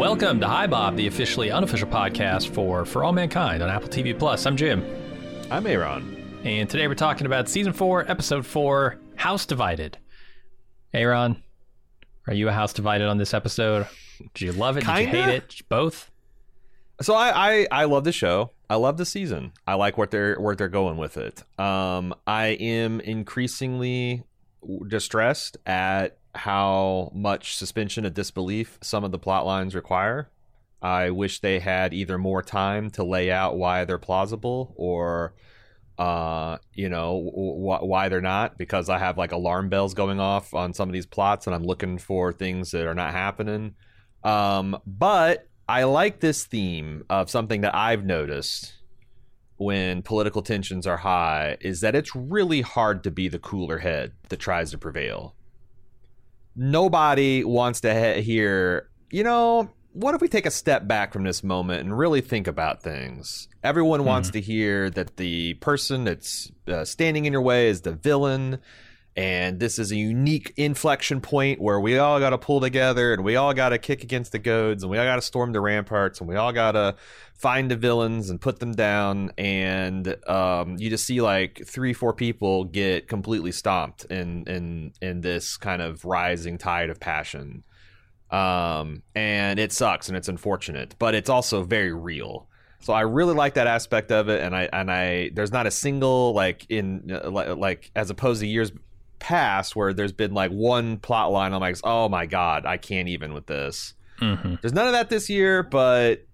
Welcome to Hi Bob, the officially unofficial podcast for For All Mankind on Apple TV Plus. I'm Jim, I'm Aaron. and today we're talking about season four, episode four, House Divided. Aaron, are you a house divided on this episode? Did you love it? Did you hate it? Both? So I, I I love the show. I love the season. I like what they're where they're going with it. Um, I am increasingly distressed at how much suspension of disbelief some of the plot lines require. I wish they had either more time to lay out why they're plausible or uh you know wh- why they're not because i have like alarm bells going off on some of these plots and i'm looking for things that are not happening um but i like this theme of something that i've noticed when political tensions are high is that it's really hard to be the cooler head that tries to prevail nobody wants to he- hear you know what if we take a step back from this moment and really think about things? Everyone wants to hear that the person that's uh, standing in your way is the villain, and this is a unique inflection point where we all got to pull together and we all got to kick against the goads and we all got to storm the ramparts and we all got to find the villains and put them down. And um, you just see like three, four people get completely stomped in in in this kind of rising tide of passion um, and it sucks and it's unfortunate, but it's also very real. So I really like that aspect of it, and I and I there's not a single like in uh, like, like as opposed to years past where there's been like one plot line I'm like oh my god I can't even with this. Mm-hmm. There's none of that this year, but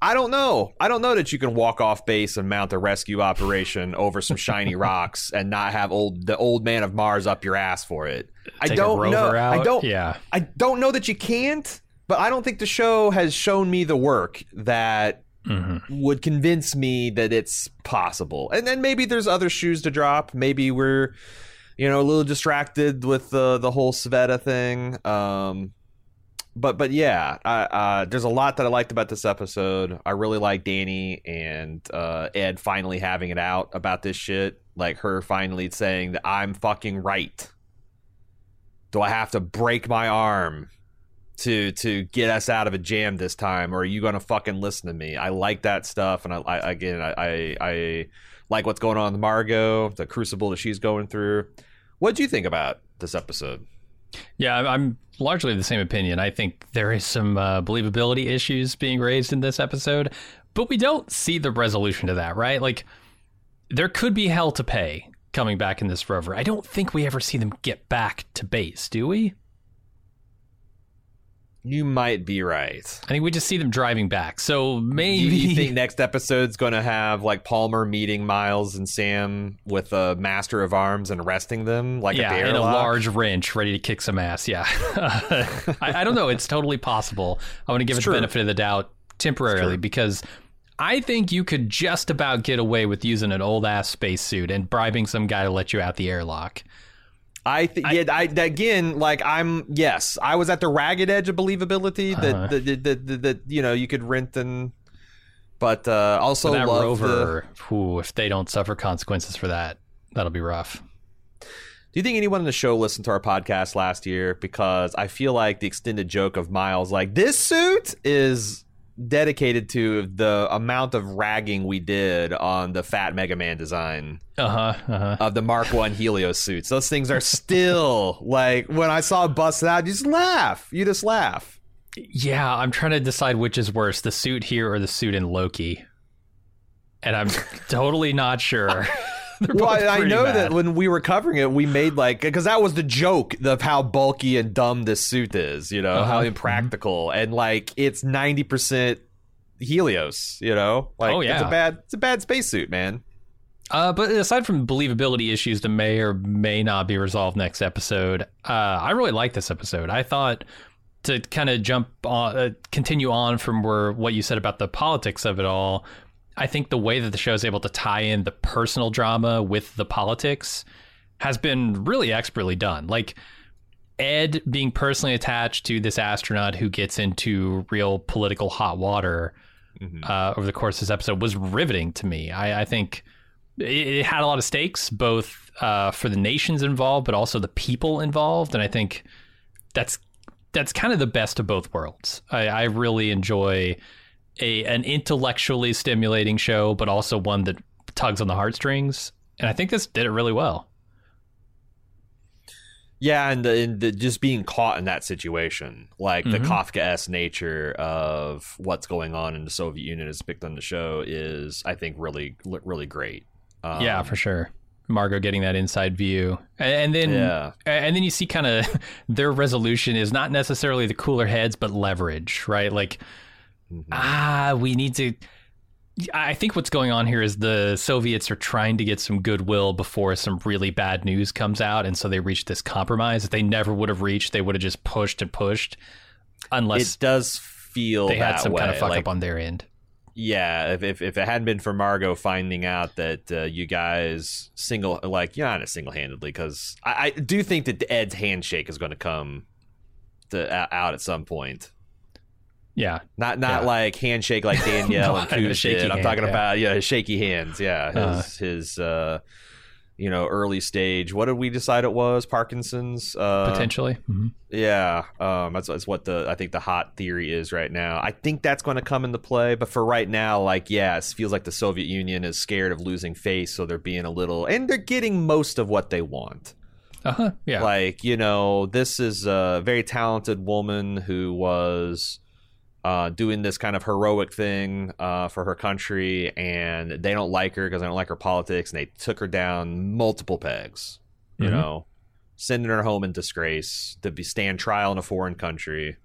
I don't know. I don't know that you can walk off base and mount a rescue operation over some shiny rocks and not have old the old man of Mars up your ass for it. I don't know. out? I don't. Yeah. I don't know that you can't, but I don't think the show has shown me the work that Mm-hmm. would convince me that it's possible. And then maybe there's other shoes to drop. Maybe we're, you know, a little distracted with the the whole Sveta thing. Um, but but yeah, I, uh, there's a lot that I liked about this episode. I really like Dani and uh, Ed finally having it out about this shit. Like her finally saying that I'm fucking right. Do I have to break my arm to to get us out of a jam this time, or are you gonna fucking listen to me? I like that stuff, and I, I again I, I I like what's going on with Margo, the crucible that she's going through. What do you think about this episode? Yeah, I'm- largely of the same opinion. I think there is some uh, believability issues being raised in this episode, but we don't see the resolution to that, right? Like, there could be hell to pay coming back in this rover. I don't think we ever see them get back to base, do we? You might be right. I think we just see them driving back. So maybe you, you think next episode's going to have like Palmer meeting Miles and Sam with a master of arms and arresting them like yeah, a in a large wrench, ready to kick some ass. Yeah, I, I don't know. It's totally possible. I want to give It's it the benefit of the doubt temporarily because I think you could just about get away with using an old ass spacesuit and bribing some guy to let you out the airlock. I think yeah. I again, like I'm yes, I was at the ragged edge of believability that Uh-huh. that, that, that, you know you could rent and, but uh, also that love the- rover, whew, if they don't suffer consequences for that, that'll be rough. Do you think anyone in the show listened to our podcast last year? Because I feel like the extended joke of Miles, like this suit is dedicated to the amount of ragging we did on the Fat Mega Man design Uh huh. Uh huh. of the Mark One Helios suits. Those things are still like when I saw it busted out, you just laugh. You just laugh. Yeah, I'm trying to decide which is worse, the suit here or the suit in Loki. And I'm totally not sure. Well, I, know bad. that when we were covering it, we made like because that was the joke of how bulky and dumb this suit is. You know Uh-huh. how impractical and like it's ninety percent Helios. You know, like Oh, it's yeah. a bad it's a bad spacesuit, man. Uh, but aside from believability issues that may or may not be resolved next episode, uh, I really like this episode. I thought to kind of jump on, uh, continue on from where what you said about the politics of it all. I think the way that the show is able to tie in the personal drama with the politics has been really expertly done. Like Ed being personally attached to this astronaut who gets into real political hot water mm-hmm. uh, over the course of this episode was riveting to me. I, I think it, it, had a lot of stakes, both uh, for the nations involved, but also the people involved, and I think that's that's kind of the best of both worlds. I, I really enjoy a an intellectually stimulating show, but also one that tugs on the heartstrings, and I think this did it really well. Yeah, and, the, and the, just being caught in that situation, like mm-hmm. the Kafka-esque nature of what's going on in the Soviet Union as picked on the show is, I think, really, really great. Um, yeah, for sure. Margo getting that inside view, and, then yeah. and then you see kind of their resolution is not necessarily the cooler heads, but leverage, right? Like, mm-hmm. ah, we need to I think what's going on here is the Soviets are trying to get some goodwill before some really bad news comes out, and so they reached this compromise that they never would have reached. They would have just pushed and pushed, unless it does feel they had some way. kind of fuck like, up on their end. Yeah, if, if, if it hadn't been for Margo finding out that uh, you guys single like you're not single handedly because I, I do think that Ed's handshake is going to come to, out at some point. Yeah, not not yeah. like handshake like Danielle and did. I'm talking yeah. about yeah, his shaky hands. Yeah, his uh, his uh, you know early stage. What did we decide it was? Parkinson's uh, potentially. Mm-hmm. Yeah, um, that's, that's what the I think the hot theory is right now. I think that's going to come into play, but for right now, like yeah, it feels like the Soviet Union is scared of losing face, so they're being a little and they're getting most of what they want. Uh huh. Yeah. Like you know, this is a very talented woman who was uh, doing this kind of heroic thing uh, for her country, and they don't like her because they don't like her politics, and they took her down multiple pegs. You mm-hmm. know, sending her home in disgrace to be stand trial in a foreign country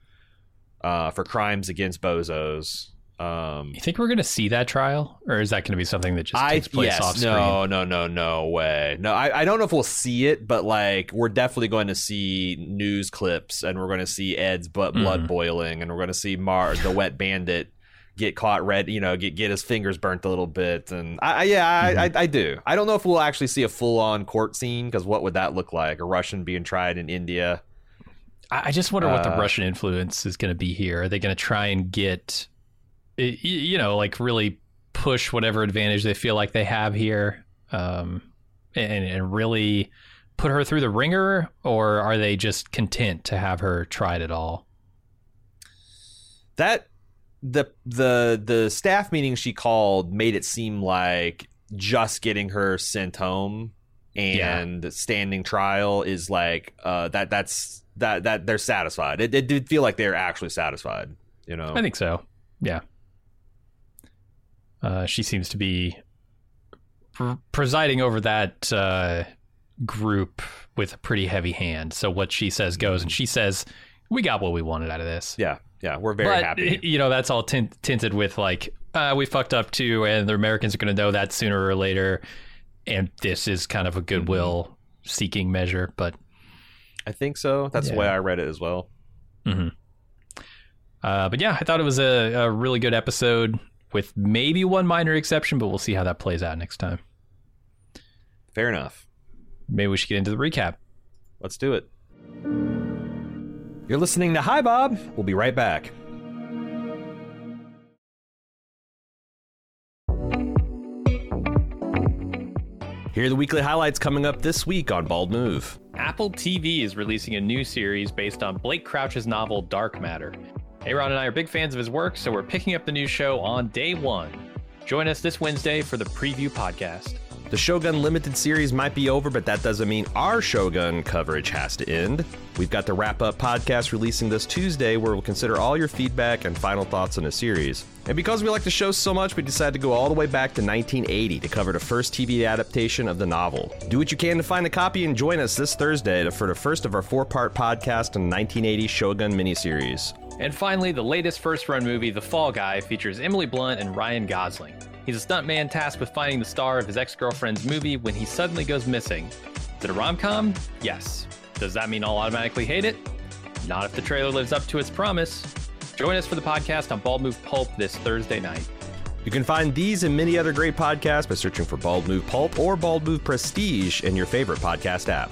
uh, for crimes against bozos. Um, you think we're going to see that trial, or is that going to be something that just takes place yes, off screen? No, no, no, no way. No, I, I don't know if we'll see it, but like we're definitely going to see news clips, and we're going to see Ed's butt blood mm. boiling, and we're going to see Marv the wet bandit get caught red, you know, get get his fingers burnt a little bit, and I, yeah, mm-hmm. I, I, I do. I don't know if we'll actually see a full on court scene because what would that look like? A Russian being tried in India. I just wonder what the uh, Russian influence is going to be here. Are they going to try and get you know, like really push whatever advantage they feel like they have here, um, and, and really put her through the ringer, or are they just content to have her tried at all? That the the the staff meeting she called made it seem like just getting her sent home and yeah. standing trial is like uh, that that's that that they're satisfied. It, it did feel like they're actually satisfied. You know, I think so. Yeah. Uh, she seems to be pr- presiding over that uh, group with a pretty heavy hand. So what she says goes, and she says, "We got what we wanted out of this." Yeah, yeah, we're very but, happy. You know, that's all tint- tinted with like, uh, "We fucked up too," and the Americans are going to know that sooner or later. And this is kind of a goodwill mm-hmm. seeking measure, but I think so. That's yeah. the way I read it as well. Mm-hmm. Uh, but yeah, I thought it was a, a really good episode with maybe one minor exception, but we'll see how that plays out next time. Fair enough. Maybe we should get into the recap. Let's do it. You're listening to Hi Bob. We'll be right back. Here are the weekly highlights coming up this week on Bald Move. Apple TV is releasing a new series based on Blake Crouch's novel Dark Matter. Aaron and I are big fans of his work, so we're picking up the new show on day one. Join us this Wednesday for the preview podcast. The Shogun Limited series might be over, but that doesn't mean our Shogun coverage has to end. We've got the wrap up podcast releasing this Tuesday where we'll consider all your feedback and final thoughts on the series. And because we like the show so much, we decided to go all the way back to 1980 to cover the first TV adaptation of the novel. Do what you can to find a copy and join us this Thursday for the first of our four part podcast on the 1980 Shogun miniseries. And finally, the latest first run movie, The Fall Guy, features Emily Blunt and Ryan Gosling. He's a stuntman tasked with finding the star of his ex girlfriend's movie when he suddenly goes missing. Is it a rom com? Yes. Does that mean I'll automatically hate it? Not if the trailer lives up to its promise. Join us for the podcast on Bald Move Pulp this Thursday night. You can find these and many other great podcasts by searching for Bald Move Pulp or Bald Move Prestige in your favorite podcast app.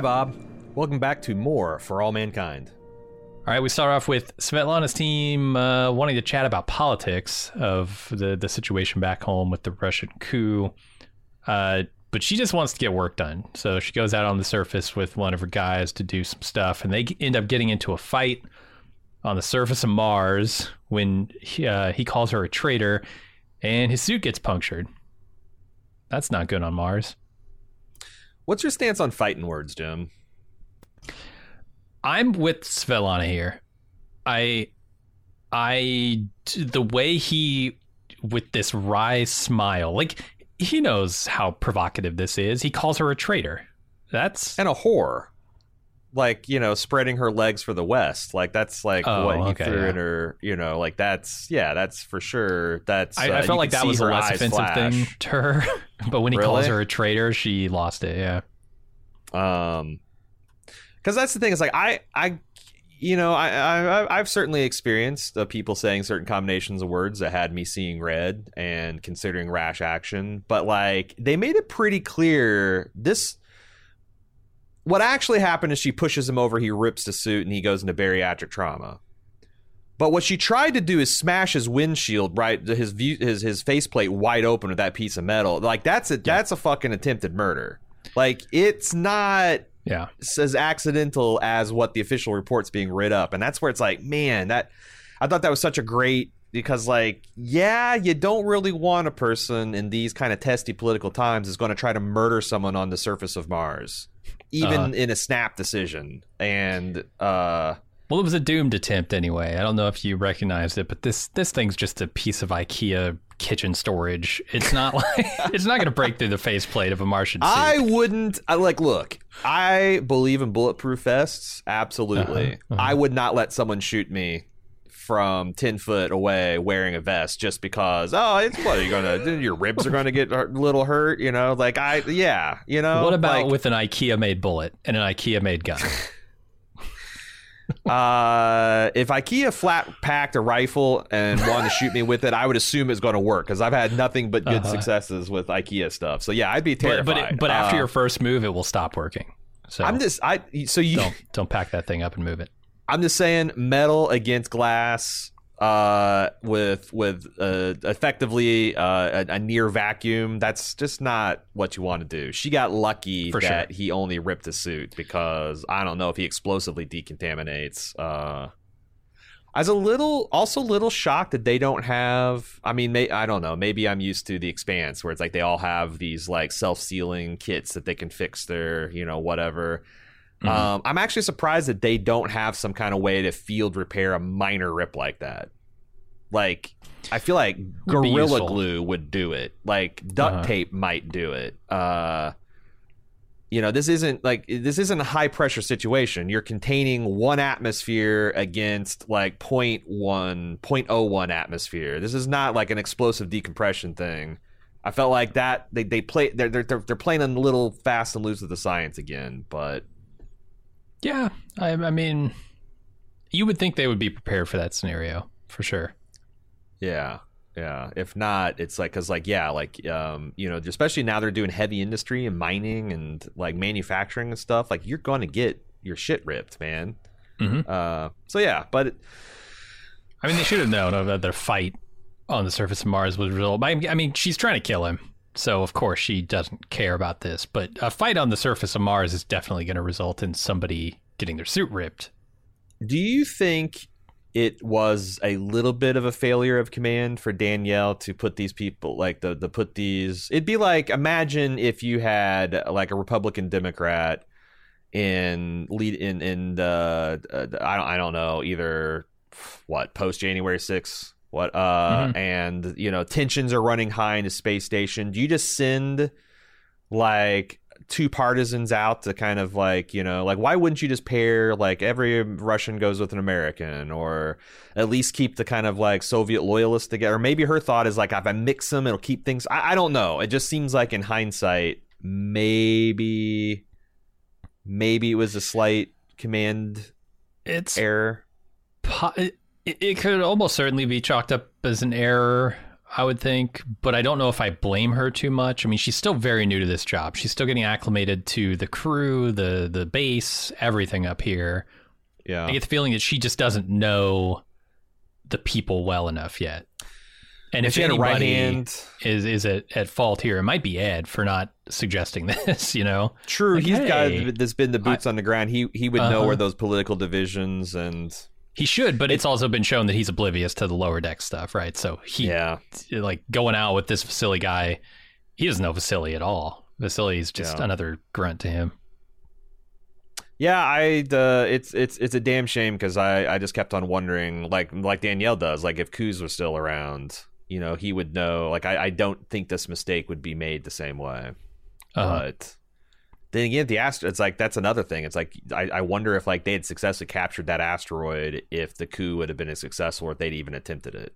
Hi, Bob. Welcome back to More for All Mankind. All right, we start off with Svetlana's team uh, wanting to chat about politics of the, the situation back home with the Russian coup. Uh, but she just wants to get work done. So she goes out on the surface with one of her guys to do some stuff, and they end up getting into a fight on the surface of Mars when he, uh, he calls her a traitor, and his suit gets punctured. That's not good on Mars. What's your stance on fighting words, Jim? I'm with Svetlana here. I, I, the way he, with this wry smile, like he knows how provocative this is. He calls her a traitor. That's And a whore. Like, you know, spreading her legs for the West. Like, that's like Oh, what he okay, threw yeah. in her, you know, like that's, yeah, that's for sure. That's, I, uh, I felt like that was a less offensive flash. thing to her. but when he calls her a traitor, she lost it. Yeah. Um, because that's the thing is like I I you know I, I I've certainly experienced uh, people saying certain combinations of words that had me seeing red and considering rash action, but like they made it pretty clear this. What actually happened is she pushes him over, he rips the suit, and he goes into bariatric trauma. But what she tried to do is smash his windshield, right? His view, his his faceplate wide open with that piece of metal. Like that's a that's a fucking attempted murder. Like it's not Yeah. as accidental as what the official report's being writ up, and that's where it's like, man, that I thought that was such a great because like, yeah, you don't really want a person in these kind of testy political times is going to try to murder someone on the surface of Mars, even Uh-huh. in a snap decision, and uh. Well, it was a doomed attempt anyway. I don't know if you recognized it, but this this thing's just a piece of IKEA kitchen storage. It's not like it's not going to break through the faceplate of a Martian suit. I wouldn't. I like. Look, I believe in bulletproof vests. Absolutely, Uh-huh, uh-huh. I would not let someone shoot me from ten foot away wearing a vest just because. Oh, it's what are you gonna? your ribs are gonna get a little hurt. You know, like I. Yeah, you know. what about like, with an IKEA made bullet and an IKEA made gun? uh, if IKEA flat packed a rifle and wanted to shoot me with it, I would assume it's going to work because I've had nothing but good successes with IKEA stuff. So yeah, I'd be But terrified. but, it, but after Uh, your first move, it will stop working. So I'm just I so you don't don't pack that thing up and move it. I'm just saying metal against glass uh with with uh effectively uh a, a near vacuum that's just not what you want to do she got lucky For that sure. he only ripped the suit because i don't know if he explosively decontaminates uh I was a little, also a little shocked that they don't have. I mean, may, I don't know. Maybe I'm used to the Expanse, where it's like they all have these like self-sealing kits that they can fix their, you know, whatever. Mhm. Um, I'm actually surprised that they don't have some kind of way to field repair a minor rip like that. Like, I feel like Gorilla. Glue would do it. Like duct Uh-huh. tape might do it. Uh, you know, this isn't like this isn't a high pressure situation. You're containing one atmosphere against like 0.1, 0.01 atmosphere. This is not like an explosive decompression thing. I felt like that they they play they're they're, they're playing a little fast and loose with the science again, but Yeah, I, I mean, you would think they would be prepared for that scenario for sure. Yeah. Yeah. If not, it's like, cause like, yeah, like, um, you know, especially now they're doing heavy industry and mining and like manufacturing and stuff. Like, you're going to get your shit ripped, man. Mhm. Uh, so yeah, but it, I mean, they should have known that their fight on the surface of Mars would result. I mean, she's trying to kill him, so of course she doesn't care about this. But a fight on the surface of Mars is definitely going to result in somebody getting their suit ripped. do you think it was a little bit of a failure of command for Danielle to put these people like the the put these? It'd be like imagine if you had like a Republican Democrat in lead in in the uh, I don't I don't know either what post January 6th what uh Mhm. and you know tensions are running high in the space station. Do you just send like two partisans out to kind of like you know like why wouldn't you just pair like every russian goes with an american or at least keep the kind of like soviet loyalists together? Or maybe her thought is like if i mix them it'll keep things i, I don't know. It just seems like in hindsight maybe maybe it was a slight command It's error. po- it, could almost certainly be chalked up as an error, I would think, but I don't know if I blame her too much. I mean, she's still very new to this job. She's still getting acclimated to the crew, the the base, everything up here. yeah I get the feeling that she just doesn't know the people well enough yet. And if she had a anybody right hand is is at, at fault here, it might be Ed for not suggesting this. You know, True, Like, he's hey, got that's been the boots on the ground. He he would know Uh-huh. where those political divisions and he should, but it's also been shown that he's oblivious to the lower deck stuff, right? So he yeah, like going out with this Vasily guy, he doesn't know Vasily at all. Vasily's just Yeah. another grunt to him. yeah. I uh, it's it's it's a damn shame because I I just kept on wondering like like Danielle does like if Kuz was still around, you know, he would know. Like I I don't think this mistake would be made the same way, Uh, but. Then again, the astro it's like that's another thing. It's like I, I wonder if like they had successfully captured that asteroid, if the coup would have been as successful, or if they'd even attempted it.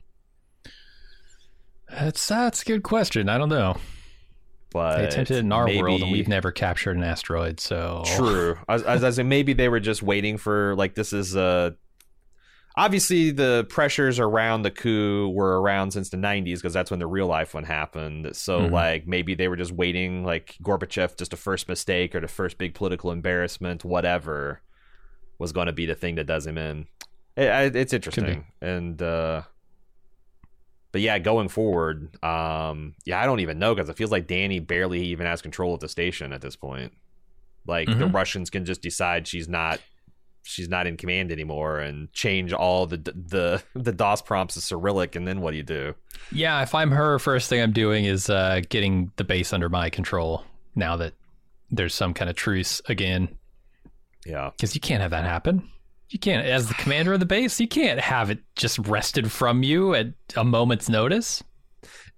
that's that's a good question. I don't know. But They attempted it in our world, and we've never captured an asteroid. So True. As, as I was say, maybe they were just waiting for like this is uh obviously the pressures around the coup were around since the 90s because that's when the real life one happened. So Mhm. like maybe they were just waiting like Gorbachev just a first mistake or the first big political embarrassment, whatever was going to be the thing that does him in. It, it's interesting and uh but yeah, going forward, um, yeah, I don't even know because it feels like Dani barely even has control of the station at this point. Like the Mhm. Russians can just decide she's not she's not in command anymore and change all the the the DOS prompts to Cyrillic, and then what do you do? yeah, if I'm her, first thing I'm doing is uh, getting the base under my control. Now that there's some kind of truce again, Yeah, because you can't have that happen. You can't, as the commander of the base, you can't have it just wrested from you at a moment's notice.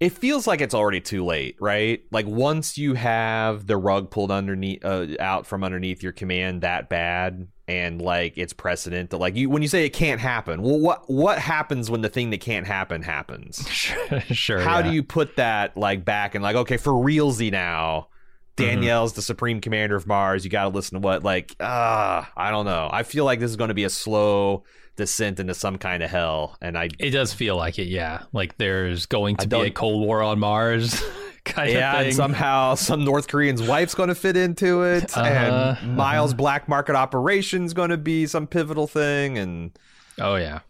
it feels like it's already too late, right? Like once you have the rug pulled underneath uh, out from underneath your command that bad, and like it's precedent that like you when you say it can't happen, well, what what happens when the thing that can't happen happens? sure. How yeah. do you put that like back and like okay for realsy now? Danielle's the supreme commander of Mars. You got to listen to what like ah, I don't know. I feel like this is going to be a slow descent into some kind of hell, and I It does feel like it, yeah. Like there's going to be a Cold War on Mars kind yeah, of and thing. somehow some North Korean's wife's going to fit into it, Uh-huh, and Miles' black market operation's going to be some pivotal thing, and oh yeah.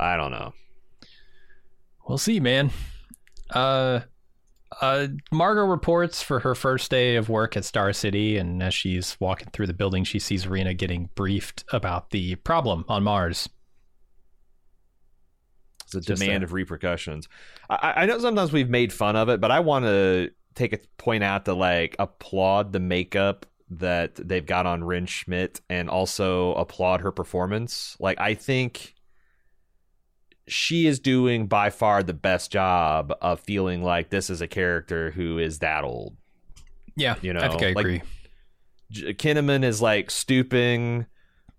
I don't know. We'll see, man. Uh, uh, Margo reports for her first day of work at Star City, and as she's walking through the building, she sees Rena getting briefed about the problem on Mars. Just demand that. of repercussions. I, I know sometimes we've made fun of it, but I want to take a point out to like applaud the makeup that they've got on Wrenn Schmidt, and also applaud her performance. Like I think she is doing by far the best job of feeling like this is a character who is that old. Yeah, You know, I think I agree. J- Kinnaman is like stooping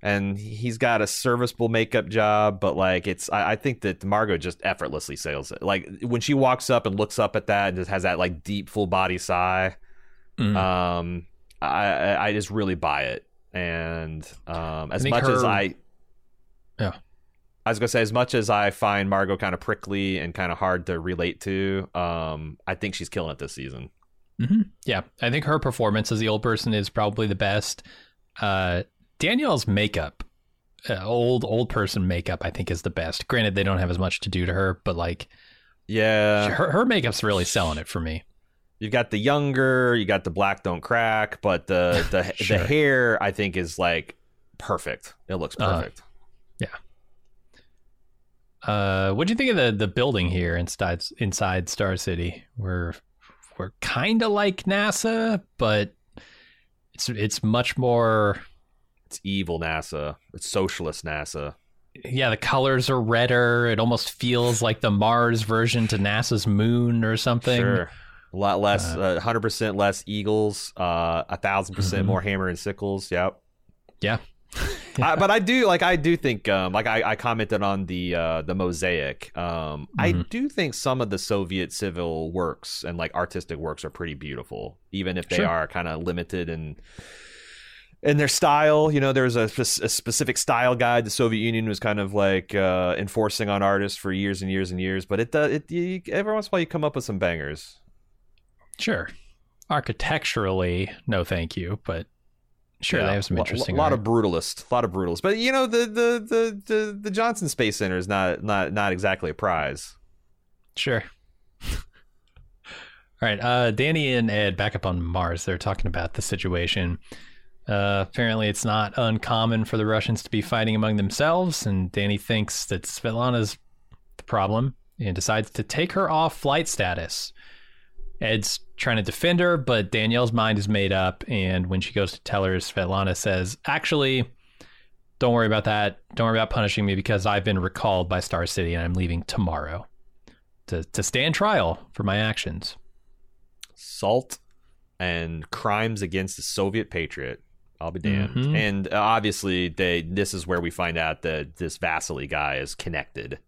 and he's got a serviceable makeup job, but like it's I, I think that Margo just effortlessly sails it. Like when she walks up and looks up at that and just has that like deep full body sigh, Mhm. um I I just really buy it. And um as much as I Yeah. I was gonna say, as much as I find Margo kind of prickly and kind of hard to relate to, um, I think she's killing it this season. hmm Yeah, I think her performance as the old person is probably the best. Uh, Danielle's makeup, uh, old old person makeup, I think is the best. Granted, they don't have as much to do to her, but like Yeah, her her makeup's really selling it for me. You've got the younger, you got the black don't crack, but the the Sure. the hair I think is like perfect. It looks Uh-huh. perfect. Uh, what do you think of the the building here inside inside Star City? We're we're kind of like NASA, but it's it's much more. It's evil NASA. It's socialist NASA. Yeah, the colors are redder. It almost feels like the Mars version to NASA's moon or something. Sure. A lot less, Uh, uh, hundred percent less eagles, uh, a thousand percent Mhm. more hammer and sickles. Yep. Yeah. I, but I do like I do think um, like I, I commented on the uh, the mosaic. Um, I Mhm. do think some of the Soviet civil works and like artistic works are pretty beautiful, even if they Sure. are kind of limited in in their style. You know, there's a, a specific style guide the Soviet Union was kind of like uh, enforcing on artists for years and years and years. But it does it you, every once in a while you come up with some bangers. Sure. Architecturally, no, thank you, but sure, Yeah, they have some interesting. A lot art. of brutalist, a lot of brutalist. But you know, the the the the, the Johnson Space Center is not not not exactly a prize. Sure. All right. Uh, Dani and Ed back up on Mars. They're talking about the situation. Uh, apparently, it's not uncommon for the Russians to be fighting among themselves, and Dani thinks that Svetlana's the problem and decides to take her off flight status. Ed's trying to defend her, but Danielle's mind is made up, and when she goes to tell her, Svetlana says, Actually, don't worry about that. Don't worry about punishing me because I've been recalled by Star City and I'm leaving tomorrow to, to stand trial for my actions. Salt and crimes against the Soviet patriot. I'll be damned. Mhm. And uh, obviously, they this is where we find out that this Vasily guy is connected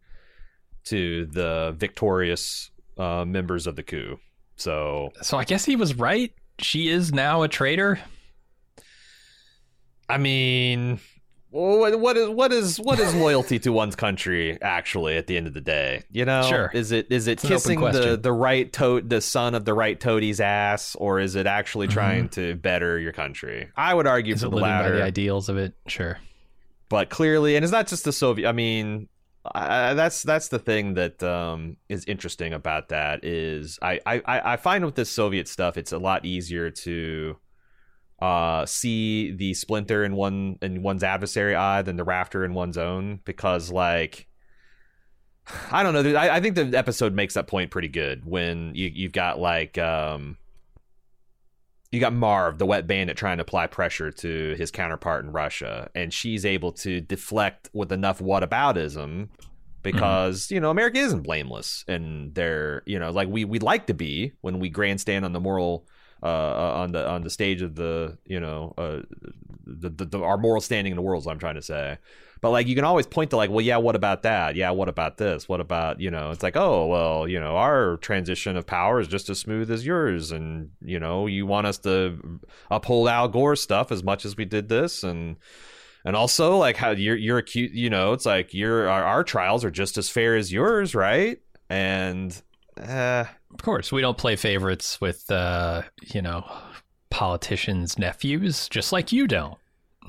to the victorious uh, members of the coup. So So I guess he was right. She is now a traitor. I mean, what what is what is what is loyalty to one's country actually at the end of the day? You know, Sure. is it is it It's kissing the the right toad the son of the right toadie's ass, or is it actually trying to better your country? I would argue Mm-hmm. Is for the latter, the ideals of it? Sure. but clearly, and it's not just the Soviet. I mean. I, that's that's the thing that um, is interesting about that is I, I I find with this Soviet stuff it's a lot easier to uh, see the splinter in one in one's adversary eye than the rafter in one's own because like I don't know. I, I think the episode makes that point pretty good when you you've got like um you got Marv, the wet bandit, trying to apply pressure to his counterpart in Russia, and she's able to deflect with enough whataboutism because you know America isn't blameless, and they're you know like we we'd like to be when we grandstand on the moral uh, on the on the stage of the you know uh, the, the, the our moral standing in the world. Is what I'm trying to say. But like you can always point to like, well, yeah, what about that? Yeah, what about this? What about you know? It's like, oh, well, you know, our transition of power is just as smooth as yours, and you know, you want us to uphold Al Gore stuff as much as we did this, and and also like how you're you're acute, you know, it's like your our, our trials are just as fair as yours, right? And uh, of course, we don't play favorites with uh, you know politicians' nephews, just like you don't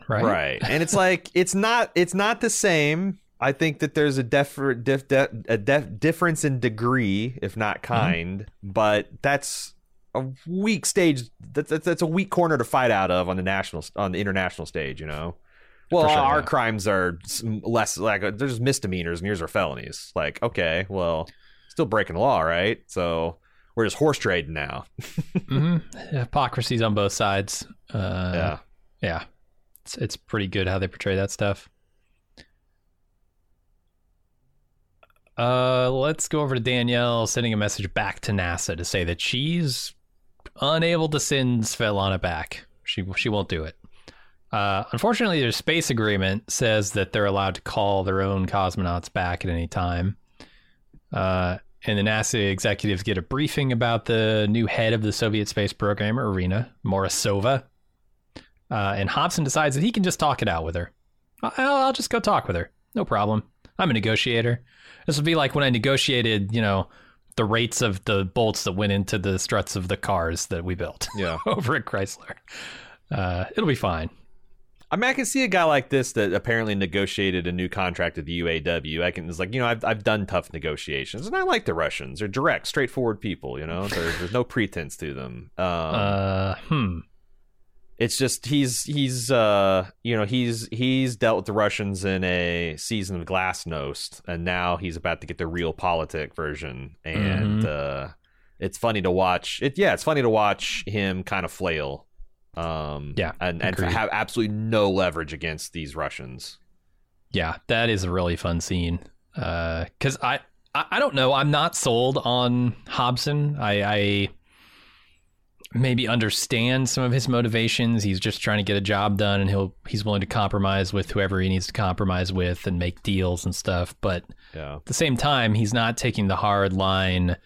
right? Right. And it's like it's not it's not the same. I think that there's a def, def, def a def, difference in degree, if not mm-hmm. kind, mm-hmm. but that's a weak stage. That's, that's, that's a weak corner to fight out of on the national on the international stage. You know. Well, sure, our yeah. crimes are less like they're just misdemeanors, and yours are felonies. Like, okay, well, still breaking the law, right? So we're just horse trading now. mm-hmm. Hypocrisies on both sides. Uh, yeah, yeah. It's it's pretty good how they portray that stuff. Uh, let's go over to Danielle sending a message back to NASA to say that she's unable to send Svetlana back. She she won't do it. Uh, unfortunately, their space agreement says that they're allowed to call their own cosmonauts back at any time. Uh, and the NASA executives get a briefing about the new head of the Soviet space program, Irina Morozova. Uh, and Hobson decides that he can just talk it out with her. I'll, I'll just go talk with her. No problem. I'm a negotiator. This would be like when I negotiated, you know, the rates of the bolts that went into the struts of the cars that we built. Yeah. over at Chrysler. Uh, it'll be fine. I mean, I can see a guy like this that apparently negotiated a new contract with the UAW. I can, it's like, you know, I've, I've done tough negotiations, and I like the Russians. They're direct, straightforward people, you know, there's, there's no pretense to them. Um, uh, hmm it's just he's he's uh you know he's he's dealt with the Russians in a season of Glasnost, and now he's about to get the realpolitik version, and mm-hmm. uh, it's funny to watch. It yeah, it's funny to watch him kind of flail, um, yeah, and and have absolutely no leverage against these Russians. Yeah, that is a really fun scene because uh, I, I I don't know, I'm not sold on Hobson. I. I maybe understand some of his motivations. He's just trying to get a job done, and he'll he's willing to compromise with whoever he needs to compromise with and make deals and stuff. But yeah. at the same time, he's not taking the hard line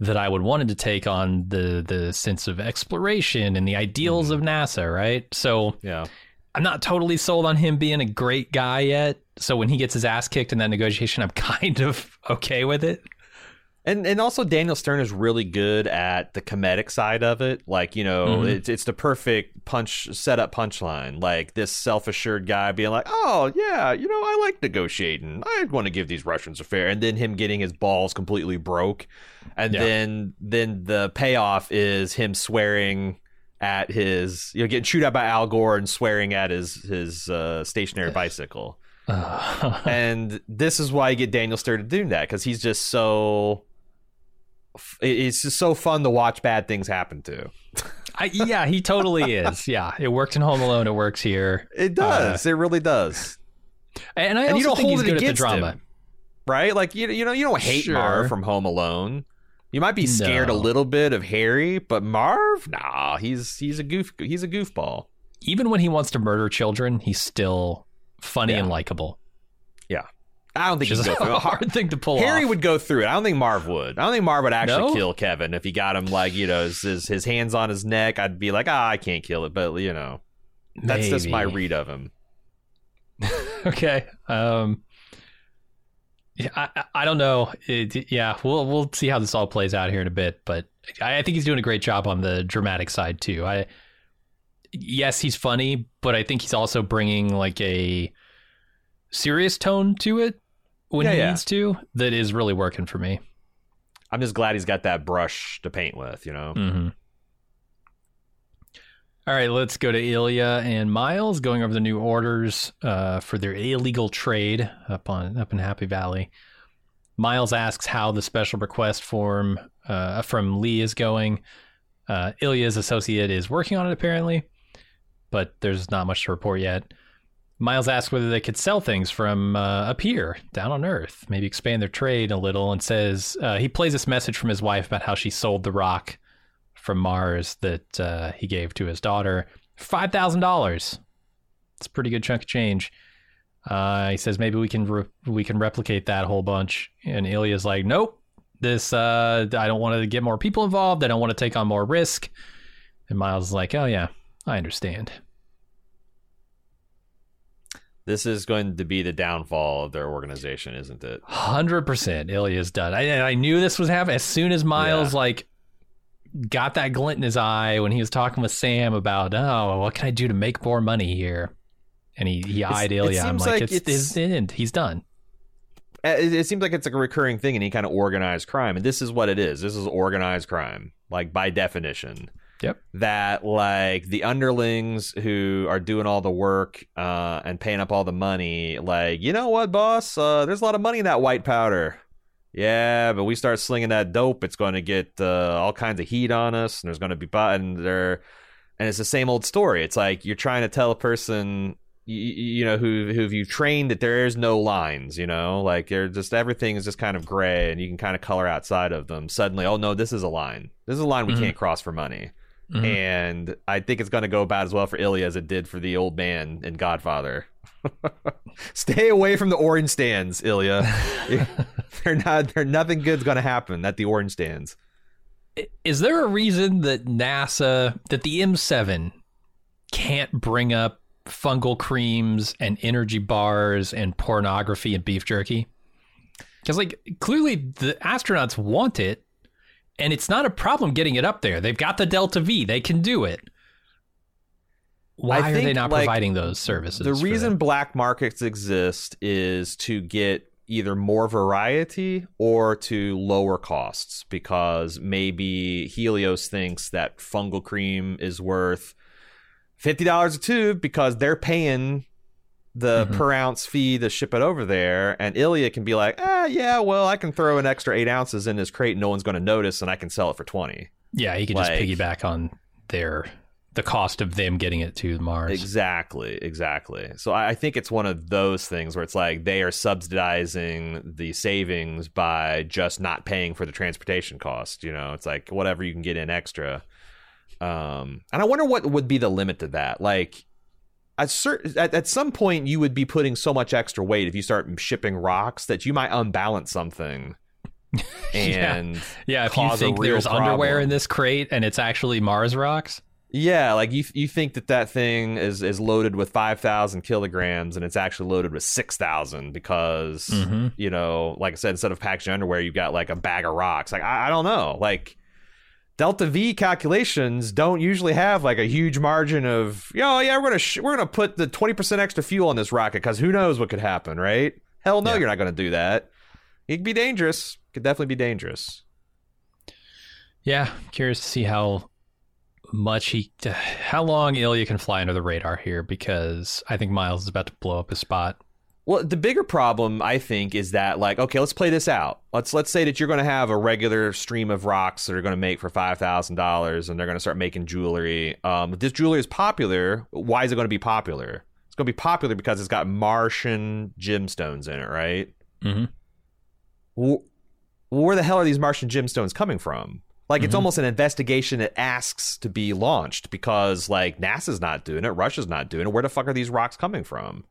that I would wanted to take on the the sense of exploration and the ideals mm. of NASA. Right. So yeah. I'm not totally sold on him being a great guy yet. So when he gets his ass kicked in that negotiation, I'm kind of okay with it. And and also Daniel Stern is really good at the comedic side of it. Like, you know, mm-hmm. it's it's the perfect punch setup punchline. Like this self assured guy being like, Oh yeah, you know, I like negotiating. I want to give these Russians a fair and then him getting his balls completely broke. And yeah. then then the payoff is him swearing at his you know, getting chewed out by Al Gore and swearing at his his uh, stationary bicycle. and this is why you get Daniel Stern to do that because he's just so it's just so fun to watch bad things happen to. I, yeah, he totally is. Yeah, it worked in Home Alone. It works here. It does. Uh, it really does. And I and you don't hold it against drama, him, right? Like you, you know, you don't hate sure. Marv from Home Alone. You might be scared no. a little bit of Harry, but Marv, nah, he's he's a goof, he's a goofball. Even when he wants to murder children, he's still funny yeah. and likable. I don't think he's a hard thing to pull Harry off. would go through it. I don't think Marv would. I don't think Marv would actually no? kill Kevin if he got him like you know his his hands on his neck. I'd be like, ah, I can't kill it, but you know, that's Maybe. just my read of him. okay. Um. Yeah, I, I don't know. It, yeah, we'll we'll see how this all plays out here in a bit, but I, I think he's doing a great job on the dramatic side too. I yes, he's funny, but I think he's also bringing like a serious tone to it when yeah, he yeah. needs to that is really working for me. I'm just glad he's got that brush to paint with, you know. Mm-hmm. All right, let's go to Ilya and Miles going over the new orders uh, for their illegal trade up on up in Happy Valley. Miles asks how the special request form uh, from Lee is going. Uh, Ilya's associate is working on it apparently, but there's not much to report yet. Miles asks whether they could sell things from uh, up here, down on Earth, maybe expand their trade a little, and says uh, he plays this message from his wife about how she sold the rock from Mars that uh, he gave to his daughter five thousand dollars. It's a pretty good chunk of change. Uh, he says maybe we can re- we can replicate that whole bunch. And Ilya's like, nope. This uh, I don't want to get more people involved. I don't want to take on more risk. And Miles is like, oh yeah, I understand. This is going to be the downfall of their organization, isn't it? Hundred percent, Ilya's done. I, I knew this was happening as soon as Miles Yeah. like got that glint in his eye when he was talking with Sam about, oh, what can I do to make more money here? And he he eyed Ilya. I'm like, like it's, it's- end. He's done. Uh, It, it seems like it's like a recurring thing in any kind of organized crime, and this is what it is. This is organized crime, like by definition. Yep. That like the underlings who are doing all the work uh, and paying up all the money, like you know what, boss? Uh, there's a lot of money in that white powder. Yeah, but we start slinging that dope, it's going to get uh, all kinds of heat on us, and there's going to be and there, and it's the same old story. It's like you're trying to tell a person, you, you know, who who you trained that there is no lines, you know, like they're just everything is just kind of gray, and you can kind of color outside of them. Suddenly, oh no, this is a line. This is a line we Mhm. can't cross for money. Mhm. And I think it's going to go about as well for Ilya as it did for the old man in Godfather. Stay away from the orange stands, Ilya. they're not. They're nothing good's going to happen at the orange stands. Is there a reason that NASA, that the M7 can't bring up fungal creams and energy bars and pornography and beef jerky? Because, like, clearly the astronauts want it, and it's not a problem getting it up there. They've got the Delta V, they can do it. Why are they not like, providing those services? The reason black markets exist is to get either more variety or to lower costs because maybe Helios thinks that fungal cream is worth $50 a tube because they're paying the Mhm. per ounce fee to ship it over there. And Ilya can be like, ah, yeah, well, I can throw an extra eight ounces in this crate. No one's going to notice and I can sell it for 20. Yeah, he can like- just piggyback on their the cost of them getting it to Mars. Exactly, exactly. So I I think it's one of those things where it's like they are subsidizing the savings by just not paying for the transportation cost. You know, it's like whatever you can get in extra. Um, and I wonder what would be the limit to that. Like, at, certain, at at some point, you would be putting so much extra weight if you start shipping rocks that you might unbalance something. Yeah. And Yeah, if you think there's underwear in this crate and it's actually Mars rocks, Yeah, like you you think that that thing is is loaded with five thousand kilograms and it's actually loaded with six thousand because Mhm. you know, like I said, instead of packaging underwear, you've got like a bag of rocks. Like I, I don't know, like. Delta V calculations don't usually have like a huge margin of, yo, yeah, we're gonna sh- we're gonna put the twenty percent extra fuel on this rocket because who knows what could happen, right? Hell no, Yeah. you're not gonna do that. It could be dangerous. Could definitely be dangerous. yeah, curious to see how much he, how long Ilya can fly under the radar here because I think Miles is about to blow up his spot. Well, the bigger problem I think is that like, okay, let's play this out. Let's let's say that you're going to have a regular stream of rocks that are going to make for five thousand dollars, and they're going to start making jewelry. Um, if this jewelry is popular, why is it going to be popular? It's going to be popular because it's got Martian gemstones in it, right? Wh- Where the hell are these Martian gemstones coming from? Like it's Mhm. almost an investigation that asks to be launched because like NASA's not doing it, Russia's not doing it. Where the fuck are these rocks coming from?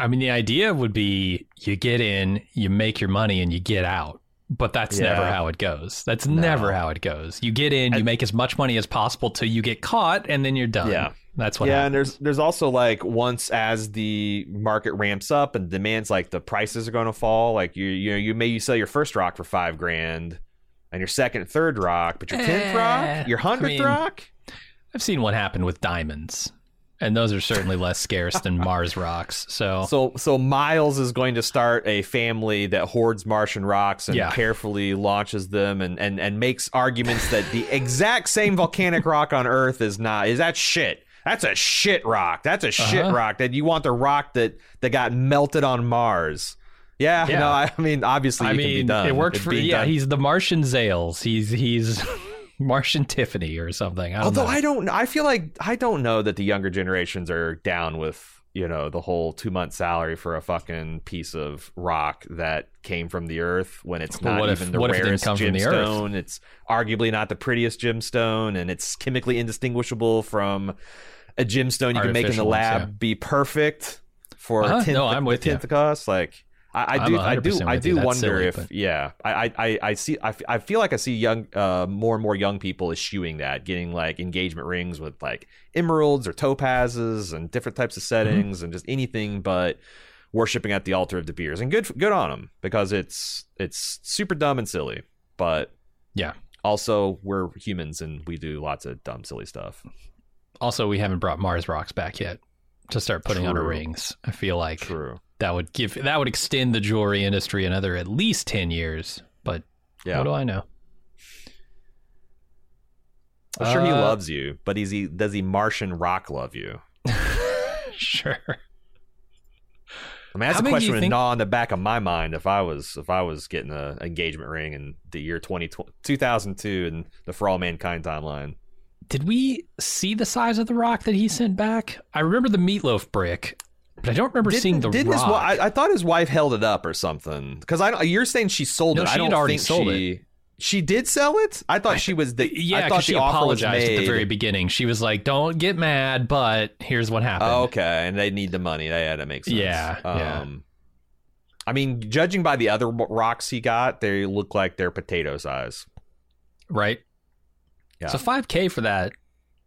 I mean, the idea would be you get in, you make your money, and you get out. But that's never how it goes. That's No. never how it goes. You get in, you And- make as much money as possible till you get caught, and then you're done. Yeah. That's what yeah, happens. and there's there's also like once as the market ramps up and demands like the prices are going to fall. Like you you know you may you sell your first rock for five grand, and your second, and third rock, but your tenth Eh, rock, your I hundredth mean- rock. I've seen what happened with diamonds, and those are certainly less scarce than Mars rocks. So, So so Miles is going to start a family that hoards Martian rocks and Yeah. carefully launches them and, and and makes arguments that the exact same volcanic rock on Earth is not is that shit. That's a shit rock. That's a shit Uh-huh. rock. That you want the rock that that got melted on Mars. Yeah, Yeah. no, I mean obviously I it can be mean, done. it worked It's for yeah. done. He's the Martian Zales. He's he's Martian Tiffany or something. I don't Although know. I don't, I feel like I don't know that the younger generations are down with you know the whole two month salary for a fucking piece of rock that came from the earth when it's Well, not if- even the if it didn't rarest come from the gemstone. It's arguably not the prettiest gemstone, and it's chemically indistinguishable from a gemstone you can make in the Artificial ones, lab yeah. be perfect for Uh-huh. a tenth, No, I'm with the you. tenth of cost. Like I, I do, I do, I do wonder silly, if but- yeah, I, I, I, see, I, f- I feel like I see young, uh, more and more young people eschewing that, getting like engagement rings with like emeralds or topazes and different types of Mm-hmm. settings and just anything but worshiping at the altar of De Beers. And good, good on them because it's it's super dumb and silly, but Yeah. also we're humans and we do lots of dumb, silly stuff. Also, we haven't brought Mars rocks back yet to start putting on our rings. I feel like True. That would give that would extend the jewelry industry another at least ten years. But Yeah. what do I know? I'm sure he Uh, loves you, but is he does he Martian rock love you? sure. I mean, that's How a question would think- gnaw on the back of my mind if I was if I was getting an engagement ring in the year 20, 2002 in the For All Mankind timeline. Did we see the size of the rock that he sent back? I remember the meatloaf brick, but I don't remember seeing the didn't rock. His, I, I thought his wife held it up or something because I you're saying she sold No, it. I she don't had already think sold she she did sell it. I thought she was the yeah, I thought she the offer was apologized at the very beginning. She was like, "Don't get mad, but here's what happened." Oh, okay, and they need the money. Yeah, that makes sense. Yeah, yeah. Um, I mean, judging by the other rocks he got, they look like they're potato size. right? Yeah. So five k for that,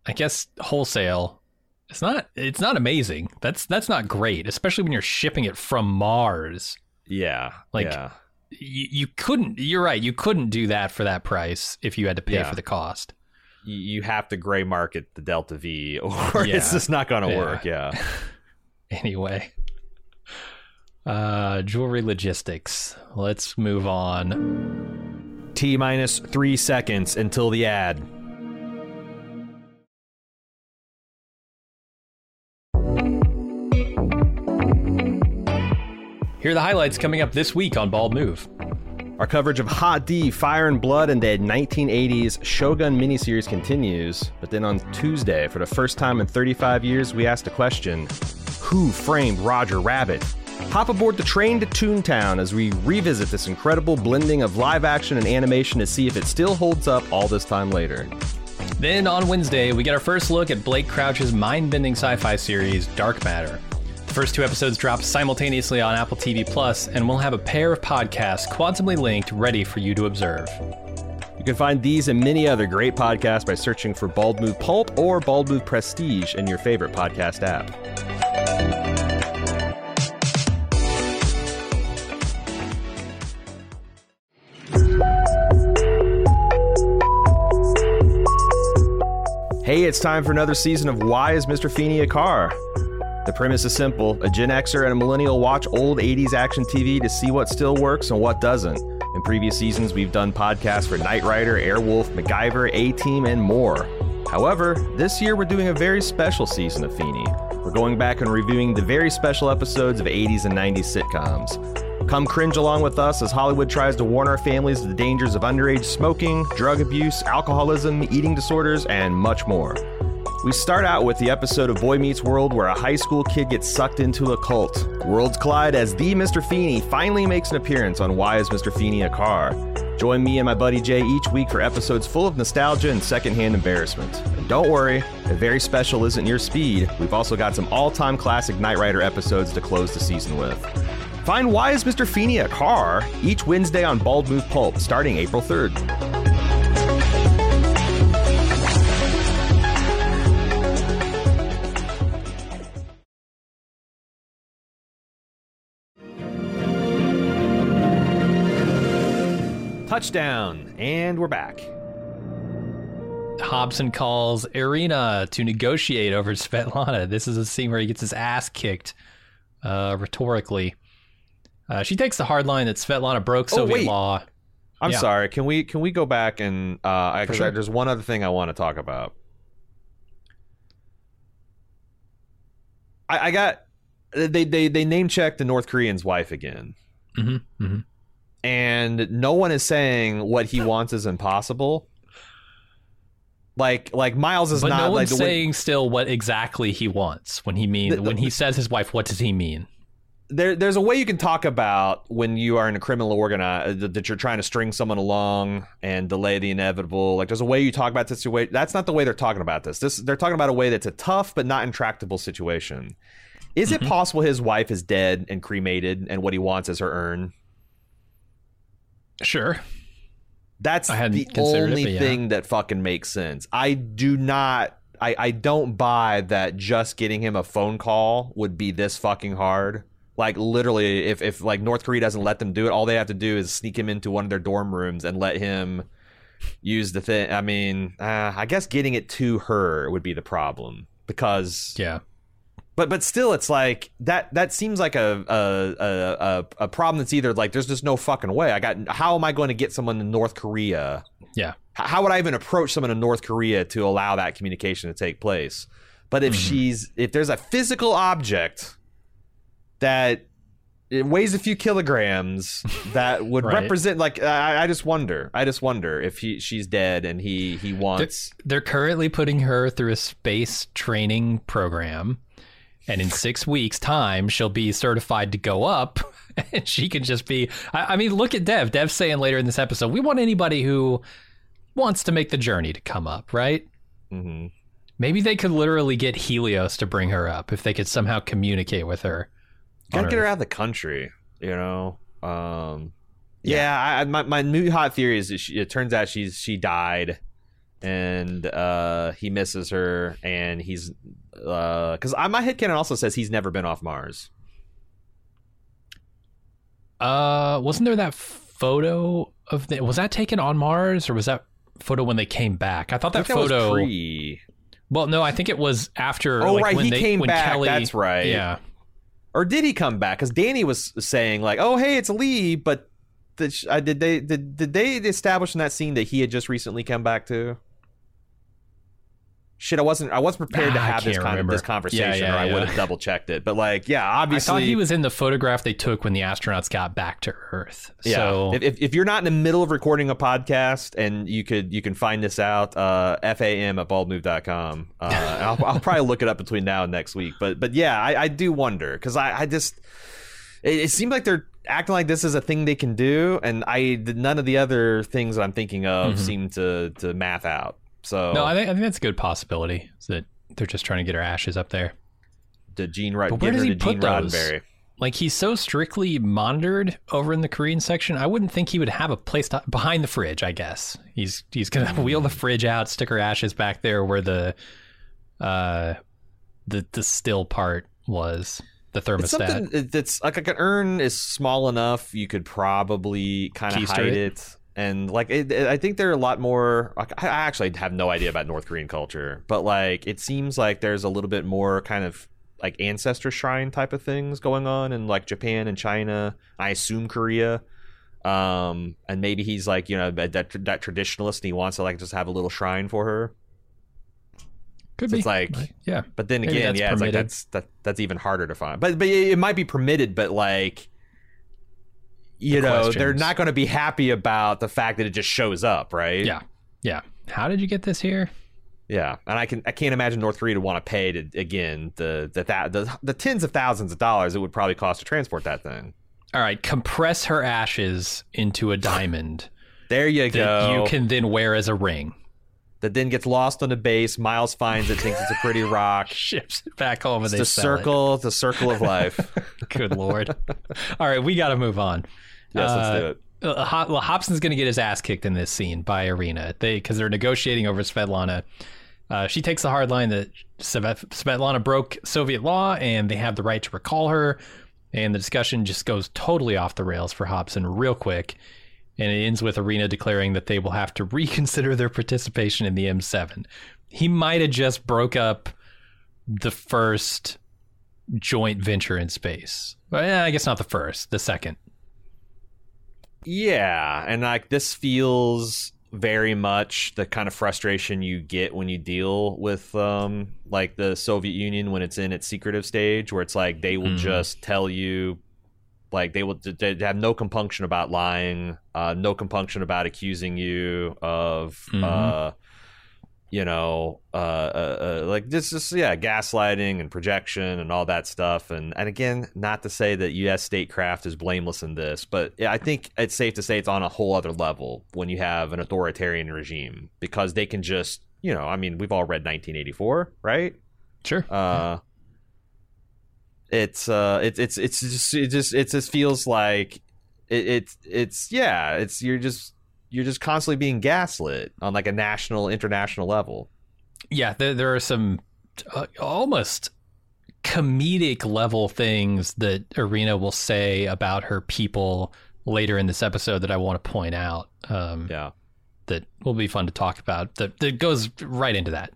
I guess wholesale. It's not. It's not amazing. That's that's not great, especially when you're shipping it from Mars. Yeah, Like, yeah. You, you couldn't. You're right. You couldn't do that for that price if you had to pay Yeah. for the cost. you, have to gray market the Delta V, or Yeah. it's just not going to work. Yeah. Anyway, uh, jewelry logistics. Let's move on. T minus three seconds until the ad. Here are the highlights coming up this week on Bald Move. Our coverage of Hot D, Fire and Blood, and the 1980s Shogun miniseries continues. But then on Tuesday, for the first time in 35 years, we asked a question Who framed Roger Rabbit? Hop aboard the train to Toontown as we revisit this incredible blending of live action and animation to see if it still holds up all this time later. Then on Wednesday, we get our first look at Blake Crouch's mind bending sci fi series, Dark Matter. The first two episodes drop simultaneously on Apple TV Plus, and we'll have a pair of podcasts quantumly linked ready for you to observe. You can find these and many other great podcasts by searching for Bald Move Pulp or Bald Move Prestige in your favorite podcast app. Hey, it's time for another season of Why is Mr. Feeney a Car? The premise is simple a Gen Xer and a millennial watch old 80s action TV to see what still works and what doesn't. In previous seasons, we've done podcasts for Knight Rider, Airwolf, MacGyver, A Team, and more. However, this year we're doing a very special season of Feeney. We're going back and reviewing the very special episodes of 80s and 90s sitcoms. Come cringe along with us as Hollywood tries to warn our families of the dangers of underage smoking, drug abuse, alcoholism, eating disorders, and much more. We start out with the episode of Boy Meets World where a high school kid gets sucked into a cult. Worlds collide as the Mr. Feeney finally makes an appearance on Why is Mr. Feeney a Car? Join me and my buddy Jay each week for episodes full of nostalgia and secondhand embarrassment. And don't worry, if very special isn't your speed, we've also got some all time classic Knight Rider episodes to close the season with. Find Why is Mr. Feeney a Car each Wednesday on Bald Move Pulp starting April 3rd. Touchdown, and we're back. Hobson calls Irina to negotiate over Svetlana. This is a scene where he gets his ass kicked uh, rhetorically. Uh, she takes the hard line that Svetlana broke Oh, Soviet wait. law. I'm Yeah. sorry. Can we can we go back and uh, because sure. there's one other thing I want to talk about. I, I got they they they name checked the North Korean's wife again, Mm-hmm, mm-hmm. And no one is saying what he wants is impossible. Like like Miles is But not no like one's way- saying still what exactly he wants when he mean The- the- when he says his wife. What does he mean? there, there's a way you can talk about when you are in a criminal organize that you're trying to string someone along and delay the inevitable. Like there's a way you talk about this situation. That's not the way they're talking about this. This they're talking about a way that's a tough but not intractable situation. Is Mm-hmm. it possible his wife is dead and cremated, and what he wants is her urn? Sure. That's the considered it, only yeah. thing that fucking makes sense. I do not. I, I don't buy that just getting him a phone call would be this fucking hard. Like literally, if if like North Korea doesn't let them do it, all they have to do is sneak him into one of their dorm rooms and let him use the thing. I mean, uh, I guess getting it to her would be the problem because Yeah. But but still, it's like that. That seems like a a, a a problem that's either like there's just no fucking way. I got. How am I going to get someone in North Korea? Yeah. How would I even approach someone in North Korea to allow that communication to take place? But if mm-hmm. she's if there's a physical object that it weighs a few kilograms that would Right. represent like I, I just wonder I just wonder if he she's dead and he he wants They're currently putting her through a space training program, and in six weeks' time, she'll be certified to go up, and she can just be. I, I mean, look at Dev. Dev's saying later in this episode, we want anybody who wants to make the journey to come up, right? Mhm. Maybe they could literally get Helios to bring her up if they could somehow communicate with her. Gotta get her out of the country, you know. Um, yeah, I, I, my my new hot theory is she, it turns out she's she died, and uh, he misses her, and he's because uh, my headcanon also says he's never been off Mars. Uh, wasn't there that photo of the, was that taken on Mars or was that photo when they came back? I thought I that was photo. pre, Well, no, I think it was after. Oh, like, right, when he they, came when back, Kelly, that's right. Yeah, or did he come back? Because Dani was saying like, "Oh, hey, it's Lee," but did, uh, did they did, did they establish in that scene that he had just recently come back too? Shit, I wasn't I wasn't prepared to Ah, I have this this conversation, Yeah, yeah, or I yeah. would have double checked it. But like, yeah, obviously, I thought he was in the photograph they took when the astronauts got back to Earth. Yeah. So if, if, if you're not in the middle of recording a podcast and you could you can find this out, uh, fam at baldmove.com. Uh, I'll, I'll probably look it up between now and next week. But but yeah, I, I do wonder because I, I just it, it seems like they're acting like this is a thing they can do, and I none of the other things that I'm thinking of seem to to math out. So no, I think I think that's a good possibility. Is that they're just trying to get her ashes up there. to Gene Rod, But where does he to Gene put those? Roddenberry. Like he's so strictly monitored over in the Korean section. I wouldn't think he would have a place to, behind the fridge. I guess he's he's gonna wheel the fridge out, stick her ashes back there where the uh the the still part was the It's thermostat. something that's like, like an urn is small enough you could probably kind of hide it. it. And like, it, it- I think there are a lot more. Like, I actually have no idea about North Korean culture, but like, it seems like there's a little bit more kind of like ancestor shrine type of things going on in like Japan and China. I assume Korea. Um, and maybe he's like, you know, that that, traditionalist, and he wants to like just have a little shrine for her. Could so be it's like- yeah. But then Maybe again, yeah, it's like that's that that's even harder to find. But but it might be permitted, but like you The know, questions. they're not going to be happy about the fact that it just shows up, right? Yeah, yeah. How did you get this here? yeah. And I can I can't imagine North Korea to want to pay to again the the, th- the the tens of thousands of dollars it would probably cost to transport that thing. All right, compress her ashes into a diamond There you that go. you can then wear as a ring. that then gets lost on the base. Miles finds it, thinks it's a pretty rock. Ships it back home and It's they the sell it. circle, the circle of life. Good lord. All right, we got to move on. Yes, let's Uh, do it. Uh, well, Hobson's going to get his ass kicked in this scene by Irina. They because they're negotiating over Svetlana. Uh, she takes the hard line that Svetlana broke Soviet law and they have the right to recall her. And the discussion just goes totally off the rails for Hobson real quick. And it ends with Irina declaring that they will have to reconsider their participation in the M7. He might have just broke up the first joint venture in space. Well, eh, I guess not the first, the second. Yeah, and like this feels very much the kind of frustration you get when you deal with um like the Soviet Union when it's in its secretive stage where it's like they will Mhm. just tell you like they will they have no compunction about lying, uh no compunction about accusing you of Mhm. uh you know, uh, uh, uh, like this is yeah, gaslighting and projection and all that stuff. And and again, not to say that U.S. statecraft is blameless in this, but I think it's safe to say it's on a whole other level when you have an authoritarian regime because they can just, you know, I mean, we've all read 1984, right? Sure. Uh, it's uh, it's it's it's just it just it just feels like it, it's it's yeah, it's you're just you're just constantly being gaslit on like a national international level. Yeah, there there are some uh, almost comedic level things that Irina will say about her people later in this episode that I want to point out. Um, Yeah. that will be fun to talk about. That that goes right into that.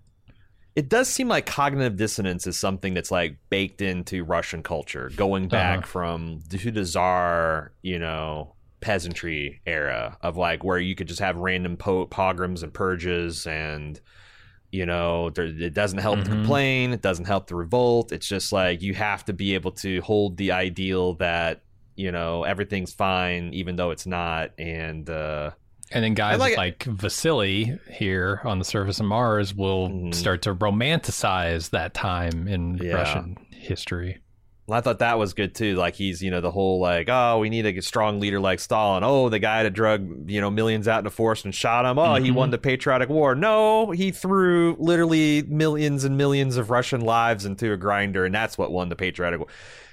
It does seem like cognitive dissonance is something that's like baked into Russian culture, going back Uh-huh. from to the czar, you know, peasantry era of like where you could just have random po- pogroms and purges and you know there, it doesn't help to Mhm. complain it doesn't help to revolt it's just like you have to be able to hold the ideal that you know everything's fine even though it's not and uh And then guys like like. Vasily here on the surface of Mars will Mhm. start to romanticize that time in Yeah. Russian history. I thought that was good too. Like he's, you know, the whole like, oh, we need a strong leader like Stalin. Oh, the guy that drug, you know, millions out into the forest and shot him. Oh, he Mhm. won the patriotic war. No, he threw literally millions and millions of Russian lives into a grinder, and that's what won the patriotic war.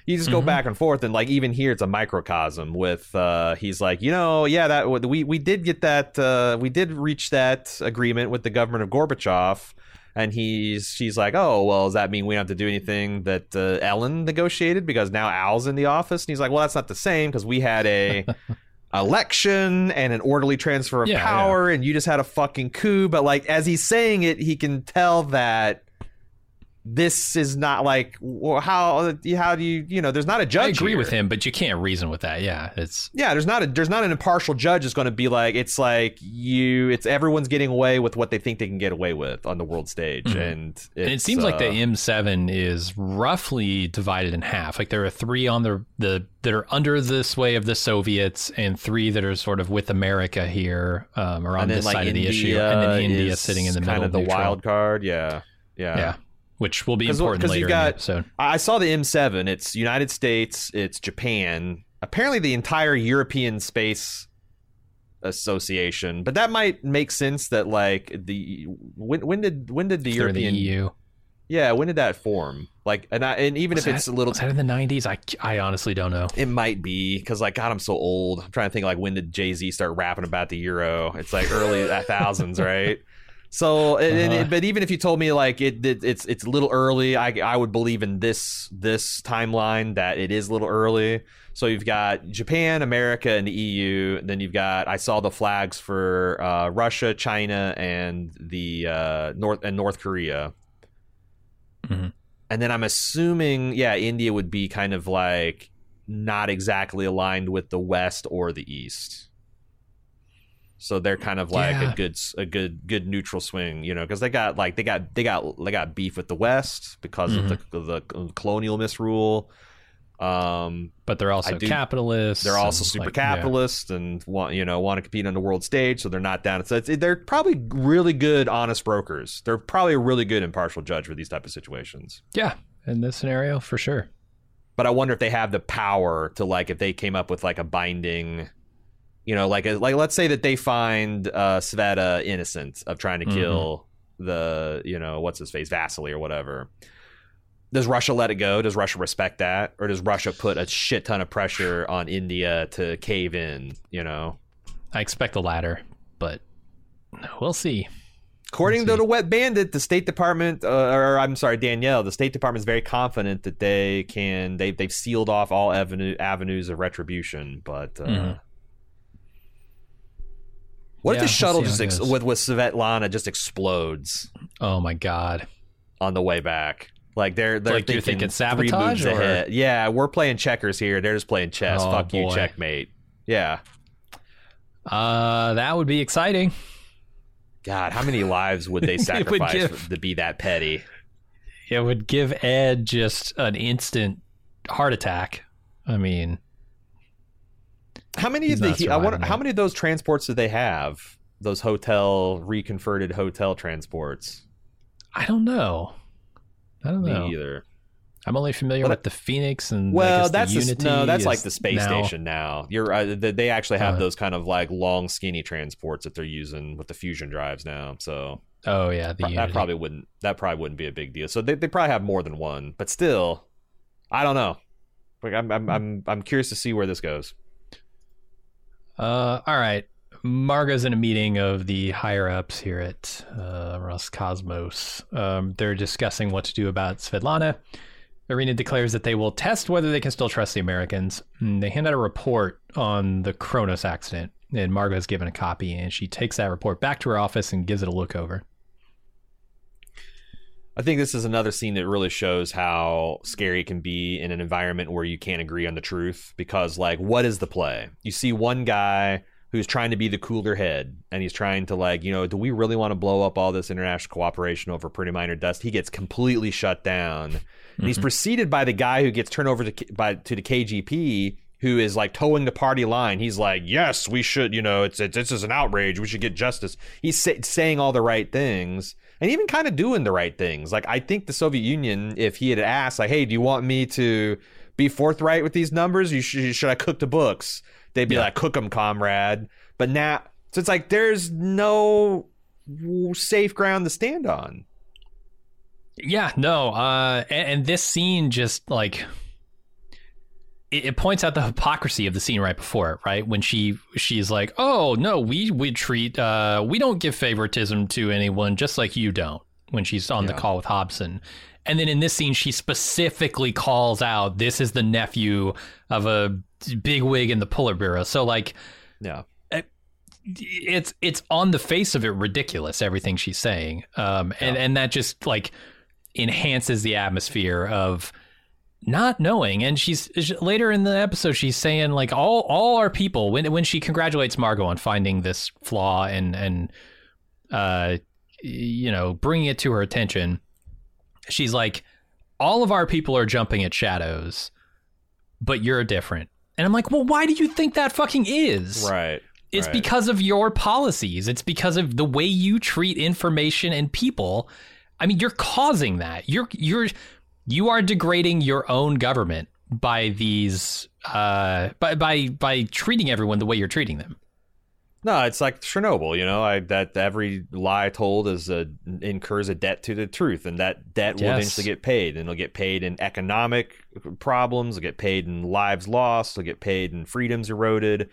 You just go Mhm. back and forth, and like even here, it's a microcosm. With uh, he's like, you know, yeah, that we we did get that, uh, we did reach that agreement with the government of Gorbachev and he's she's like, oh well, does that mean we don't have to do anything that uh, Ellen negotiated because now Al's in the office? And he's like, well, that's not the same because we had a election and an orderly transfer of Yeah, power, and you just had a fucking coup. But like as he's saying it, he can tell that this is not like well, how how do you you know there's not a judge. I agree here. with him, but you can't reason with that. Yeah, it's Yeah, there's not a there's not an impartial judge that's going to be like it's like you it's everyone's getting away with what they think they can get away with on the world stage, Mhm. and it's, and it seems like the uh, M7 is roughly divided in half. Like there are three on the the that are under the sway of the Soviets, and three that are sort of with America here, um, or on this like side India of the issue, and then India sitting in the middle, of the neutral. wild card. Yeah, yeah. yeah, which will be important 'cause later you've in the got- episode. I saw the M7. It's United States. It's Japan. Apparently, the entire European Space Association. But that might make sense. That like the when when did when did the If European the EU. yeah when did that form? Like and I, and even Was if that- it's a little was that in the '90s? I, I honestly don't know. It might be because, like, God, I'm so old. I'm trying to think, like, when did Jay Z start rapping about the euro? It's like early thousands, right? So, and, and- Uh-huh. but even if you told me like it, it, it's it's a little early, I I would believe in this this timeline that it is a little early. So you've got Japan, America, and the EU. Then you've got I saw the flags for uh, Russia, China, and the uh, North and North Korea. Mhm. And then I'm assuming, yeah, India would be kind of like not exactly aligned with the West or the East. So they're kind of like Yeah. a good, a good, good neutral swing, you know, because they got like they got they got they got beef with the West because of the, the colonial misrule. Um, But they're also do- capitalists. they're also super like, yeah. and want you know want to compete on the world stage, so they're not down. So it's, they're probably really good, honest brokers. They're probably a really good impartial judge for these type of situations. Yeah, in this scenario, for sure. But I wonder if they have the power to like if they came up with like a binding, you know, like like let's say that they find uh, Sveta innocent of trying to Mhm. kill the you know what's his face Vasily or whatever. Does Russia let it go? Does Russia respect that, or does Russia put a shit ton of pressure on India to cave in? You know, I expect the latter, but we'll see. according Let's to the Wet Bandit, the State Department, uh, or I'm sorry, Danielle, the State Department is very confident that they can they they've sealed off all avenue, avenues of retribution, but. Uh, Mhm. What if the shuttle just ex- with with Svetlana just explodes Oh my god. on the way back? Like they're they're Like you're thinking, thinking three sabotage, or- ahead. Yeah, we're playing checkers here. They're just playing chess. Oh, Fuck you, checkmate. Yeah. Uh, that would be exciting. God, how many lives would they It would sacrifice give- to be that petty? It would give Ed just an instant heart attack. I mean, How many of the he, I wonder how many of those transports do they have those hotel reconverted hotel transports. I don't know. I don't Me know. either. I'm only familiar But- with the Phoenix and Well, that's the no, that's like the space now- station now. You're uh, they, actually have Uh. those kind of like long, skinny transports that they're using with the fusion drives now. So Oh yeah, that Unity. probably wouldn't that probably wouldn't be a big deal. So they, they probably have more than one, but still, I don't know. Like I'm I'm I'm I'm curious to see where this goes. Uh, all right. Margo's in a meeting of the higher ups here at uh, Roscosmos. Um, they're discussing what to do about Svetlana. Irina declares that they will test whether they can still trust the Americans. Mm, They hand out a report on the Kronos accident, and Margo's given a copy, and she takes that report back to her office and gives it a look over. I think this is another scene that really shows how scary it can be in an environment where you can't agree on the truth. Because, like, what is the play? You see one guy who's trying to be the cooler head, and he's trying to, like, you know, do we really want to blow up all this international cooperation over pretty minor dust? He gets completely shut down, and he's mm-hmm. preceded by the guy who gets turned over to by to the KGB. Who is like towing the party line? He's like, "Yes, we should. You know, it's, it's this is an outrage. We should get justice." He's sa- saying all the right things, and even kind of doing the right things. Like I think the Soviet Union, if he had asked, like, "Hey, do you want me to be forthright with these numbers? You should, should I cook the books?" They'd be Yeah. like, "Cook them, comrade." But now, so it's like there's no safe ground to stand on. Yeah, no, uh, and, and this scene just like it, it points out the hypocrisy of the scene right before it, right? When she she's like, "Oh no, we we treat uh, we don't give favoritism to anyone, just like you don't." When she's on the call with Hobson, and then in this scene, she specifically calls out, "This is the nephew of a big wig in the Politburo." So like, Yeah. it's it's on the face of it ridiculous everything she's saying um and and that just like enhances the atmosphere of not knowing and she's later in the episode she's saying like all all our people when when she congratulates Margo on finding this flaw and and uh you know bringing it to her attention she's like all of our people are jumping at shadows but you're different and I'm like well why do you think that fucking is Right. it's right. because of your policies. It's because of the way you treat information and people. I mean, you're causing that. You're you're you are degrading your own government by these uh by by by treating everyone the way you're treating them. No, it's like Chernobyl, you know. I, that every lie told is a, incurs a debt to the truth, and that debt will Yes. eventually get paid, and it'll get paid in economic problems, it'll get paid in lives lost, it'll get paid in freedoms eroded,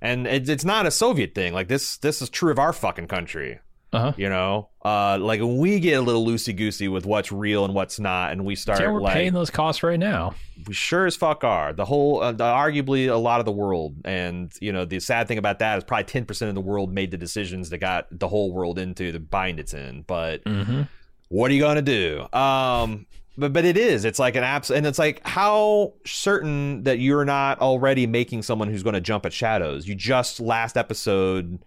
and it's it's not a Soviet thing. Like this, this is true of our fucking country. Uh-huh. You know, uh, like when we get a little loosey goosey with what's real and what's not, and we start Yeah, we're like paying those costs right now. we sure as fuck are. The whole, uh, the, arguably a lot of the world, and you know, the sad thing about that is probably ten percent of the world made the decisions that got the whole world into the bind it's in. But Mm-hmm. what are you gonna do? Um, but but it is. It's like an abs, and it's like how certain that you're not already making someone who's going to jump at shadows. You just last episode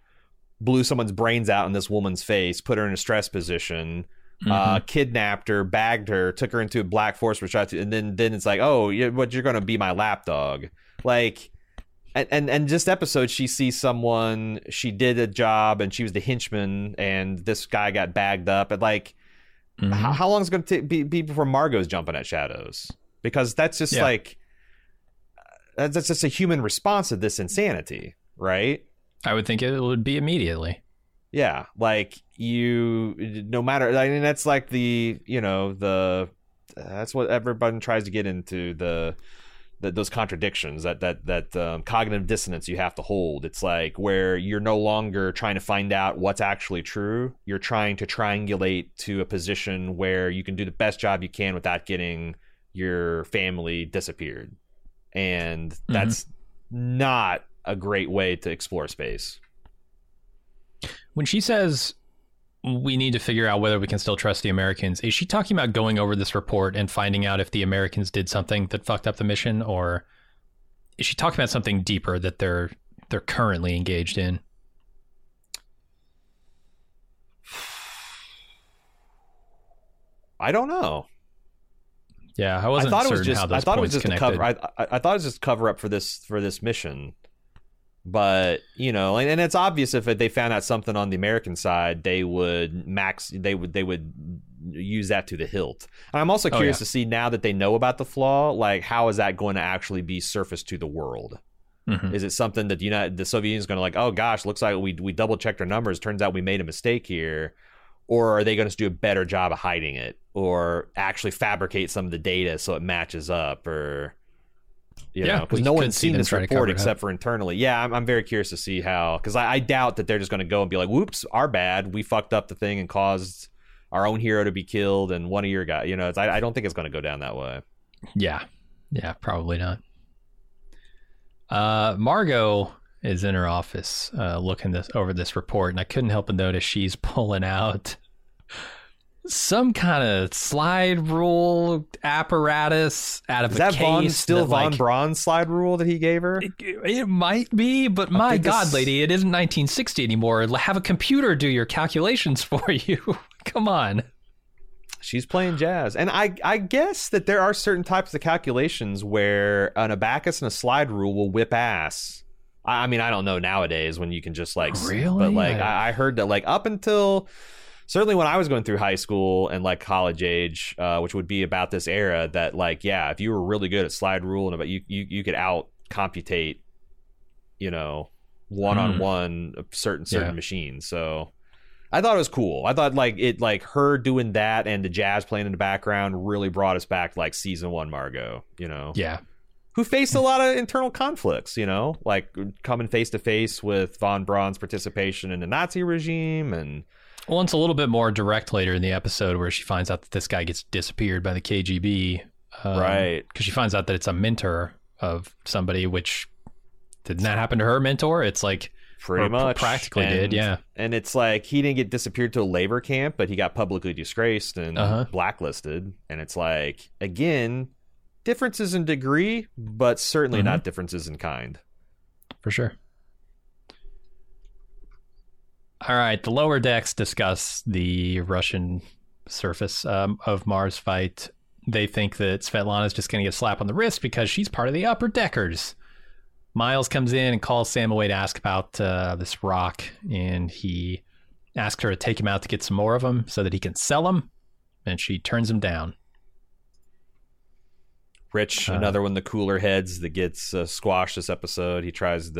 blew someone's brains out in this woman's face, put her in a stress position. Uh, kidnapped her, bagged her, took her into a black force retract, and then then it's like, oh, you but you're gonna be my lapdog, like, and, and and just episode she sees someone she did a job and she was the henchman and this guy got bagged up and like Mhm. how, how long is it going to be, be before Margo's jumping at shadows? Because that's just Yeah. like that's, that's just a human response to this insanity, right? I would think it would be immediately. Yeah, like you, no matter. I mean, that's like the you know the that's what everyone tries to get into the. the those contradictions that that that um, cognitive dissonance you have to hold it's like where you're no longer trying to find out what's actually true you're trying to triangulate to a position where you can do the best job you can without getting your family disappeared and that's not a great way to explore space When she says we need to figure out whether we can still trust the Americans, is she talking about going over this report and finding out if the Americans did something that fucked up the mission, or is she talking about something deeper that they're they're currently engaged in? i don't know Yeah, I I wasn't thought it was just. I thought it was just a connected. cover. I, I, I thought it was just cover up for this for this mission. But you know, and, and it's obvious if they found out something on the American side, they would max, they would, they would use that to the hilt. And I'm also Oh, curious yeah. to see now that they know about the flaw, like how is that going to actually be surfaced to the world? Mhm. Is it something that the United, the Soviet Union is going to like, oh gosh, looks like we we double checked our numbers. Turns out we made a mistake here, or are they going to do a better job of hiding it, or actually fabricate some of the data so it matches up, or you Yeah, because no one's seen this try to cover report except for internally. Yeah, I'm, I'm very curious to see how, because I, I doubt that they're just going to go and be like, whoops, our bad, we fucked up the thing and caused our own hero to be killed and one of your guys. You know, it's, I, I don't think it's going to go down that way. Yeah. Yeah, probably not. Uh, Margo is in her office uh, looking this over this report, and I couldn't help but notice she's pulling out some kind of slide rule apparatus out of Is a that case. Von still that, Von like, Braun slide rule that he gave her? It, it might be, but my God, lady, it isn't 1960 anymore. Have a computer do your calculations for you. Come on. She's playing jazz, and I I guess that there are certain types of calculations where an abacus and a slide rule will whip ass. I, I mean, I don't know nowadays when you can just like, Really? but like I- I, I heard that like up until certainly when I was going through high school and like college age, uh, which would be about this era, that like yeah, if you were really good at slide rule and about you you you could out computate, you know, one on one certain certain Yeah. machines. So. I thought it was cool. I thought like it like her doing that and the jazz playing in the background really brought us back like season one Margo, you know. Yeah. Who faced a lot of internal conflicts, you know, like coming face to face with von Braun's participation in the Nazi regime and Well, it's a little bit more direct later in the episode where she finds out that this guy gets disappeared by the KGB. Um, Right. Because she finds out that it's a mentor of somebody, which didn't that happen to her mentor? It's like, pretty much practically and, did, yeah. And it's like he didn't get disappeared to a labor camp, but he got publicly disgraced and Uh-huh. blacklisted. And it's like again, differences in degree, but certainly Mhm. not differences in kind. for sure. All right. The lower decks discuss the Russian surface um, of Mars fight. They think that Svetlana is just going to get a slap on the wrist because she's part of the upper deckers. Miles comes in and calls Sam away to ask about uh, this rock, and he asks her to take him out to get some more of them so that he can sell them, and she turns him down. Rich, Uh, another one of the cooler heads that gets uh, squashed this episode. He tries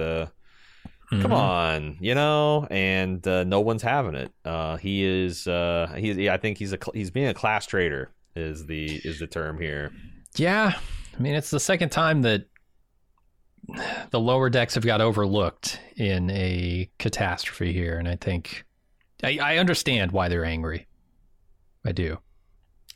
to come on, you know, and uh, no one's having it. Uh, he is. Uh, he, I think he's a. He's being a class traitor. Is the is the term here? Yeah, I mean it's the second time that the lower decks have got overlooked in a catastrophe here, and I think I, I understand why they're angry. I do.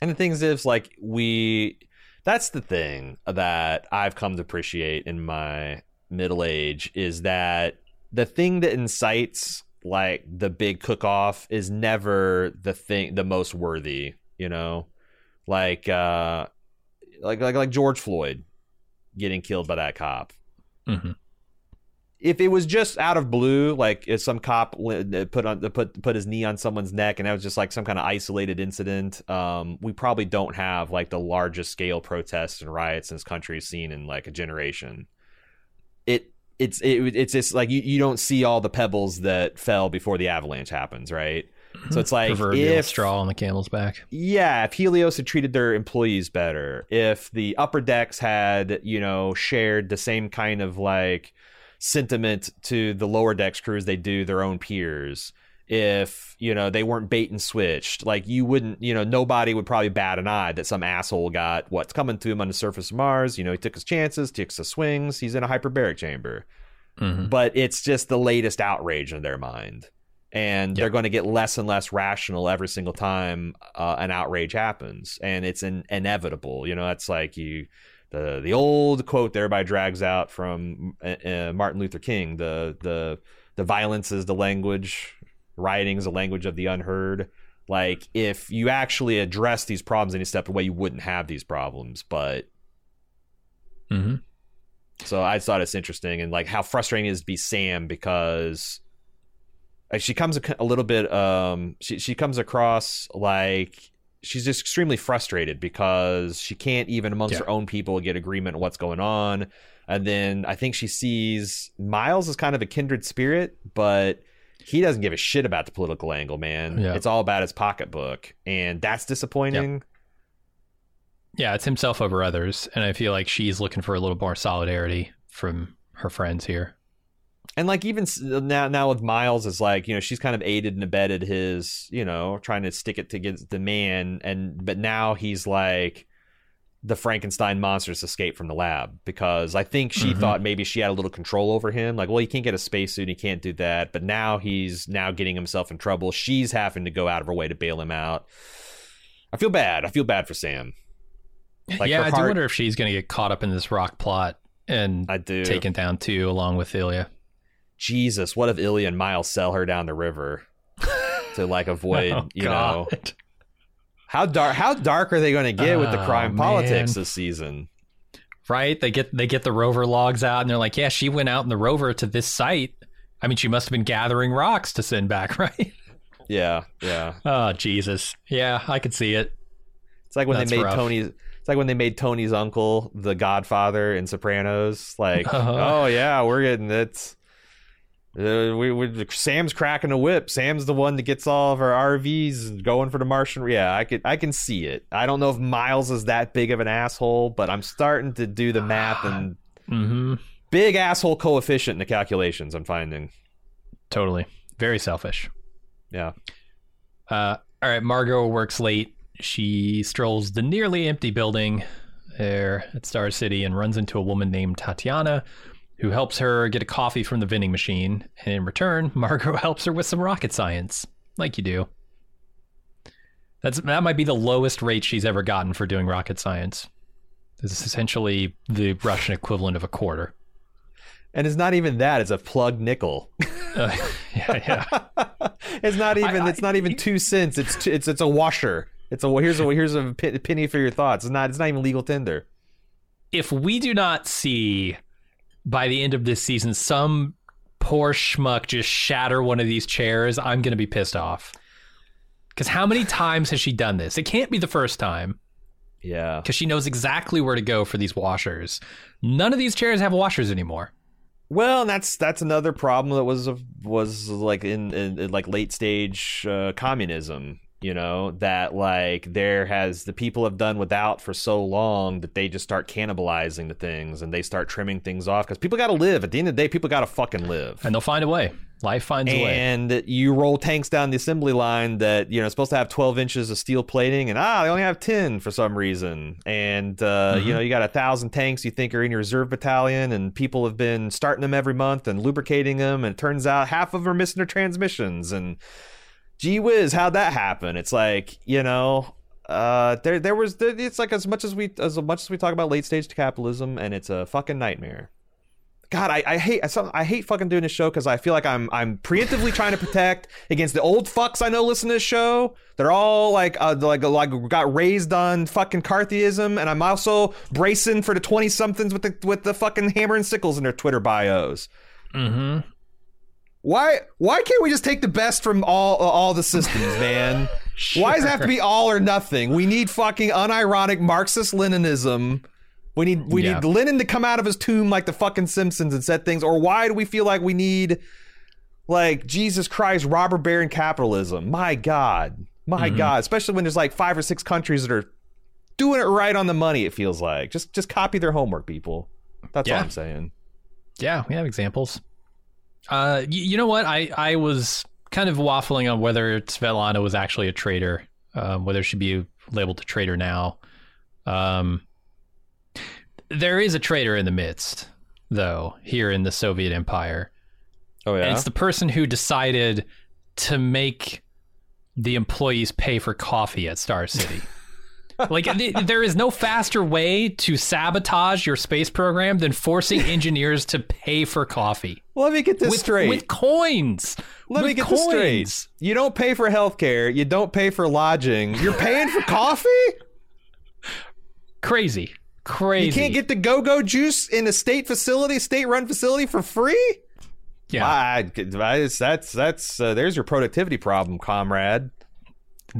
And the thing is like we. That's the thing that I've come to appreciate in my middle age is that the thing that incites like the big cook off is never the thing the most worthy, you know? Like uh like like like George Floyd getting killed by that cop. hmm If it was just out of blue, like if some cop put on put put his knee on someone's neck, and that was just like some kind of isolated incident, um, we probably don't have like the largest scale protests and riots in this country seen in like a generation. It it's it, it's just like you, you don't see all the pebbles that fell before the avalanche happens, right? So it's like Proverbial if straw on the camel's back. yeah, if Helios had treated their employees better, if the upper decks had, you know, shared the same kind of like sentiment to the lower decks crews they do their own peers, if, you know, they weren't bait and switched, like you wouldn't, you know, nobody would probably bat an eye that some asshole got what's coming to him on the surface of Mars. You know, he took his chances, took his swings, he's in a hyperbaric chamber. Hmm but it's just the latest outrage in their mind. And they're going to get less and less rational every single time uh, an outrage happens. And it's in- inevitable. You know that's like you the the old quote that everybody drags out from uh, uh, Martin Luther King the the the violence is the language rioting is the language of the unheard like if you actually address these problems and you step away you wouldn't have these problems but hmm so I thought it's interesting and like how frustrating it is to be Sam because like, she comes a, a little bit um she she comes across like she's just extremely frustrated because she can't even amongst Yeah. her own people get agreement on what's going on. And then I think she sees Miles as kind of a kindred spirit, but he doesn't give a shit about the political angle, man. Yeah. It's all about his pocketbook, and that's disappointing. Yeah, it's himself over others, and I feel like she's looking for a little more solidarity from her friends here. And like even now, now with Miles, is like you know she's kind of aided and abetted his, you know, trying to stick it against the man, and but now he's like the Frankenstein monsters escape from the lab because I think she Mhm. thought maybe she had a little control over him. Like, well, he can't get a spacesuit, he can't do that. But now he's now getting himself in trouble. She's having to go out of her way to bail him out. I feel bad. I feel bad for Sam. Like, yeah, I do wonder if she's going to get caught up in this rock plot and I do. taken down too, along with Ilya. Jesus, what if Ilya and Miles sell her down the river to like avoid, Oh, you know, God. How dark? How dark are they going to get with the Oh, crime politics this season? right? They get they get the rover logs out, and they're like, "Yeah, she went out in the rover to this site. I mean, she must have been gathering rocks to send back, right?" Yeah, yeah. oh, Jesus. Yeah, I could see it. It's like when That's they made rough. Tony's. It's like when they made Tony's uncle the Godfather in Sopranos. Like, Uh-huh. oh yeah, we're getting it. Uh, we, we Sam's cracking a whip. Sam's the one that gets all of our RVs going for the Martian. Yeah, I could I can see it. I don't know if Miles is that big of an asshole, but I'm starting to do the math and Mm-hmm. big asshole coefficient in the calculations. I'm finding. Totally. Very selfish. Yeah. Uh, all right, Margo works late. She strolls the nearly empty building there at Star City and runs into a woman named Tatiana who helps her get a coffee from the vending machine. And in return, Margo helps her with some rocket science, like you do. That's that might be the lowest rate she's ever gotten for doing rocket science. This is essentially the Russian equivalent of a quarter. And it's not even that. It's a plug nickel. Uh, yeah, yeah. it's not even. I- it's not even two cents. It's two, it's it's a washer. It's a here's a here's a penny for your thoughts. It's not. It's not even legal tender. if we do not see by the end of this season some poor schmuck just shatter one of these chairs, I'm going to be pissed off. Because how many times has she done this? It can't be the first time Yeah. because she knows exactly where to go for these washers. None of these chairs have washers anymore. Well, and that's that's another problem that was was like in, in, in like late stage uh, communism. You know that like there has the people have done without for so long that they just start cannibalizing the things and they start trimming things off because people got to live. At the end of the day, people got to fucking live. And they'll find a way. Life finds a way. and you roll tanks down the assembly line that you know supposed to have 12 inches of steel plating and ah they only have 10 for some reason and uh, Mm-hmm. you know you got a thousand tanks you think are in your reserve battalion and people have been starting them every month and lubricating them and it turns out half of them are missing their transmissions and gee whiz how'd that happen it's like you know uh, there there was it's like as much as we as much as we talk about late stage capitalism and it's a fucking nightmare God, I, I hate I hate fucking doing this show because I feel like I'm I'm preemptively trying to protect against the old fucks I know listen to this show. They're all like uh, like like got raised on fucking McCarthyism, and I'm also bracing for the twenty somethings with the with the fucking hammer and sickles in their Twitter bios. mm-hmm. Why why can't we just take the best from all all the systems, man? Why does it have to be all or nothing? We need fucking unironic Marxist Leninism. We need we Yeah. need Lenin to come out of his tomb like the fucking Simpsons and set things. Or why do we feel like we need like Jesus Christ robber baron capitalism? My God, my mm-hmm. God! Especially when there's like five or six countries that are doing it right on the money. It feels like just just copy their homework, people. That's all I'm saying. Yeah, we have examples. Uh, y- you know what? I, I was kind of waffling on whether Svetlana was actually a traitor, um, whether she should be labeled a traitor now. Um, there is a traitor in the midst, though, here in the Soviet Empire. Oh And it's the person who decided to make the employees pay for coffee at Star City. like, th- there is no faster way to sabotage your space program than forcing engineers to pay for coffee Let me get this with, straight. with coins. Let with me get coins. this straight. You don't pay for healthcare. You don't pay for lodging. You're paying for coffee. Crazy, crazy. You can't get the go-go juice in a state facility, state-run facility for free. yeah. I, I- that's that's uh, there's your productivity problem, comrade.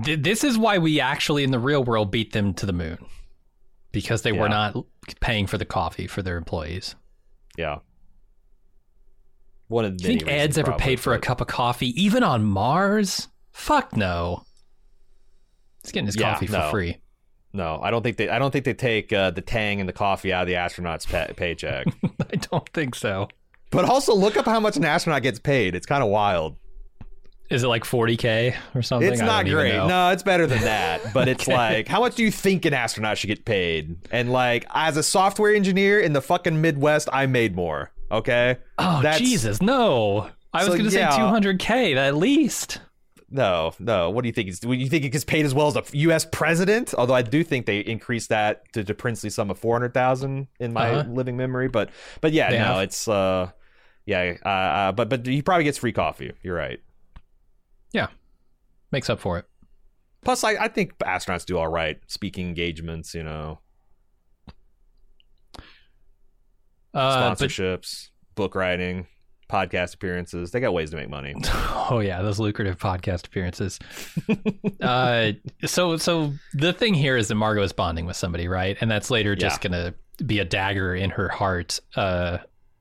Th- this is why we actually in the real world beat them to the moon because they were not paying for the coffee for their employees. Yeah. One of the Do you think Ed's ever paid for a cup of coffee, even on Mars? Fuck no. He's getting his Yeah, coffee for no. free. No, I don't think they. I don't think they take uh, the tang and the coffee out of the astronaut's pay- paycheck. I don't think so. but also, look up how much an astronaut gets paid. It's kind of wild. Is it like 40k or something? It's not great. No, it's better than that. But it's Okay. like, how much do you think an astronaut should get paid? And like, as a software engineer in the fucking Midwest, I made more. Okay. Oh That's- Jesus, no! I was So, going to yeah. say 200k at least. No, no. What do you think? Do you think he gets paid as well as a U.S. president? Although I do think they increased that to the princely sum of four hundred thousand in my Uh-huh. living memory. But, but yeah, They no, have. it's uh, yeah, uh, uh, but but he probably gets free coffee. You're right. Yeah, makes up for it. Plus, I, I think astronauts do all right speaking engagements. You know, Uh, but sponsorships, book writing, podcast appearances. They got ways to make money. oh yeah, those lucrative podcast appearances. uh, so so the thing here is that Margo is bonding with somebody, right? And that's later just gonna be a dagger in her heart. Uh,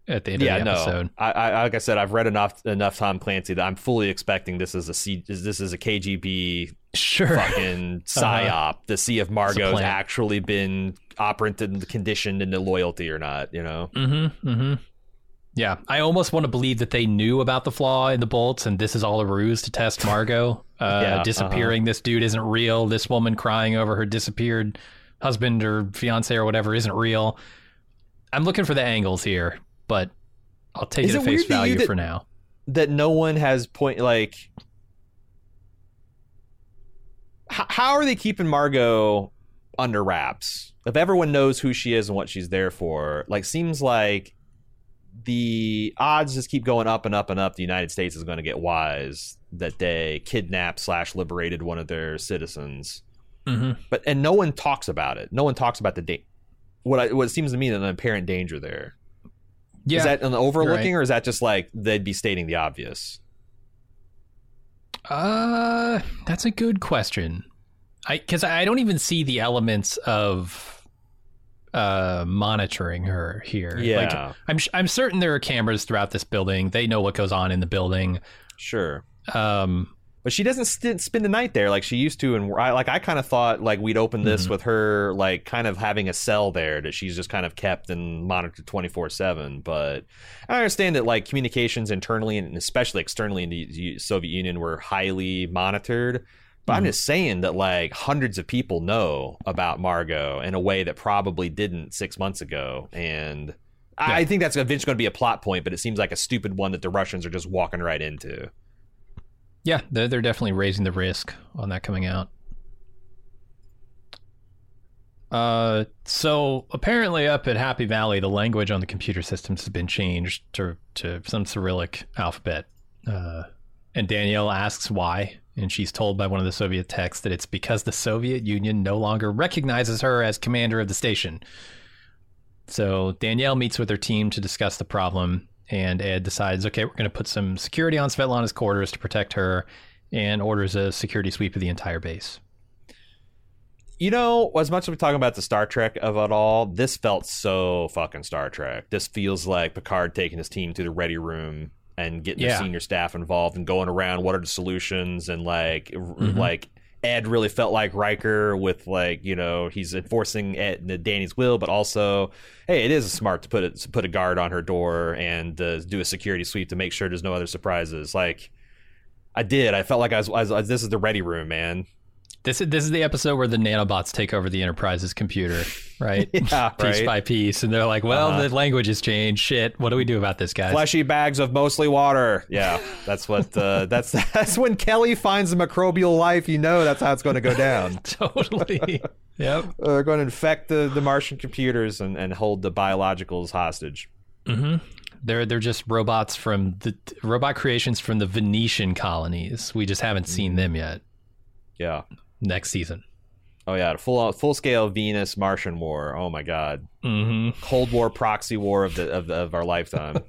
at the end yeah, of the no. episode. I, I like I said, I've read enough enough Tom Clancy that I'm fully expecting this is a C, this is a KGB Sure. fucking psyop to see if Margo's actually been operated and conditioned into loyalty or not. You know, Mm-hmm. Mm-hmm. Yeah, I almost want to believe that they knew about the flaw in the bolts, and this is all a ruse to test Margo. Uh, Yeah, disappearing. This dude isn't real. This woman crying over her disappeared husband or fiance or whatever isn't real. I'm looking for the angles here, but I'll take Is it at face value that- for now. that no one has point like. H- how are they keeping Margo under wraps? If everyone knows who she is and what she's there for, like seems like the odds just keep going up and up and up. The United States is going to get wise that they kidnapped slash liberated one of their citizens. Mm-hmm. but and no one talks about it. No one talks about the da- what I, what seems to me an apparent danger there. Yeah, Is that an overlooking, or is that just like they'd be stating the obvious? Uh, that's a good question. I because I don't even see the elements of uh monitoring her here. Yeah. like, I'm I'm certain there are cameras throughout this building. They know what goes on in the building. Sure, Um, but she doesn't st- spend the night there like she used to. And I, like I kind of thought like we'd open this Mhm. with her like kind of having a cell there that she's just kind of kept and monitored twenty four seven. But I understand that like communications internally and especially externally in the Soviet Union were highly monitored. But I'm Mhm. just saying that like hundreds of people know about Margo in a way that probably didn't six months ago, and I think that's eventually going to be a plot point. But it seems like a stupid one that the Russians are just walking right into. Yeah, they're they're definitely raising the risk on that coming out. Uh, so apparently up at Happy Valley, the language on the computer systems has been changed to to some Cyrillic alphabet. Uh, and Danielle asks why, and she's told by one of the Soviet techs that it's because the Soviet Union no longer recognizes her as commander of the station. So Danielle meets with her team to discuss the problem, and Ed decides, okay, we're going to put some security on Svetlana's quarters to protect her, and orders a security sweep of the entire base. You know, as much as we're talking about the Star Trek of it all, this felt so fucking Star Trek. This feels like Picard taking his team to the ready room and getting Yeah. the senior staff involved and going around. What are the solutions? And like, Mhm. like Ed really felt like Riker with like, you know, he's enforcing Ed, Dani's will, but also, hey, it is smart to put it to put a guard on her door and uh, do a security sweep to make sure there's no other surprises. Like, I did. I felt like I was, I was. This is the ready room, man. This is this is the episode where the nanobots take over the Enterprise's computer, right? Yeah, piece right. by piece, and they're like, "Well, Uh-huh. the language has changed. Shit, what do we do about this, guys?" fleshy bags of mostly water. Yeah, that's what. Uh, that's that's when Kelly finds the microbial life. You know, that's how it's going to go down. totally. yep. Uh, They're going to infect the, the Martian computers and, and hold the biologicals hostage. hmm They're they're just robots from the robot creations from the Venetian colonies. We just haven't seen them yet. Yeah. Next season. Oh yeah, full full scale Venus Martian war. Oh my God, hmm Cold War proxy war of the of, of our lifetime.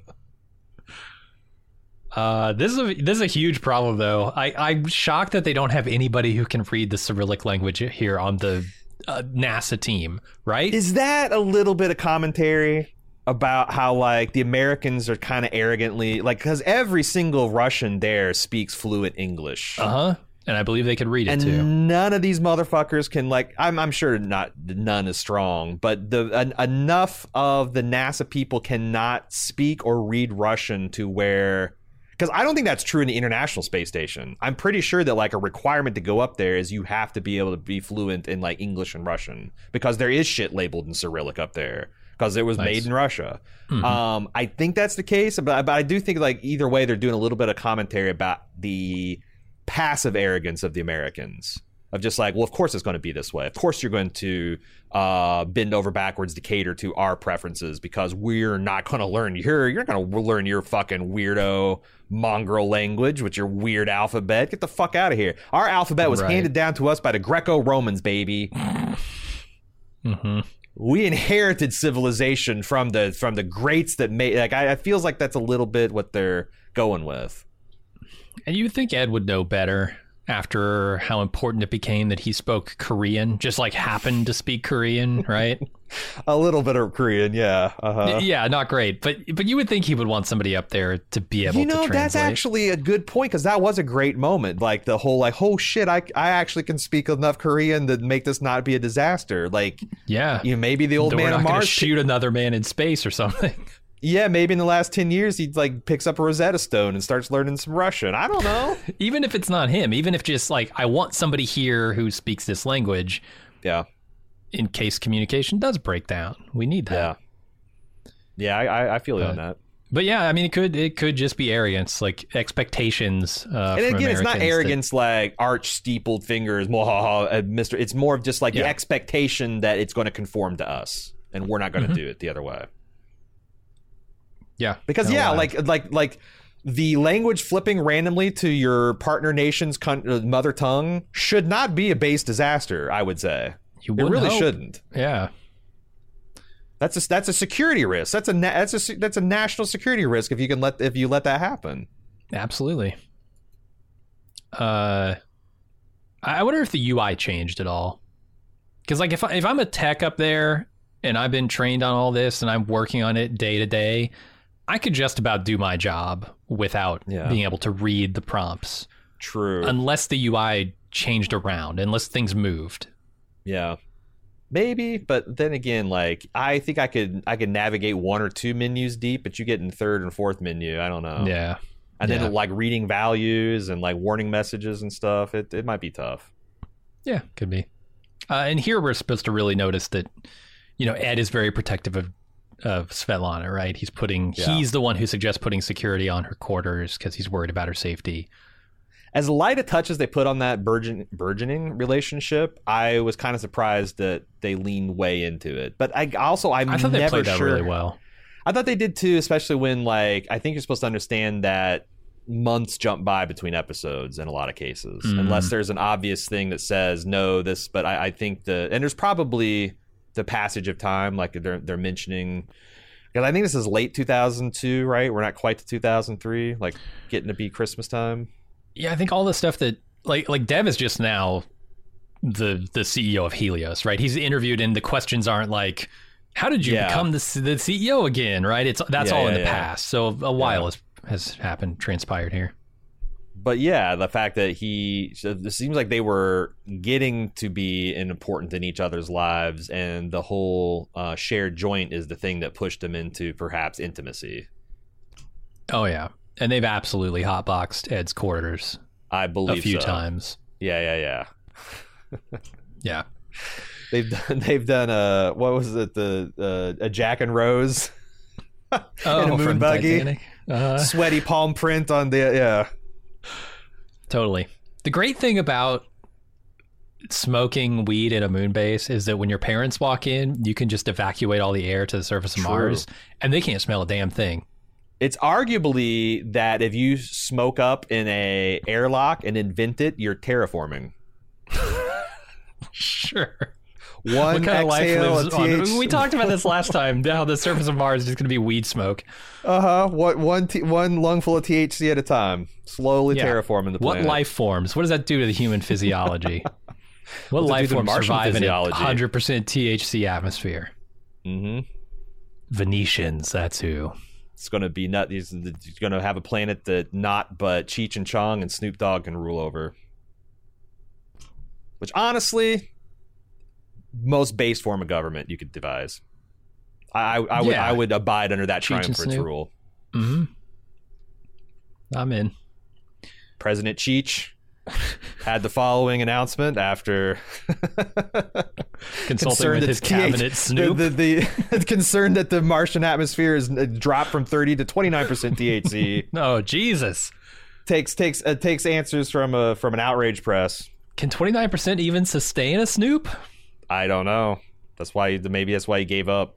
Uh, this is a this is a huge problem, though. I I'm shocked that they don't have anybody who can read the Cyrillic language here on the uh, NASA team, right? Is that a little bit of commentary about how like the Americans are kind of arrogantly like because every single Russian there speaks fluent English. Uh huh. And I believe they could read it and too. none of these motherfuckers can like I'm I'm sure not none is strong, but the en- enough of the NASA people cannot speak or read Russian to where because I don't think that's true in the International Space Station. I'm pretty sure that like a requirement to go up there is you have to be able to be fluent in like English and Russian because there is shit labeled in Cyrillic up there because it was Nice. made in Russia. Um, I think that's the case, but but I do think like either way they're doing a little bit of commentary about the passive arrogance of the Americans of just like, well, of course it's going to be this way. Of course you're going to uh, bend over backwards to cater to our preferences because we're not going to learn your, you're going to learn your fucking weirdo mongrel language with your weird alphabet. Get the fuck out of here. Our alphabet was Right. handed down to us by the Greco-Romans, baby. hmm We inherited civilization from the from the greats that made. Like I, it feels like that's a little bit what they're going with. And you would think Ed would know better after how important it became that he spoke Korean, just like happened to speak Korean, right? A little bit of Korean, yeah. Uh-huh. yeah, not great, but but you would think he would want somebody up there to be able you to know translate. that's actually a good point because that was a great moment like the whole like oh shit I, I actually can speak enough korean to make this not be a disaster like yeah. you know, maybe the old We're man on mars shoot another man in space or something. yeah maybe in the last 10 years he like picks up a rosetta stone and starts learning some russian i don't know even if it's not him, even if just like I want somebody here who speaks this language yeah in case communication does break down. We need that. yeah yeah i i, feel you on that But yeah, I mean, it could it could just be arrogance, like expectations. Uh, and from again, it's not Americans that- arrogance like arch steepled fingers, mwahaha, uh, Mister. It's more of just like the expectation that it's going to conform to us, and we're not going to Mhm. do it the other way. Yeah, Because yeah, like like like the language flipping randomly to your partner nation's con- uh, mother tongue should not be a base disaster. I would say you it really hope. shouldn't. Yeah, That's a that's a security risk. That's a na- that's a that's a national security risk if you can let if you let that happen. absolutely. Uh, I I wonder if the UI changed at all. Because like if I, if I'm a tech up there and I've been trained on all this and I'm working on it day to day, I could just about do my job without Yeah. being able to read the prompts, True. unless the UI changed around, unless things moved. Yeah. Maybe, but then again, like I think I could I could navigate one or two menus deep, but you get in third and fourth menu. I don't know. Yeah, And then like reading values and like warning messages and stuff, it, it might be tough. Yeah, could be. Uh, and here we're supposed to really notice that, you know, Ed is very protective of of Svetlana, right? He's putting Yeah. he's the one who suggests putting security on her quarters because he's worried about her safety. As light a touch as they put on that burgeon, burgeoning relationship, I was kind of surprised that they leaned way into it. But I also I'm I thought they never played that really well. I thought they did too, especially when like I think you're supposed to understand that months jump by between episodes in a lot of cases, Mm. unless there's an obvious thing that says no, this. But I, I think the and there's probably the passage of time, like they're they're mentioning. Because I think this is late 2002, right? We're not quite to 2003, like getting to be Christmas time. Yeah, I think all the stuff that like like Dev is just now the the CEO of Helios, right? He's interviewed and the questions aren't like how did you Yeah. become the, the CEO again, right? It's that's Yeah, all yeah, in the past. So a while has has happened, transpired here. But yeah, the fact that he it seems like they were getting to be important in each other's lives, and the whole uh, shared joint is the thing that pushed them into perhaps intimacy. Oh yeah, and they've absolutely hotboxed Ed's quarters I a believe a few so. times. Yeah, yeah, yeah. Yeah. They've done, they've done a what was it the uh, a Jack and Rose Oh, in a moon buggy, Titanic. Uh, sweaty palm print on the yeah. Totally. The great thing about smoking weed in a moon base is that when your parents walk in, you can just evacuate all the air to the surface of True. Mars, and they can't smell a damn thing. It's arguably that if you smoke up in a airlock and invent it, you're terraforming. Sure. One what kind of life exhale, lives a on? TH We talked about this last time. Now the surface of Mars is just going to be weed smoke. Uh huh. What one t- one lungful of THC at a time, slowly Yeah. terraforming the planet. What life forms? What does that do to the human physiology? what What's life to forms survive physiology? in a hundred percent THC atmosphere? Mm-hmm. Venetians. That's who. It's gonna be nut. He's, he's gonna have a planet that not but Cheech and Chong and Snoop Dogg can rule over. Which honestly, most base form of government you could devise. I I, I would Yeah. I would abide under that Cheech triumvirate rule. hmm I'm in. President Cheech had the following announcement after Consulting with his cabinet Snoop. The, the, the concerned that the Martian atmosphere is uh, dropped from 30 to 29 percent THC no, Jesus! takes takes uh, takes answers from a from an outraged press. Can 29% even sustain a Snoop? I don't know. That's why maybe that's why he gave up.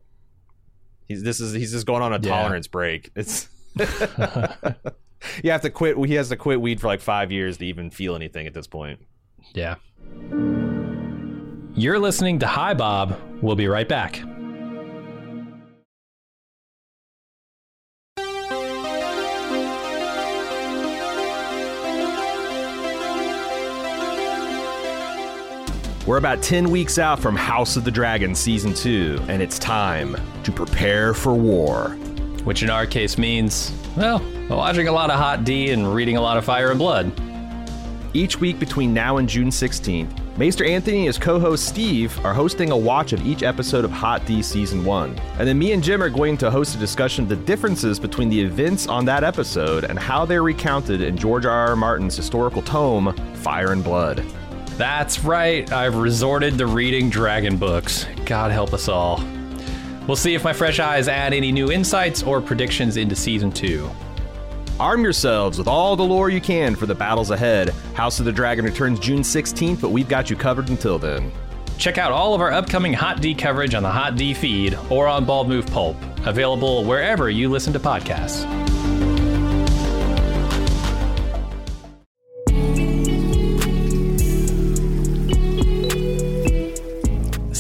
He's this is he's just going on a Yeah. tolerance break. It's you have to quit. He has to quit weed for like five years to even feel anything at this point. Yeah. You're listening to Bald Move. We'll be right back. We're about 10 weeks out from House of the Dragon Season 2, and it's time to prepare for war. Which in our case means, well, watching a lot of Hot D and reading a lot of Fire and Blood. Each week between now and June 16th, Maester Anthony and his co host Steve are hosting a watch of each episode of Hot D Season 1. And then me and Jim are going to host a discussion of the differences between the events on that episode and how they're recounted in George R. R. Martin's historical tome, Fire and Blood. That's right, I've resorted to reading dragon books. God help us all. We'll see if my fresh eyes add any new insights or predictions into season two. Arm yourselves with all the lore you can for the battles ahead. House of the Dragon returns June 16th, but we've got you covered until then. Check out all of our upcoming Hot D coverage on the Hot D feed or on Bald Move Pulp, available wherever you listen to podcasts.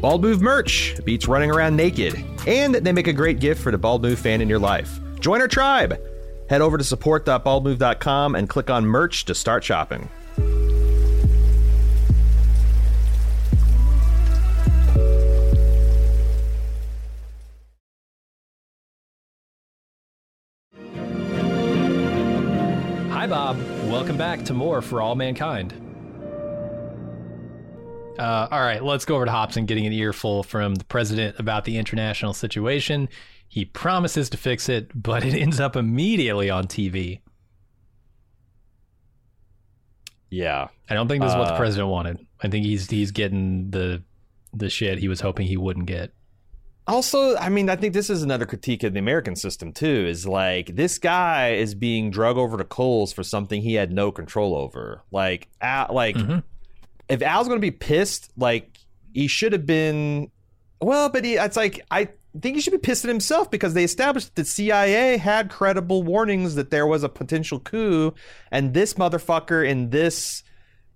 Bald Move merch beats running around naked, and they make a great gift for the Bald Move fan in your life. Join our tribe! Head over to support.baldmove.com and click on merch to start shopping. Bald Move. Welcome back to more for all mankind. Uh, all right, let's go over to Hobson getting an earful from the president about the international situation. He promises to fix it, but it ends up immediately on TV. Yeah, I don't think this is what the Uh, president wanted. I think he's he's getting the the shit he was hoping he wouldn't get. Also, I mean, I think this is another critique of the American system too. Is like this guy is being drug over to coals for something he had no control over. Like, Al, like Mhm. If Al's going to be pissed, like he should have been. Well, but he, it's like I think he should be pissed at himself because they established that the CIA had credible warnings that there was a potential coup, and this motherfucker in this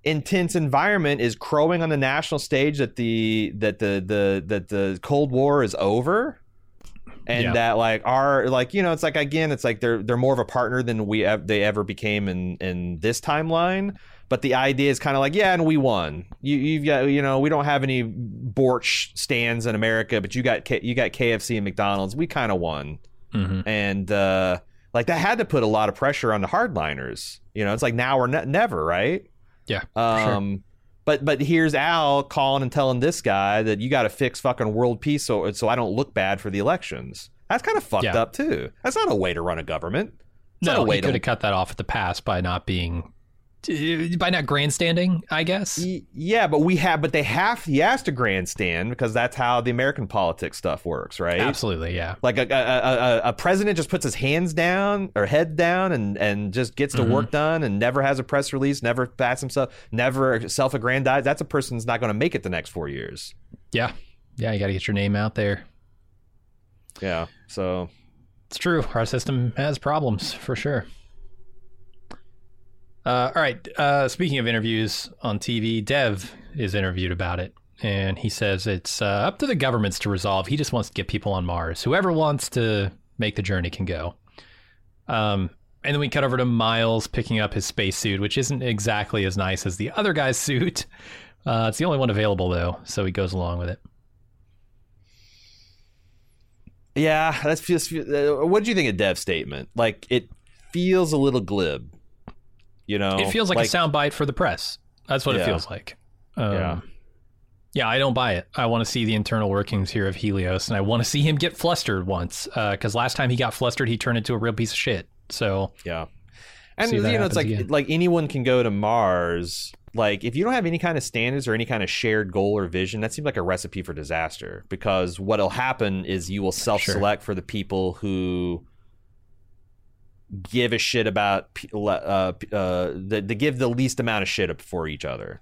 intense environment is crowing on the national stage that the that the the that the Cold War is over. And Yeah. that like our like you know it's like again it's like they're they're more of a partner than we ev- they ever became in in this timeline but the idea is kind of like yeah and we won you you've got you know we don't have any borch stands in America but you got K- you got KFC and McDonald's we kind of won hmm and uh like that had to put a lot of pressure on the hardliners you know it's like now or ne- never right Yeah, for sure. um, but but here's Al calling and telling this guy that you got to fix fucking world peace so so I don't look bad for the elections. That's kind of fucked Yeah. up too. That's not a way to run a government. It's not No, a way he could to. have cut that off at the pass by not being by not grandstanding, I guess. Yeah, but we have, but they have. He has to grandstand because that's how the American politics stuff works, right? Absolutely, yeah. Like a, a, a, a president just puts his hands down or head down and, and just gets the work mm-hmm. done and never has a press release, never bats himself, never self aggrandize. That's a person that's not going to make it the next four years. Yeah. Yeah, you got to get your name out there. Yeah. So It's true. Our system has problems for sure. Uh, all right. Uh, speaking of interviews on TV, Dev is interviewed about it, and he says it's uh, up to the governments to resolve. He just wants to get people on Mars. Whoever wants to make the journey can go. Um, and then we cut over to Miles picking up his spacesuit, which isn't exactly as nice as the other guy's suit. Uh, it's the only one available though, so he goes along with it. yeah, that's just. Uh, what do you think of Dev's statement? Like it feels a little glib. You know, It feels like, a soundbite for the press. That's what it feels like. Um, Yeah. yeah. I don't buy it. I want to see the internal workings here of Helios, and I want to see him get flustered once. Because last time he got flustered, he turned into a real piece of shit. So Yeah. And you know, it's like again. like anyone can go to Mars. Like if you don't have any kind of standards or any kind of shared goal or vision, that seems like a recipe for disaster. Because what'll happen is you will self-select for the people who give a shit about uh, uh, the, the give the least amount of shit for each other.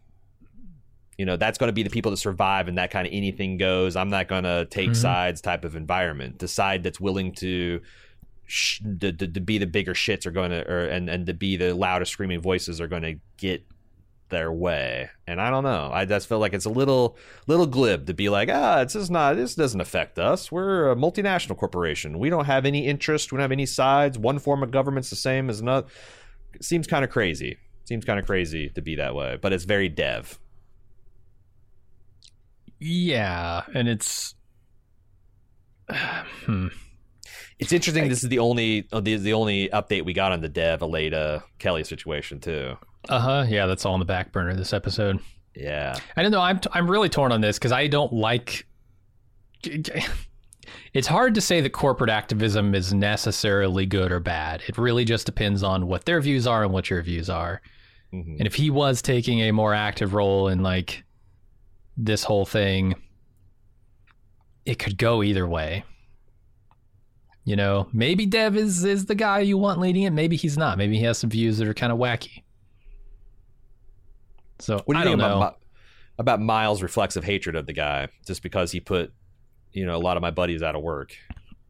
You know, that's going to be the people that survive in that kind of anything goes. I'm not going to take Mhm. sides type of environment. The side that's willing to sh- to, to, to be the bigger shits are going to, or and and to be the loudest screaming voices are going to get their way. And I don't know. I just feel like it's a little little glib to be like, ah, it's just not. This doesn't affect us. We're a multinational corporation. We don't have any interest. We don't have any sides. One form of government's the same as another. It seems kind of crazy. Seems kind of crazy to be that way, but it's very dev. yeah, and it's hmm. It's interesting. This is the only uh, the, the only update we got on the dev Aleida Kelly situation too. Uh huh. Yeah, that's all on the back burner this episode. Yeah. I don't know. I'm I'm really torn on this because I don't like. It's hard to say that corporate activism is necessarily good or bad. It really just depends on what their views are and what your views are. Mhm. And if he was taking a more active role in like this whole thing, it could go either way. You know, maybe Dev is is the guy you want leading it. Maybe he's not. Maybe he has some views that are kind of wacky. So What do you I think know. about about Miles' reflexive hatred of the guy just because he put you know a lot of my buddies out of work?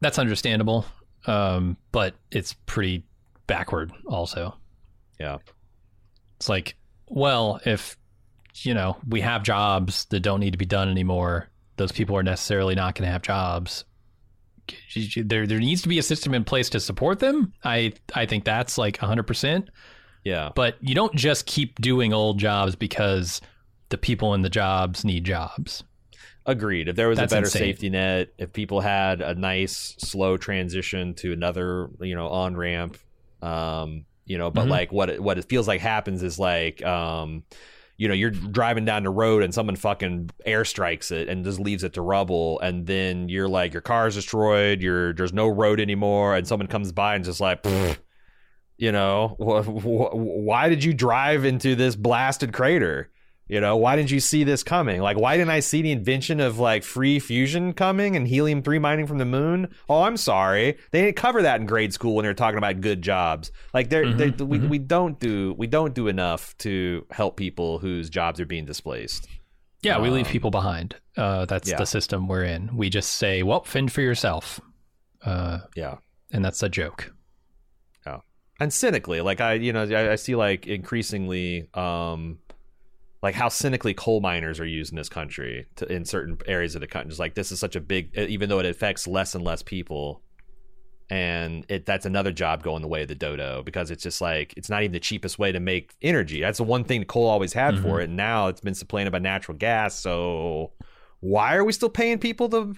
That's understandable, um, but it's pretty backward. Also, Yeah. it's like, well, if you know we have jobs that don't need to be done anymore, those people are necessarily not going to have jobs. There, there needs to be a system in place to support them. I, I think that's like hundred percent. Yeah. But you don't just keep doing old jobs because the people in the jobs need jobs. Agreed. If there was That's a better insane. safety net, if people had a nice slow transition to another, you know, on ramp, um, you know, but Mhm. like what it, what it feels like happens is like, um, you know, you're driving down the road and someone fucking airstrikes it and just leaves it to rubble, and then you're like, your car's destroyed, you're there's no road anymore, and someone comes by and just like. You know, wh- wh- why did you drive into this blasted crater? You know, why didn't you see this coming? Like, why didn't I see the invention of like free fusion coming and helium three mining from the moon? Oh, I'm sorry, they didn't cover that in grade school when they were talking about good jobs. Like, they're, Mhm, they we mhm. we don't do we don't do enough to help people whose jobs are being displaced. Yeah, we leave Um, people behind. Uh, that's yeah. the system we're in. We just say, "Well, fend for yourself," uh, Yeah, and that's a joke. And cynically, like I, you know, I, I see like increasingly, um, like how cynically coal miners are used in this country to, in certain areas of the country. Just like this is such a big, even though it affects less and less people, and it that's another job going the way of the dodo because it's just like it's not even the cheapest way to make energy. That's the one thing coal always had for it. And now it's been supplanted by natural gas. So why are we still paying people to?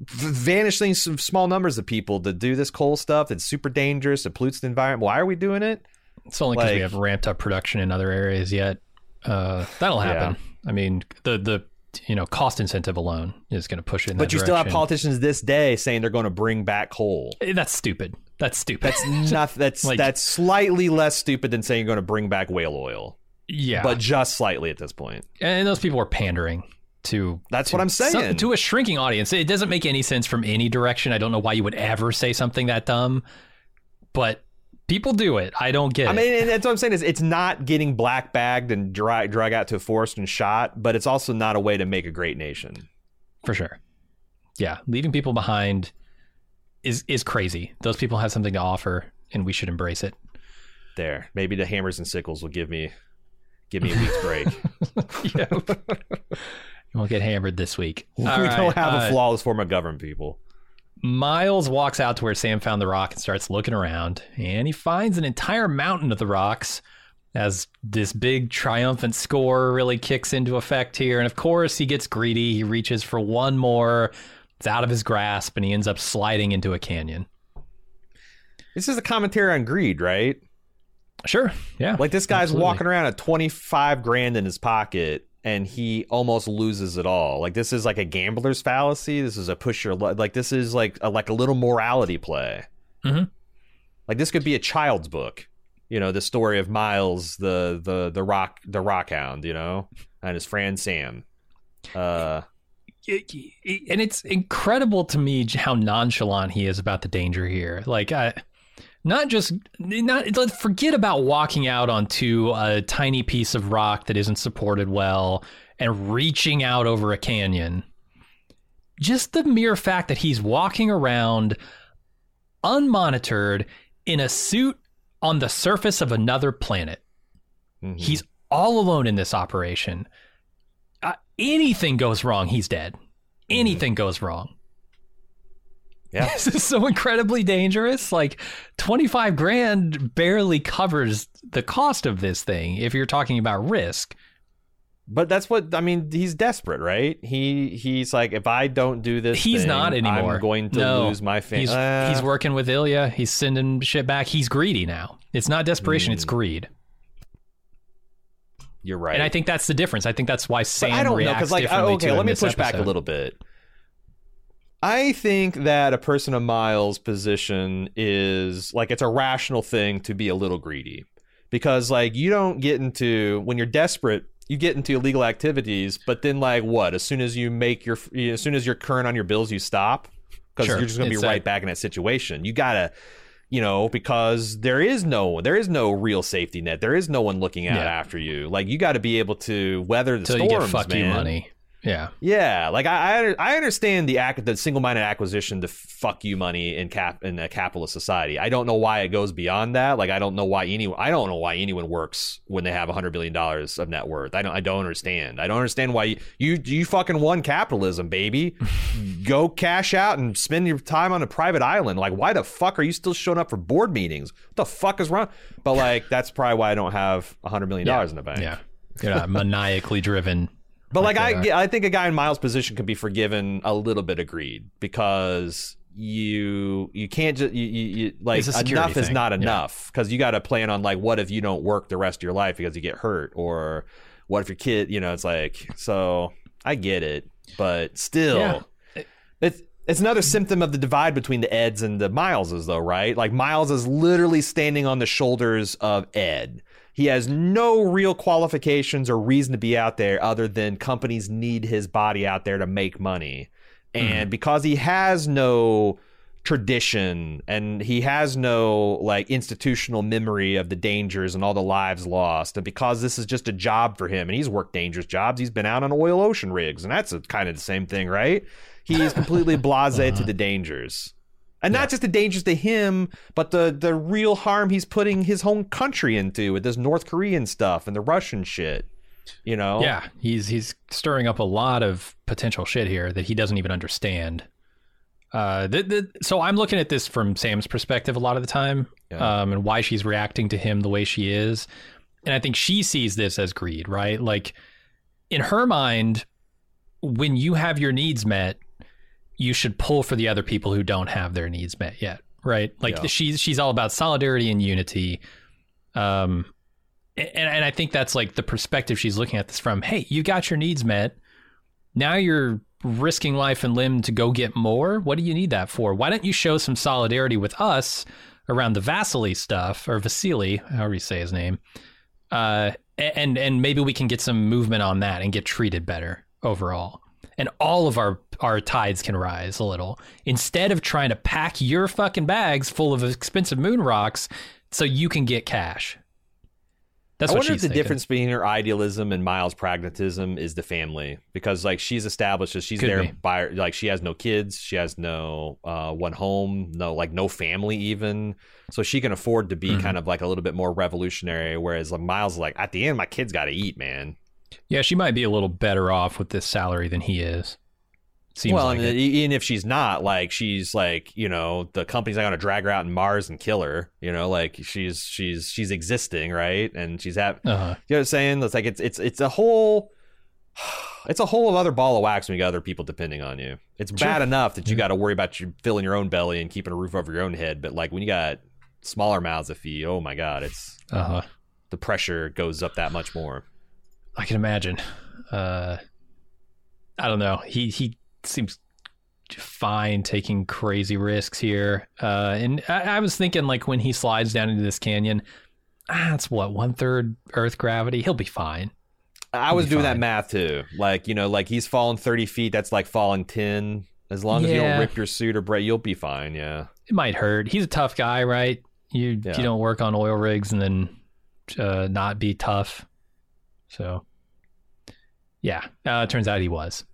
Vanishing some small numbers of people to do this coal stuff that's super dangerous it pollutes the environment why are we doing it It's only because we have ramped up production in other areas yet. Uh, that'll happen. I mean, the the you know cost incentive alone is going to push it. In but you still have politicians this day saying they're going to bring back coal Eh, That's stupid. That's stupid. That's not. That's Like- that's slightly less stupid than saying you're going to bring back whale oil, yeah. but just slightly at this point. and those people are pandering to That's to what I'm some- saying. to a shrinking audience. It doesn't make any sense from any direction. I don't know why you would ever say something that dumb, but people do it. I don't get it. I it. mean, and that's what I'm saying is it's not getting black bagged and drag drag out to a forest and shot, but it's also not a way to make a great nation. for sure. Yeah, leaving people behind is is crazy. Those people have something to offer, and we should embrace it. There, maybe the hammers and sickles will give me give me a week's break. yeah. You won't get hammered this week. we All right, don't have uh, a flawless form of government, people. Miles walks out to where Sam found the rock and starts looking around, and he finds an entire mountain of the rocks as this big triumphant score really kicks into effect here. And of course, he gets greedy. He reaches for one more. It's out of his grasp, and he ends up sliding into a canyon. This is a commentary on greed, right? Sure. Yeah. Like this guy's Absolutely. walking around at 25 grand in his pocket and he almost loses it all. Like this is like a gambler's fallacy. This is a push your luck. Like this is like a, like a little morality play. Mhm. Like this could be a child's book. You know, the story of Miles, the the the rock the rock hound, you know, and his friend Sam. Uh and it's incredible to me how nonchalant he is about the danger here. Like, I, not just not forget about walking out onto a tiny piece of rock that isn't supported well and reaching out over a canyon. Just the mere fact that he's walking around unmonitored in a suit on the surface of another planet. mhm. He's all alone in this operation. Uh, anything goes wrong, he's dead. Anything goes wrong. Yeah. This is so incredibly dangerous. Like 25 grand barely covers the cost of this thing if you're talking about risk. But that's what I mean. He's desperate, right? He he's like, if I don't do this, He's thing, not anymore. I'm going to No. lose my family. He's, ah. he's working with Ilya. He's sending shit back. He's greedy now. It's not desperation, it's hmm. greed. You're right. And I think that's the difference. I think that's why Sam But I don't reacts because, like, differently okay, let me push back a little bit. I think that a person of Miles' position is like it's a rational thing to be a little greedy because, like, you don't get into when you're desperate, you get into illegal activities, but then, like, what? As soon as you make your, as soon as you're current on your bills, you stop because Sure. you're just going to be right back in that situation. You gotta. You know, because there is no there is no real safety net. There is no one looking out Yeah. after you. Like you got to be able to weather the storms, you get fuck you money. Yeah. Yeah, like I I, I understand the act the single minded acquisition to fuck you money in cap in a capitalist society. I don't know why it goes beyond that. Like I don't know why anyone I don't know why anyone works when they have a hundred billion dollars of net worth. I don't I don't understand. I don't understand why you you, you fucking won capitalism, baby. Go cash out and spend your time on a private island. Like why the fuck are you still showing up for board meetings? What the fuck is wrong? But like that's probably why I don't have a hundred million dollars in the bank. Yeah. Maniacally driven. But like, Like I, I think a guy in Miles' position could be forgiven a little bit of greed because you you can't just you, you, you like It's a security enough is not enough because you got to plan on like what if you don't work the rest of your life because you get hurt? Or what if your kid you know it's like so I get it but still Yeah. it's it's another symptom of the divide between the Eds and the Mileses though right? Like Miles is literally standing on the shoulders of Ed. He has no real qualifications or reason to be out there other than companies need his body out there to make money. And mm-hmm. because he has no tradition and he has no like institutional memory of the dangers and all the lives lost and because this is just a job for him and he's worked dangerous jobs he's been out on oil ocean rigs and that's a, kind of the same thing right? He is completely blasé to uh-huh. the dangers and not just the dangers to him, but the the real harm he's putting his home country into with this North Korean stuff and the Russian shit. You know? Yeah, he's he's stirring up a lot of potential shit here that he doesn't even understand. Uh, the, the, so I'm looking at this from Sam's perspective a lot of the time, Yeah. um, and why she's reacting to him the way she is, and I think she sees this as greed, right? Like in her mind, when you have your needs met, you should pull for the other people who don't have their needs met yet, right? Like Yeah. she's she's all about solidarity and unity. Um, and, and I think that's like the perspective she's looking at this from. Hey, you got your needs met. Now you're risking life and limb to go get more? What do you need that for? Why don't you show some solidarity with us around the Vasily stuff or Vasily, however you say his name? Uh, and and maybe we can get some movement on that and get treated better overall. And all of our our tides can rise a little instead of trying to pack your fucking bags full of expensive moon rocks so you can get cash. That's I wonder if the thinking. difference between her idealism and Miles' pragmatism is the family, because like she's established that she's Could there be. by like she has no kids, she has no uh, one home, no like no family even, so she can afford to be Mhm. kind of like a little bit more revolutionary. Whereas like Miles is like at the end, my kids got to eat, man. Yeah, she might be a little better off with this salary than he is. Seems well, like and even if she's not, like she's like you know the company's not going to drag her out in Mars and kill her. You know, like she's she's she's existing, right? And she's have Uh-huh. You know what I'm saying? It's like it's it's it's a whole it's a whole other ball of wax when you got other people depending on you. It's bad enough that you got to worry about you filling your own belly and keeping a roof over your own head, but like when you got smaller mouths to feed, oh my god, it's Uh-huh. the pressure goes up that much more. I can imagine. Uh, I don't know. He he seems fine taking crazy risks here. Uh, and I, I was thinking like when he slides down into this canyon, ah, that's what one third Earth gravity. He'll be fine. I He'll was be doing that math too. Like, you know, like he's falling 30 feet, that's like falling 10. As long as you don't rip your suit or break, you'll be fine, yeah. It might hurt. He's a tough guy, right? You Yeah. you don't work on oil rigs and then uh, not be tough. So yeah, uh, it turns out he was.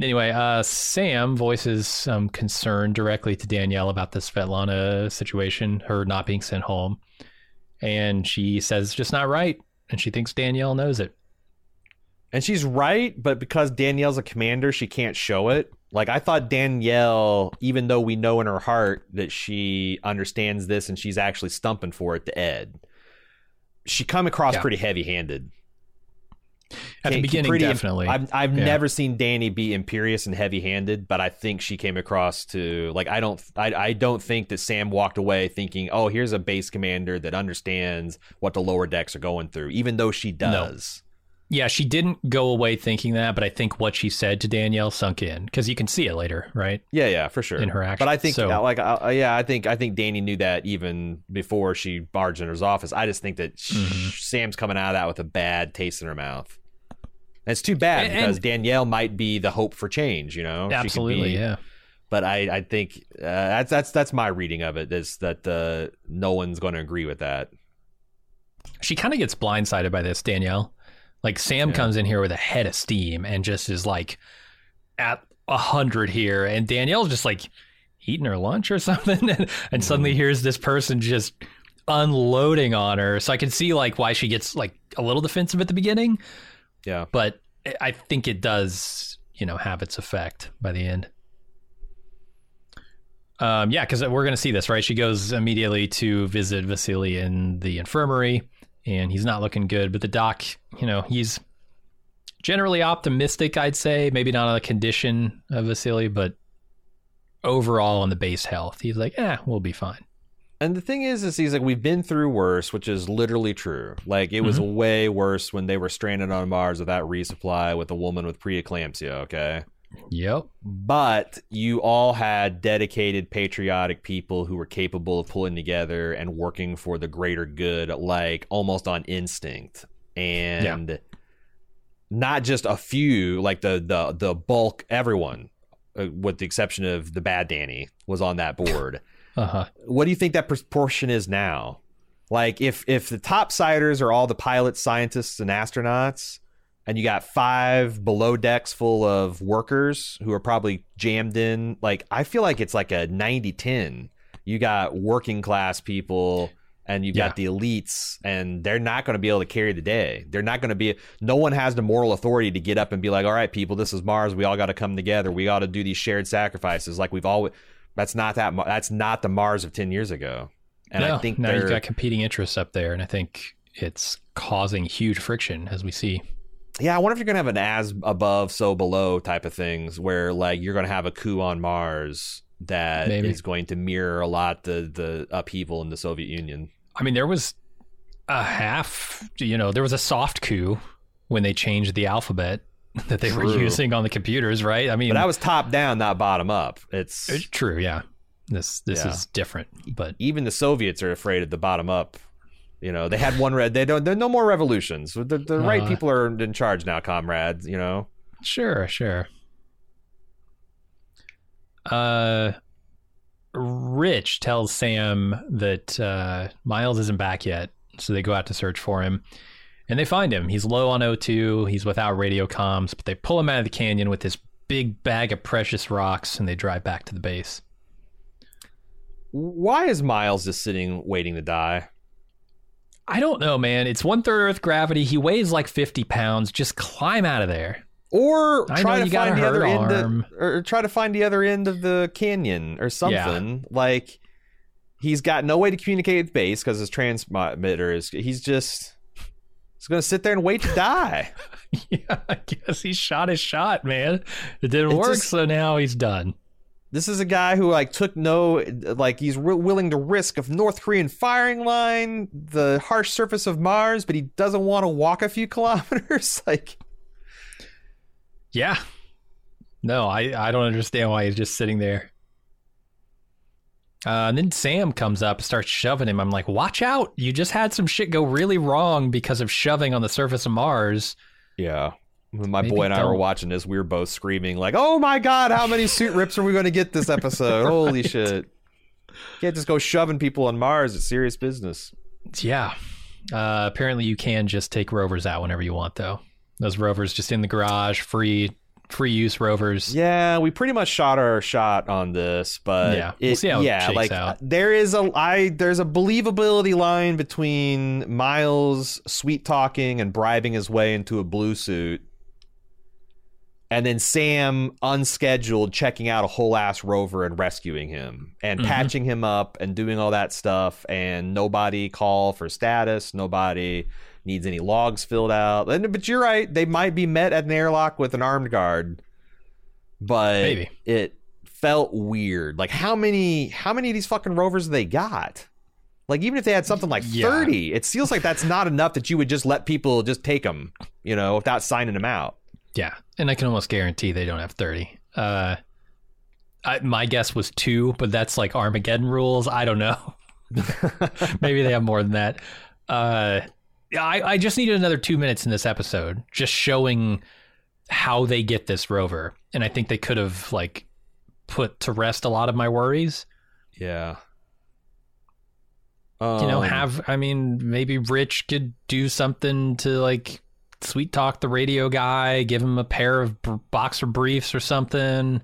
Anyway, uh, Sam voices some concern directly to Danielle about the Svetlana situation, her not being sent home. And she says it's just not right. And she thinks Danielle knows it. And she's right, but because Danielle's a commander, she can't show it. Like I thought Danielle, even though we know in her heart that she understands this and she's actually stumping for it to Ed, she come across Yeah. pretty heavy-handed. At the beginning, pretty- definitely. I've I've Yeah. never seen Dani be imperious and heavy-handed, but I think she came across to like I don't I I don't think that Sam walked away thinking, "Oh, here's a base commander that understands what the lower decks are going through," even though she does. Yeah, she didn't go away thinking that, but I think what she said to Danielle sunk in because you can see it later, right? Yeah, yeah, for sure. In her but I think, so- like, uh, yeah, I think, I think Dani knew that even before she barged in his office. I just think that sh- Mhm. Sam's coming out of that with a bad taste in her mouth. And it's too bad And- because and- Danielle might be the hope for change. You know, Absolutely, be- yeah. But I, I think uh, that's that's that's my reading of it. Is that uh, no one's going to agree with that. She kind of gets blindsided by this, Danielle. Like Sam Yeah. comes in here with a head of steam and just is like at a hundred here, and Danielle's just like eating her lunch or something, and, and suddenly Mm-hmm. here's this person just unloading on her. So I can see like why she gets like a little defensive at the beginning, Yeah. but I think it does, you know, have its effect by the end. Um, yeah, because we're gonna see this, right? She goes immediately to visit Vasily in the infirmary, and he's not looking good. But the doc, you know, he's generally optimistic. I'd say maybe not on the condition of Vasily, but overall on the base health, he's like, "Yeah, we'll be fine." And the thing is, is he's like, we've been through worse, which is literally true. Like it was Mm-hmm. way worse when they were stranded on Mars without resupply with a woman with preeclampsia. Okay. Yep. but you all had dedicated patriotic people who were capable of pulling together and working for the greater good like almost on instinct and not just a few like the the the bulk everyone uh, with the exception of the bad danny was on that board Uh huh. what do you think that proportion is now like if if the top siders are all the pilots scientists and astronauts and you got five below decks full of workers who are probably jammed in. Like i feel like it's like a 90-10 you got working class people and you've Yeah. got the elites and they're not going to be able to carry the day. They're not going to be no one has the moral authority to get up and be like all right people this is mars. We all got to come together. We got to do these shared sacrifices. Like we've always that's not that that's not the mars of 10 years ago. And no, i think now you've got competing interests up there, and I think it's causing huge friction as we see. Yeah, I wonder if you're gonna have an as above, so below type of things, where like you're gonna have a coup on Mars that is Maybe. going to mirror a lot the the upheaval in the Soviet Union. I mean, there was a half, you know, there was a soft coup when they changed the alphabet that they were using on the computers, right? I mean, But that was top down, not bottom up. It's it's true, yeah. This this Yeah. is different, but even the Soviets are afraid of the bottom up. You know, they had one red. They don't. There are no more revolutions. The, the right Uh. people are in charge now, comrades. You know. Sure, sure. Uh, Rich tells Sam that uh, Miles isn't back yet, so they go out to search for him, and they find him. He's low on O2. He's without radio comms, but they pull him out of the canyon with this big bag of precious rocks, and they drive back to the base. Why is Miles just sitting waiting to die? I don't know, man. It's one third Earth gravity. He weighs like fifty pounds. Just climb out of there. Or I try to find the other end, of, or try to find the other end of the canyon or something. Like he's got no way to communicate with base because his transmitter is. He's just. He's gonna sit there and wait to die. yeah, I guess he shot his shot, man. It didn't It work, just- so now he's done. This is a guy who like took no like he's re- willing to risk a North Korean firing line, the harsh surface of Mars, but he doesn't want to walk a few kilometers. like Yeah. No, I, I don't understand why he's just sitting there. Uh, and then Sam comes up and starts shoving him. I'm like, watch out. You just had some shit go really wrong because of shoving on the surface of Mars. yeah. My Maybe boy and I were watching this. We were both screaming like, "Oh my god, how many suit rips are we going to get this episode? Holy shit!" Can't just go shoving people on Mars. It's serious business. Yeah. Uh, apparently, you can just take rovers out whenever you want, though. Those rovers just in the garage, free free use rovers. Yeah, we pretty much shot our shot on this, but Yeah, we'll see how yeah, like out. there is a I there's a believability line between Miles sweet talking and bribing his way into a blue suit, and then Sam unscheduled checking out a whole ass rover and rescuing him and Mhm. patching him up and doing all that stuff, and nobody call for status, nobody needs any logs filled out. And, but you're right, they might be met at an airlock with an armed guard but Maybe. it felt weird. Like how many how many of these fucking rovers they got? Like even if they had something like Yeah. 30, it feels like that's not enough that you would just let people just take them, you know, without signing them out. Yeah, and I can almost guarantee they don't have thirty. Uh, I, my guess was two, but that's like Armageddon rules. I don't know. Maybe they have more than that. Uh, I I just needed another two minutes in this episode, just showing how they get this rover, and I think they could have like put to rest a lot of my worries. Yeah. you know, Um, have I mean, maybe Rich could do something to like sweet talk the radio guy, give him a pair of boxer briefs or something,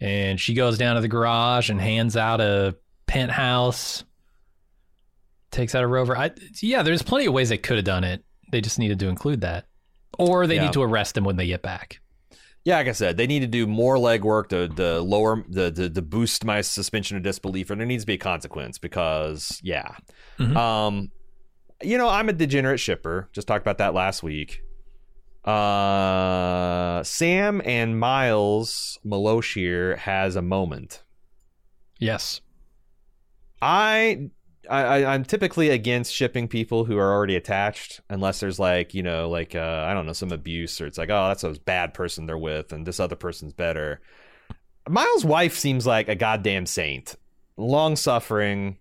and she goes down to the garage and hands out a penthouse, takes out a rover. I, yeah, there's plenty of ways they could have done it. They just needed to include that, or they Yeah. need to arrest him when they get back. Yeah, like I said, they need to do more legwork to, to lower the, the to boost my suspension of disbelief, and there needs to be a consequence because, yeah, Mhm. um, you know, I'm a degenerate shipper. Just talked about that last week. Uh, Sam and Miles Maloshier has a moment. Yes. I, I I- I'm typically against shipping people who are already attached unless there's like you know like uh, I don't know some abuse or it's like oh that's a bad person they're with and this other person's better. Miles' wife seems like a goddamn saint, long suffering.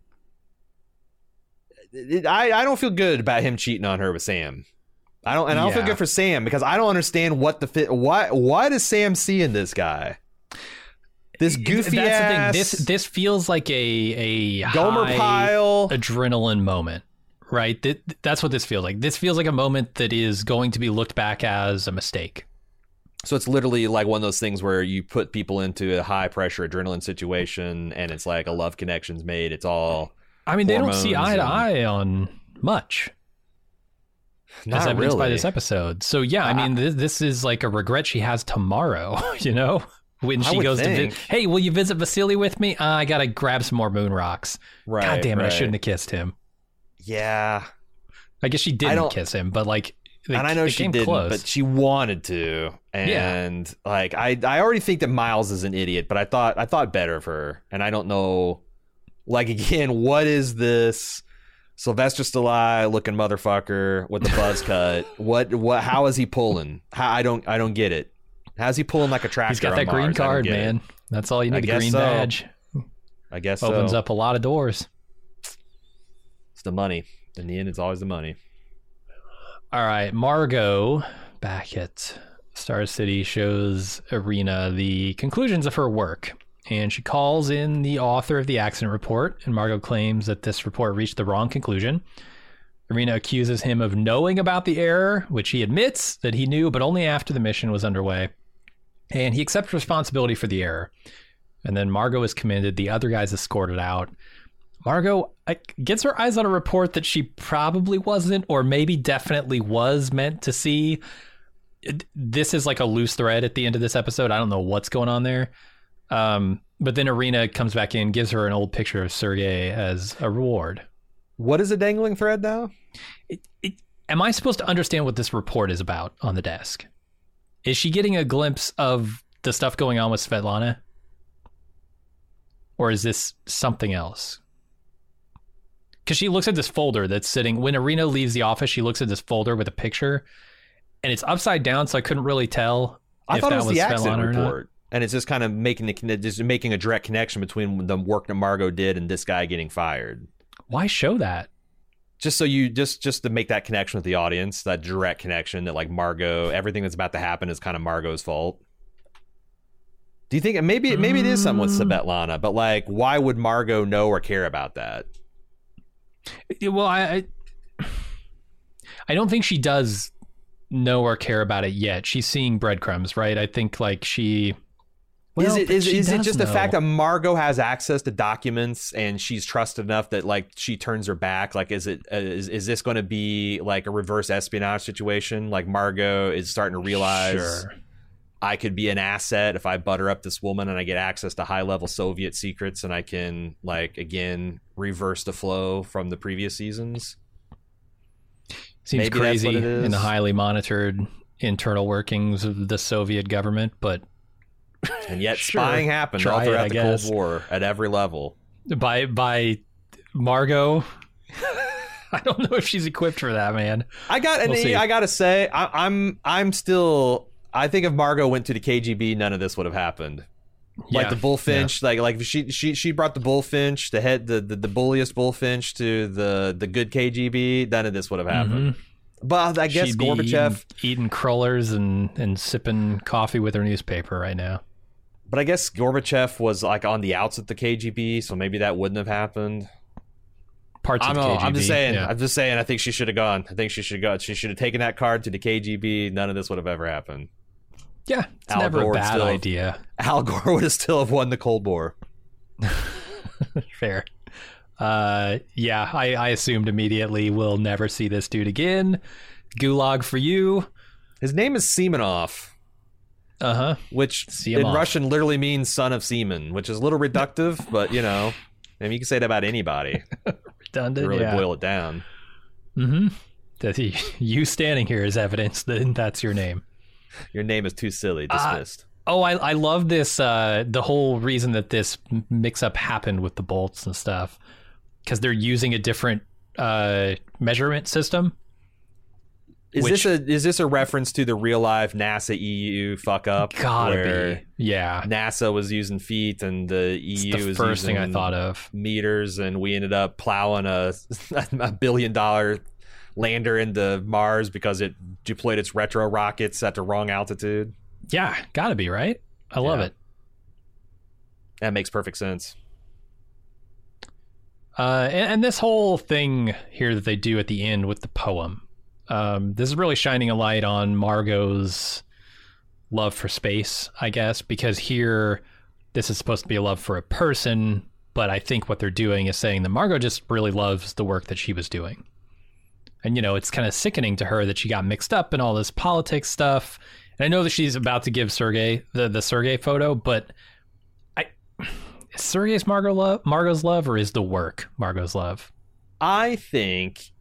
I I don't feel good about him cheating on her with Sam. I don't and I don't feel good for Sam because I don't understand what the fit. Why why does Sam see in this guy? This goofy That's ass the thing. This this feels like a a Gomer pile. adrenaline moment, right? That's what this feels like. This feels like a moment that is going to be looked back as a mistake. So it's literally like one of those things where you put people into a high pressure adrenaline situation and it's like a love connection's made. It's all I mean, they don't see eye to eye on much, as not evidenced by this episode. So yeah, I mean, this, this is like a regret she has tomorrow. You know, when she goes to, vi- hey, will you visit Vasily with me? Uh, I gotta grab some more moon rocks. Right. God damn it, I shouldn't have kissed him. Yeah. I guess she didn't kiss him, but like, they- and I know she didn't, close. but she wanted to. And like I I already think that Miles is an idiot, but I thought I thought better of her. And I don't know like again, what is this Sylvester Stallone looking motherfucker with the buzz cut. What what how is he pulling? How, I don't I don't get it. How's he pulling like a tractor? He's got that green Mars? Card, get it. man. That's all you need. A guess green so. badge I guess opens so. up a lot of doors. It's the money. In the end, it's always the money. All right, Margo back at Star City shows Irina the conclusions of her work. And she calls in the author of the accident report, and Margo claims that this report reached the wrong conclusion. Irina accuses him of knowing about the error, which he admits that he knew, but only after the mission was underway. And he accepts responsibility for the error. And then Margo is commended, the other guys escorted out. Margo gets her eyes on a report that she probably wasn't, or maybe definitely was meant to see. This is like a loose thread at the end of this episode. I don't know what's going on there. Um, but then Irina comes back in, gives her an old picture of Sergey as a reward. What is a dangling thread now? It, it, am I supposed to understand what this report is about on the desk? Is she getting a glimpse of the stuff going on with Svetlana? Or is this something else? Because she looks at this folder that's sitting. When Irina leaves the office, she looks at this folder with a picture, and it's upside down, so I couldn't really tell. I if thought it that was, the accident report, and it's just kind of making the just making a direct connection between the work that Margo did and this guy getting fired. Why show that? Just so you just just to make that connection with the audience, that direct connection that like Margo, everything that's about to happen is kind of Margo's fault. Do you think maybe maybe it is something with Mm. Svetlana, but like why would Margo know or care about that? Well, I, I, I don't think she does know or care about it yet. She's seeing breadcrumbs, right? I think like she. Well, is it but is, it just the fact that Margo has access to documents and she's trusted enough that like she turns her back? Like, is it uh, is is this going to be like a reverse espionage situation? Like Margo is starting to realize Sure. I could be an asset if I butter up this woman and I get access to high level Soviet secrets and I can like again reverse the flow from the previous seasons. Seems Maybe crazy the highly monitored internal workings of the Soviet government, but And yet Sure. spying happened Try all throughout I the guess. Cold War at every level. by by Margo, I don't know if she's equipped for that, man. I got and We'll. I gotta say, I, I'm I'm still. I think if Margo went to the KGB, none of this would have happened. Like Yeah, the bullfinch, like like she she she brought the bullfinch, the head, the, the the bulliest bullfinch to the the good KGB, none of this would have happened. But I guess Mm-hmm. She'd Gorbachev, eating, eating crullers and and sipping coffee with her newspaper right now. But I guess Gorbachev was like on the outs at the KGB, so maybe that wouldn't have happened. Parts I of the. KGB. I'm just saying. yeah. I'm just saying. I think she should have gone. I think she should go. She should have taken that card to the KGB. None of this would have ever happened. Yeah, it's Al never Gore a bad still- idea. Al Gore would have still have won the Cold War. Fair. Uh, yeah, I, I assumed immediately we'll never see this dude again. Gulag for you. His name is Semenov, Uh huh. which See in off. Russian literally means son of semen, which is a little reductive, but you know, I mean, you can say that about anybody Redundant. really yeah. boil it down. Mm-hmm. That he, you standing here is evidence that that's your name. Your name is too silly. Ah. Dismissed. Oh, I I love this. Uh, the whole reason that this mix up happened with the bolts and stuff, because they're using a different uh measurement system. Is which- this a is this a reference to the real life NASA EU fuck up? Gotta be. Yeah. NASA was using feet and the It's EU the was first thing I thought of. meters, and we ended up plowing a a billion dollar lander into Mars because it deployed its retro rockets at the wrong altitude. Yeah, gotta be right. I love Yeah. it. That makes perfect sense. Uh, and, and this whole thing here that they do at the end with the poem, um, this is really shining a light on Margo's love for space, I guess, because here this is supposed to be a love for a person, but I think what they're doing is saying that Margo just really loves the work that she was doing. And you know, it's kind of sickening to her that she got mixed up in all this politics stuff. And I know that she's about to give Sergey the the Sergey photo, but I is Sergey's Margo love Margo's love or is the work Margo's love? I think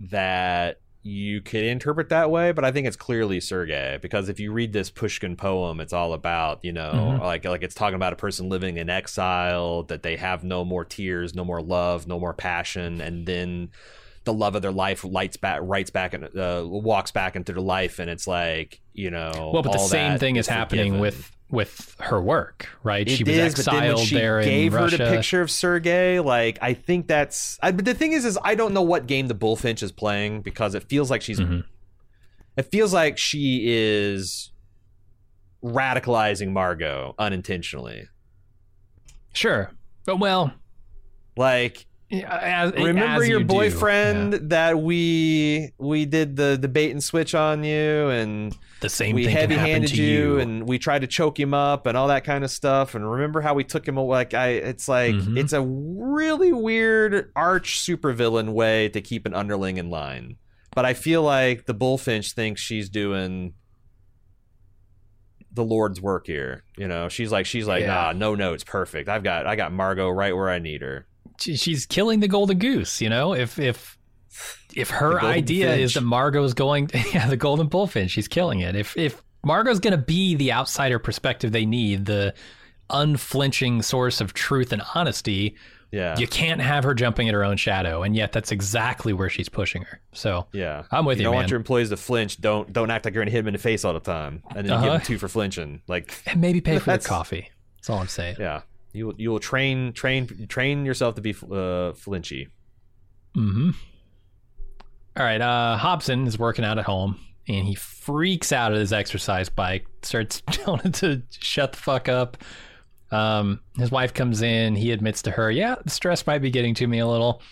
that you could interpret that way, but I think it's clearly Sergei because if you read this Pushkin poem, it's all about you know Mhm. like like it's talking about a person living in exile that they have no more tears, no more love, no more passion, and then the love of their life lights back, writes back, and uh, walks back into their life, and it's like you know. Well, but the same thing is happening with with her work, right? It she was is, then when exiled she there gave her Russia. the picture of Sergey. Like, I think that's. I, but the thing is, is I don't know what game the Bullfinch is playing because it feels like she's. Mhm. It feels like she is radicalizing Margo unintentionally. Sure, but well, Like, as, remember as your you boyfriend yeah. that we we did the bait and switch on you and The same we heavy-handed to you, you, and we tried to choke him up and all that kind of stuff. And remember how we took him away? Like i it's like Mhm. it's a really weird arch supervillain way to keep an underling in line. But i feel like the bullfinch thinks she's doing the lord's work here you know? She's like she's like Yeah. nah no no it's perfect. I've got i got margo right where i need her she's killing the golden goose. You know, if if if her idea finch. is that Margo's going, yeah, the golden bullfinch, she's killing it. If if Margo's going to be the outsider perspective they need, the unflinching source of truth and honesty, yeah you can't have her jumping at her own shadow. And yet, that's exactly where she's pushing her. So yeah I'm with you you, don't man. want your employees to flinch don't don't act like you're gonna hit them in the face all the time and then give Uh-huh. them two for flinching like and maybe pay for their That's- coffee. That's all I'm saying. Yeah, you will, you will train train train yourself to be uh, flinchy. Mm-hmm. All right. Uh, Hobson is working out at home, and he freaks out at his exercise bike. Starts telling it to shut the fuck up. Um, his wife comes in. He admits to her, "Yeah, the stress might be getting to me a little,"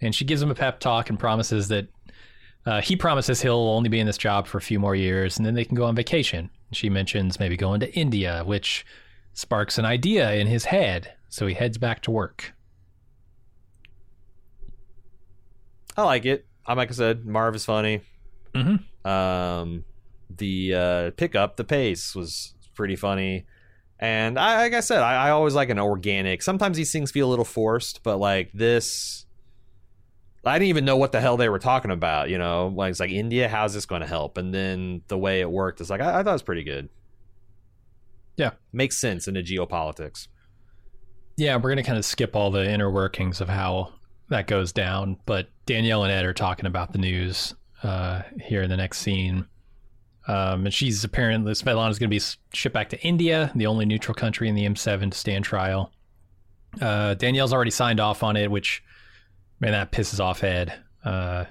and she gives him a pep talk and promises that uh, he promises he'll only be in this job for a few more years, and then they can go on vacation. She mentions maybe going to India, which sparks an idea in his head. So he heads back to work. I like it. I'm like I said, Marv is funny. Mhm. Um, the uh, pickup, the pace was pretty funny. And I, like I said, I, I always like an organic. Sometimes these things feel a little forced, but like this, I didn't even know what the hell they were talking about. You know, like it's like India. How's this going to help? And then the way it worked is like I, I thought it was pretty good. Yeah. makes sense in the geopolitics. Yeah, we're going to kind of skip all the inner workings of how that goes down. But Danielle and Ed are talking about the news uh, here in the next scene. Um, and she's apparently, Svetlana's going to be shipped back to India, the only neutral country in the M7 to stand trial. Uh, Danielle's already signed off on it, which, man, that pisses off Ed. Uh,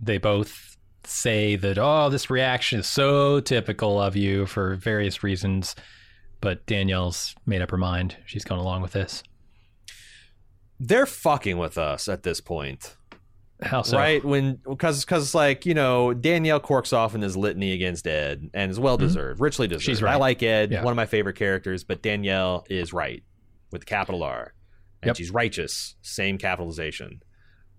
they both say that, oh, this reaction is so typical of you for various reasons. But Danielle's made up her mind. She's going along with this. They're fucking with us at this point. How so? right when because because like you know danielle corks off in his litany against ed and is well deserved richly deserved Mm-hmm. She's i like ed Yeah. one of my favorite characters but danielle is right with the capital r and Yep. she's righteous same capitalization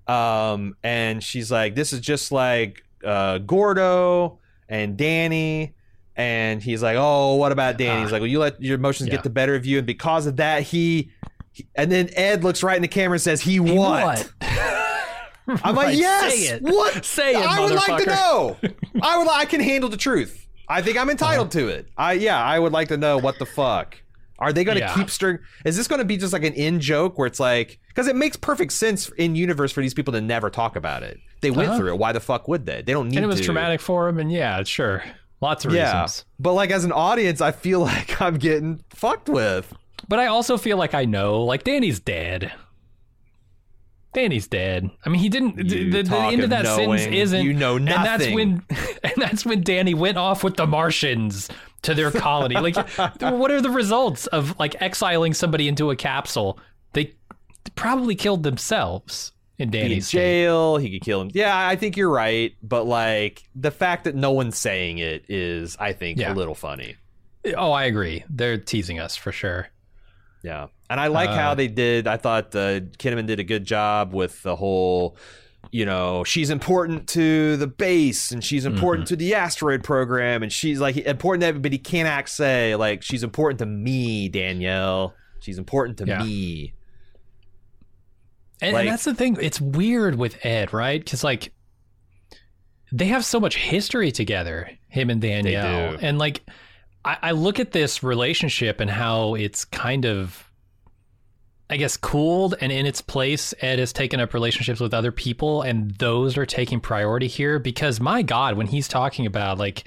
um and she's like this is just like uh gordo and danny and he's like oh what about danny he's like well you let your emotions Yeah. get the better of you and because of that he he- and then ed looks right in the camera and says he, Hey, what? I'm like, Right, yes. Say it. What? Say it, I would like to know. I would. I can handle the truth. I think I'm entitled Uh-huh. to it. I yeah. I would like to know what the fuck. Are they going to Yeah. keep stirring? Is this going to be just like an in joke where it's like because it makes perfect sense in universe for these people to never talk about it. They went Uh-huh. through it. Why the fuck would they? They don't need And it was to. traumatic for him. And yeah, sure. Lots of Yeah, reasons. but like as an audience, I feel like I'm getting fucked with. But I also feel like I know, like, Danny's dead. Danny's dead. I mean, he didn't. You The, the end of of that sentence isn't. you know nothing. And that's when, and that's when Danny went off with the Martians to their colony. Like, what are the results of like exiling somebody into a capsule? They probably killed themselves in Danny's state. jail. He could kill him. Yeah, I think you're right. But like the fact that no one's saying it is, I think, Yeah. a little funny. Oh, I agree. They're teasing us for sure. Yeah, and I like Uh, how they did. I thought uh, Kinnaman did a good job with the whole. You know, she's important to the base, and she's important Mm-hmm. to the asteroid program, and she's like important to everybody. Can't act say like she's important to me, Danielle. She's important to Yeah. me. And, Like- and that's the thing. It's weird with Ed, right? Because like they have so much history together, him and Danielle. do. And like, I, I look at this relationship and how it's kind of, I guess, cooled and in its place. Ed has taken up relationships with other people, and those are taking priority here because, my God, when he's talking about like,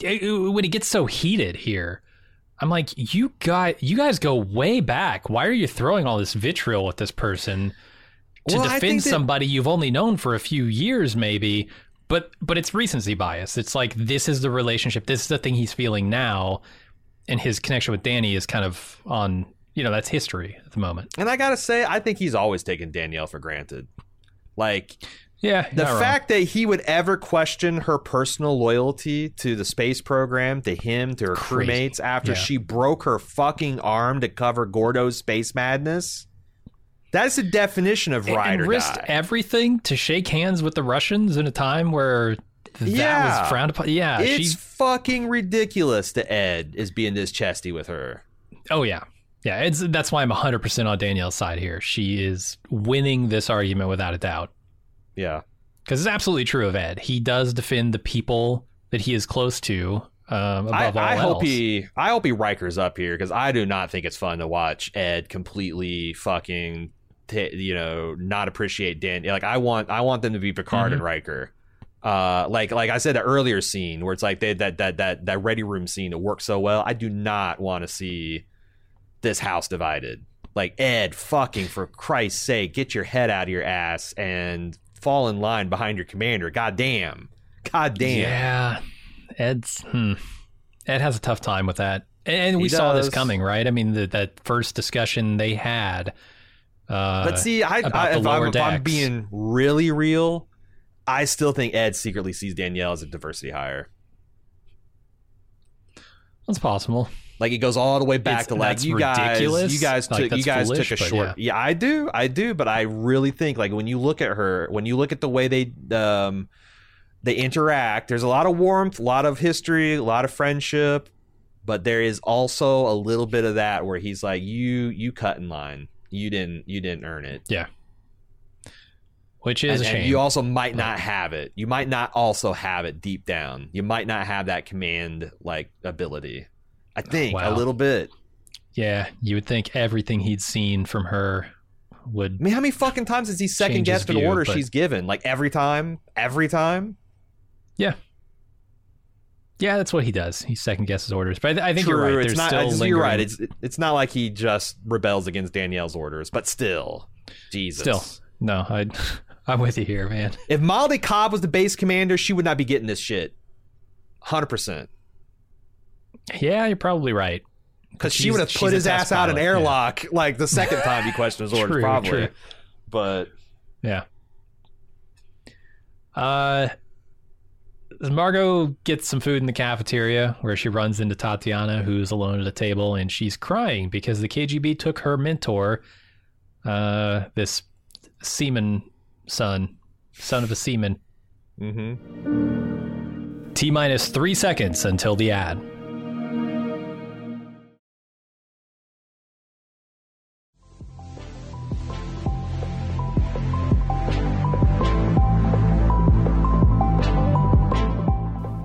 it- when it gets so heated here, I'm like, you guys, you guys go way back. Why are you throwing all this vitriol at this person? to Well, defend that- somebody you've only known for a few years maybe but but it's recency bias it's like this is the relationship this is the thing he's feeling now and his connection with dani is kind of on you know that's history at the moment And I gotta say, I think he's always taken Danielle for granted. Like yeah the not wrong. fact that he would ever question her personal loyalty to the space program, to him, to her Crazy. crewmates after Yeah. she broke her fucking arm to cover Gordo's space madness. That's the definition of and, ride and or risked die. everything to shake hands with the russians in a time where that Yeah. was frowned upon yeah it's she fucking ridiculous that Ed is being this chesty with her. Oh yeah, yeah. It's that's why I'm 100 percent on Danielle's side here. She is winning this argument without a doubt Yeah. because it's absolutely true of Ed. He does defend the people that he is close to um, I, above all I else. hope he I hope he Rikers up here because I do not think it's fun to watch Ed completely fucking t- you know not appreciate Dan. Like I want I want them to be Picard Mm-hmm. and Riker. Uh, like like I said, the earlier scene where it's like they that that that that ready room scene that works so well. I do not want to see this house divided. Like Ed, fucking for Christ's sake, get your head out of your ass and fall in line behind your commander. God damn. God damn. Yeah, Ed's hmm. Ed has a tough time with that, and we saw this coming, right? I mean, the, that first discussion they had. Uh, But see, I, I, if, I'm, if I'm being really real, I still think Ed secretly sees Danielle as a diversity hire. That's possible. Like it goes all the way back It's- to like you guys, ridiculous. you guys Like, took you guys foolish, took a short. Yeah. I do, I do, but I really think like when you look at her, when you look at the way they um they interact, there's a lot of warmth, a lot of history, a lot of friendship, but there is also a little bit of that where he's like, you you cut in line, you didn't you didn't earn it. Yeah which is and, a and you also might not have it. You might not also have it deep down. You might not have that command like ability. I think a little bit. yeah, you would think everything he'd seen from her would I mean, how many fucking times has he second guessed an order but- she's given? Like every time, every time. Yeah, Yeah, that's what he does. He second guesses orders. But I, I think you're True, right. It's There's not. still lingering, you're right. It's it's not like he just rebels against Danielle's orders, but still, Jesus. still no. I, I'm with you here, man. if Molly Cobb was the base commander, she would not be getting this shit. Hundred percent. Yeah, you're probably right. Because she would have put his ass out an pilot, yeah. airlock like the second time he questioned his orders, probably. true. But Yeah. Uh, Margo gets some food in the cafeteria where she runs into Tatiana, who's alone at a table, and she's crying because the KGB took her mentor, uh, this seaman son, son of a seaman. mm-hmm. T minus three seconds until the ad.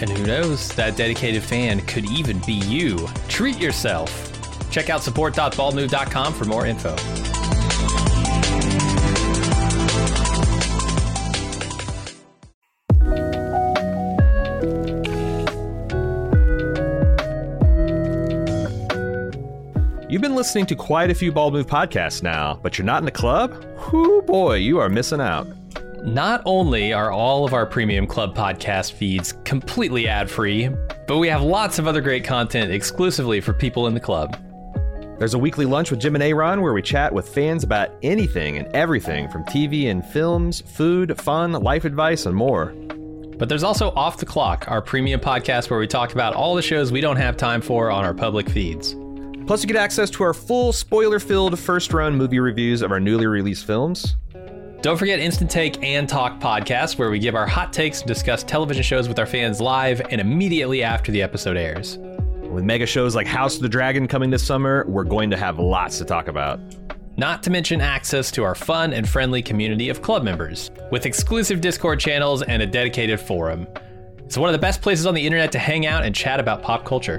And who knows, that dedicated fan could even be you. Treat yourself. Check out support.baldmove.com for more info. You've been listening to quite a few Bald Move podcasts now, but you're not in the club? Whoo boy, you are missing out. Not only are all of our premium club podcast feeds completely ad free, but we have lots of other great content exclusively for people in the club. There's a weekly lunch with Jim and Aaron where we chat with fans about anything and everything from TV and films, food, fun, life advice, and more. But there's also Off the Clock, our premium podcast where we talk about all the shows we don't have time for on our public feeds. Plus, you get access to our full spoiler filled first run movie reviews of our newly released films. Don't forget Instant Take and Talk podcast, where we give our hot takes and discuss television shows with our fans live and immediately after the episode airs. With mega shows like House of the Dragon coming this summer, we're going to have lots to talk about. Not to mention access to our fun and friendly community of club members, with exclusive Discord channels and a dedicated forum. It's one of the best places on the internet to hang out and chat about pop culture.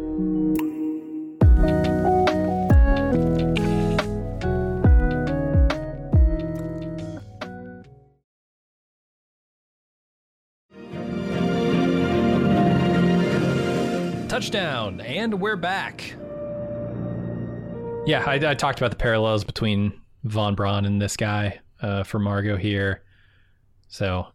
Touchdown, and we're back. Yeah, I, I talked about the parallels between Von Braun and this guy uh, for Margo here. So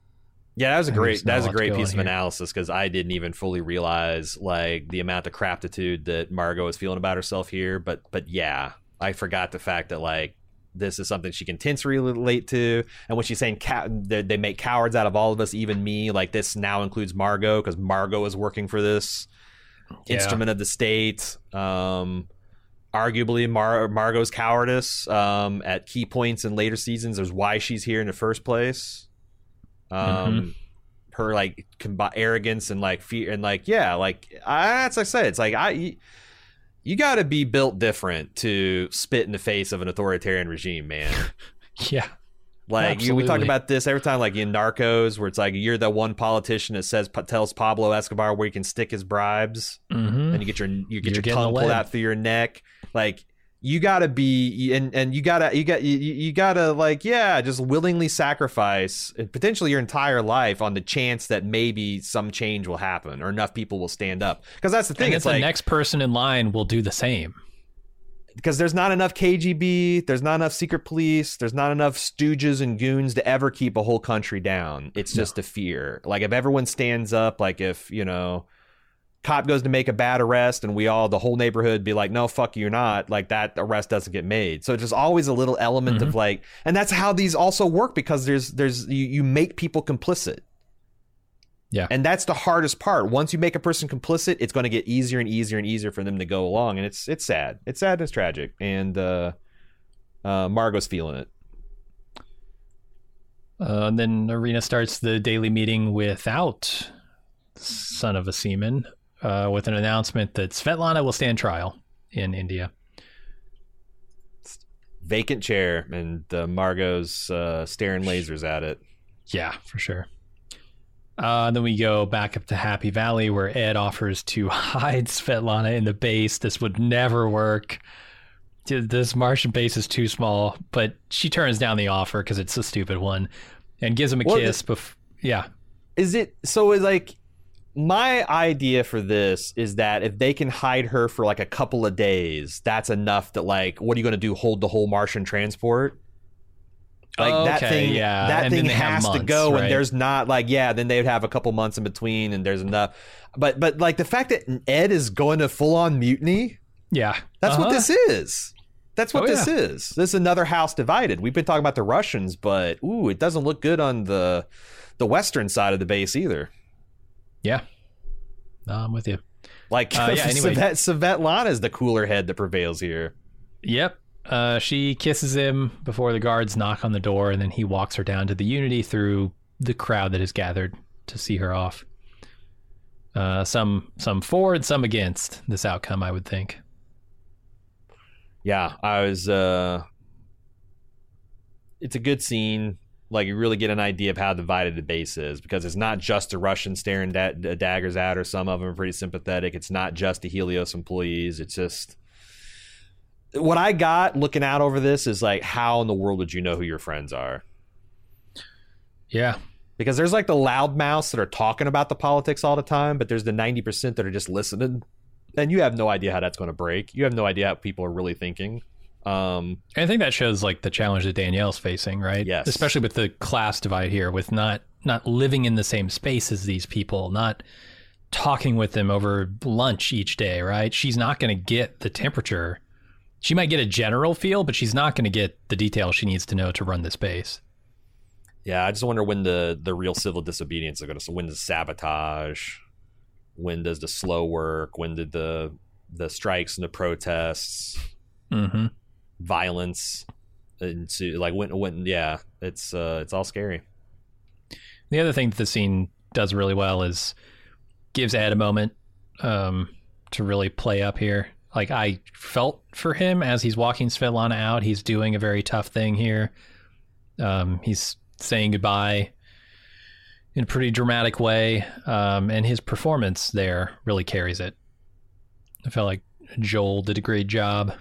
Yeah, that was a great that was a a lot to great piece of here. analysis because I didn't even fully realize like the amount of craptitude that Margo is feeling about herself here. But but yeah, I forgot the fact that like this is something she can intensely relate to, and when she's saying cow- they, they make cowards out of all of us, even me. Like this now includes Margo because Margo is working for this Yeah. instrument of the state. Um, arguably, Mar- Margo's cowardice um, at key points in later seasons is why she's here in the first place. Um, Mm-hmm. her like combi- arrogance and like fear and like yeah, like I, that's like I said, it's like I. You, you got to be built different to spit in the face of an authoritarian regime, man. yeah, Like you, we talk about this every time, like in Narcos, where it's like you're the one politician that says tells Pablo Escobar where he can stick his bribes, mm-hmm. and you get your you You're get your tongue pulled out through your neck. Like you gotta be, and and you gotta you got you, you gotta like yeah, just willingly sacrifice uh, potentially your entire life on the chance that maybe some change will happen or enough people will stand up. Because that's the thing. and it's the like next person in line will do the same. Because there's not enough KGB, there's not enough secret police, there's not enough stooges and goons to ever keep a whole country down. It's just a fear. Like if everyone stands up, like if, you know, cop goes to make a bad arrest and we all the whole neighborhood be like, no, fuck you, you're not, like that arrest doesn't get made. So it's just always a little element of mm-hmm. like and that's how these also work because there's there's you, you make people complicit. Yeah. And that's the hardest part. Once you make a person complicit, it's going to get easier and easier and easier for them to go along, and it's it's sad. It's sad and it's tragic. And uh, uh, Margo's feeling it. Uh, and then Irina starts the daily meeting without son of a seaman, uh, with an announcement that Svetlana will stand trial in India. Vacant chair, and uh, Margo's uh, staring lasers at it. Yeah, for sure. Uh, then we go back up to Happy Valley where Ed offers to hide Svetlana in the base. This would never work. This Martian base is too small, but she turns down the offer because it's a stupid one and gives him a Well, kiss. Bef- yeah. Is it so? Is like my idea for this is that if they can hide her for like a couple of days, that's enough. That like, what are you going to do? Hold the whole Martian transport? Like that Okay, thing, yeah. that And thing they has to go, right? and there's not like, yeah, then they'd have a couple months in between, and there's enough. But but like the fact that Ed is going to full on mutiny, Yeah. that's what Uh-huh. this is. That's what Oh, this yeah. is. This is another house divided. We've been talking about the Russians, but ooh, it doesn't look good on the the western side of the base either. Yeah. No, I'm with you. Like Uh, yeah, anyway. Savet, Svetlana is the cooler head that prevails here. Yep. Uh, she kisses him before the guards knock on the door, and then he walks her down to the Unity through the crowd that has gathered to see her off. Uh, some some for and some against this outcome, I would think. Yeah, I was. uh It's a good scene. Like you really get an idea of how divided the base is because it's not just the Russians staring da- daggers at her. Some of them are pretty sympathetic. It's not just the Helios employees. It's just what I got looking out over this is like, how in the world would you know who your friends are? Yeah. Because there's like the loudmouths that are talking about the politics all the time, but there's the 90% that are just listening. And you have no idea how that's going to break. You have no idea how people are really thinking. Um, And I think that shows like the challenge that Danielle's facing, right? Yes. Especially with the class divide here, with not not living in the same space as these people, not talking with them over lunch each day, right? She's not going to get the temperature. She might get a general feel, but she's not going to get the details she needs to know to run the space. yeah, I just wonder when the, the real civil disobedience is going to. So when does sabotage? When does the slow work? When did the the strikes and the protests? Mm-hmm. violence ensue. Like when when yeah, it's uh it's all scary. The other thing that the scene does really well is gives Ed a moment um, to really play up here. Like I felt for him as he's walking Svetlana out. He's doing a very tough thing here. Um, he's saying goodbye in a pretty dramatic way, um, and his performance there really carries it. I felt like Joel did a great job.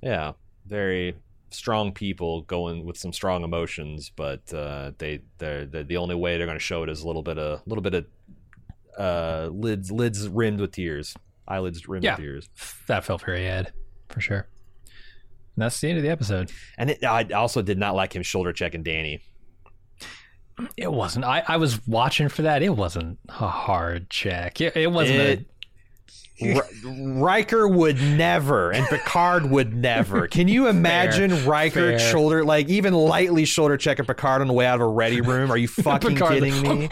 Yeah, very strong people going with some strong emotions, but uh, they they're, they the only way they're going to show it is a little bit of a little bit of uh, lids lids rimmed with tears, eyelids rimmed Yeah. with tears. That felt very Ed, for sure. And that's the end of the episode. And it, I also did not like him shoulder checking Dani. It wasn't. I, I was watching for that. It wasn't a hard check. It, it wasn't. It- R- Riker would never, and Picard would never. Can you imagine Riker fair. shoulder, like even lightly shoulder checking Picard on the way out of a ready room? Are you fucking kidding me?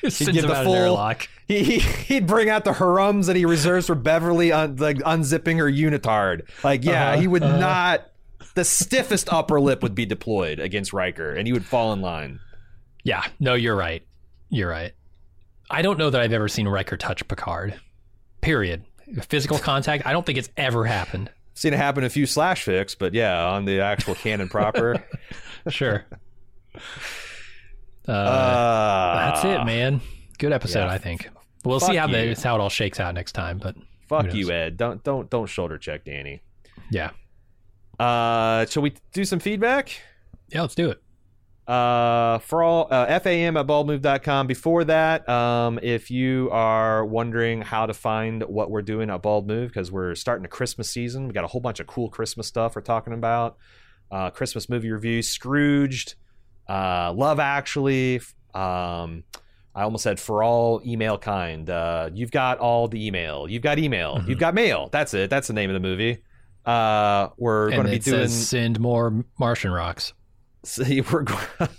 He'd give the full. He, he he'd bring out the harums that he reserves for Beverly, un, like unzipping her unitard. Like, yeah, Uh-huh, he would not. The stiffest upper lip would be deployed against Riker, and he would fall in line. Yeah. No, you're right. You're right. I don't know that I've ever seen Riker touch Picard. Period. Physical contact. I don't think it's ever happened. Seen it happen a few slash fics, but yeah, on the actual canon proper. Sure. Uh, Uh, that's it, man. Good episode, yeah. I think. We'll Fuck see how you. the, how it all shakes out next time. But Fuck you. Ed. Don't don't don't shoulder check Dani. yeah, Uh, shall we do some feedback? yeah, let's do it. uh, for all uh, fam at baldmove.com. Before that, um, if you are wondering how to find what we're doing at Bald Move, because we're starting a Christmas season, we got a whole bunch of cool Christmas stuff we're talking about. Uh, Christmas movie reviews, Scrooged, uh, Love Actually. Um, I almost said for all email kind. Uh, you've got all the email. You've got email. You've got mail. That's it. That's the name of the movie. Uh, we're going to be doing. send more Martian rocks. See, we're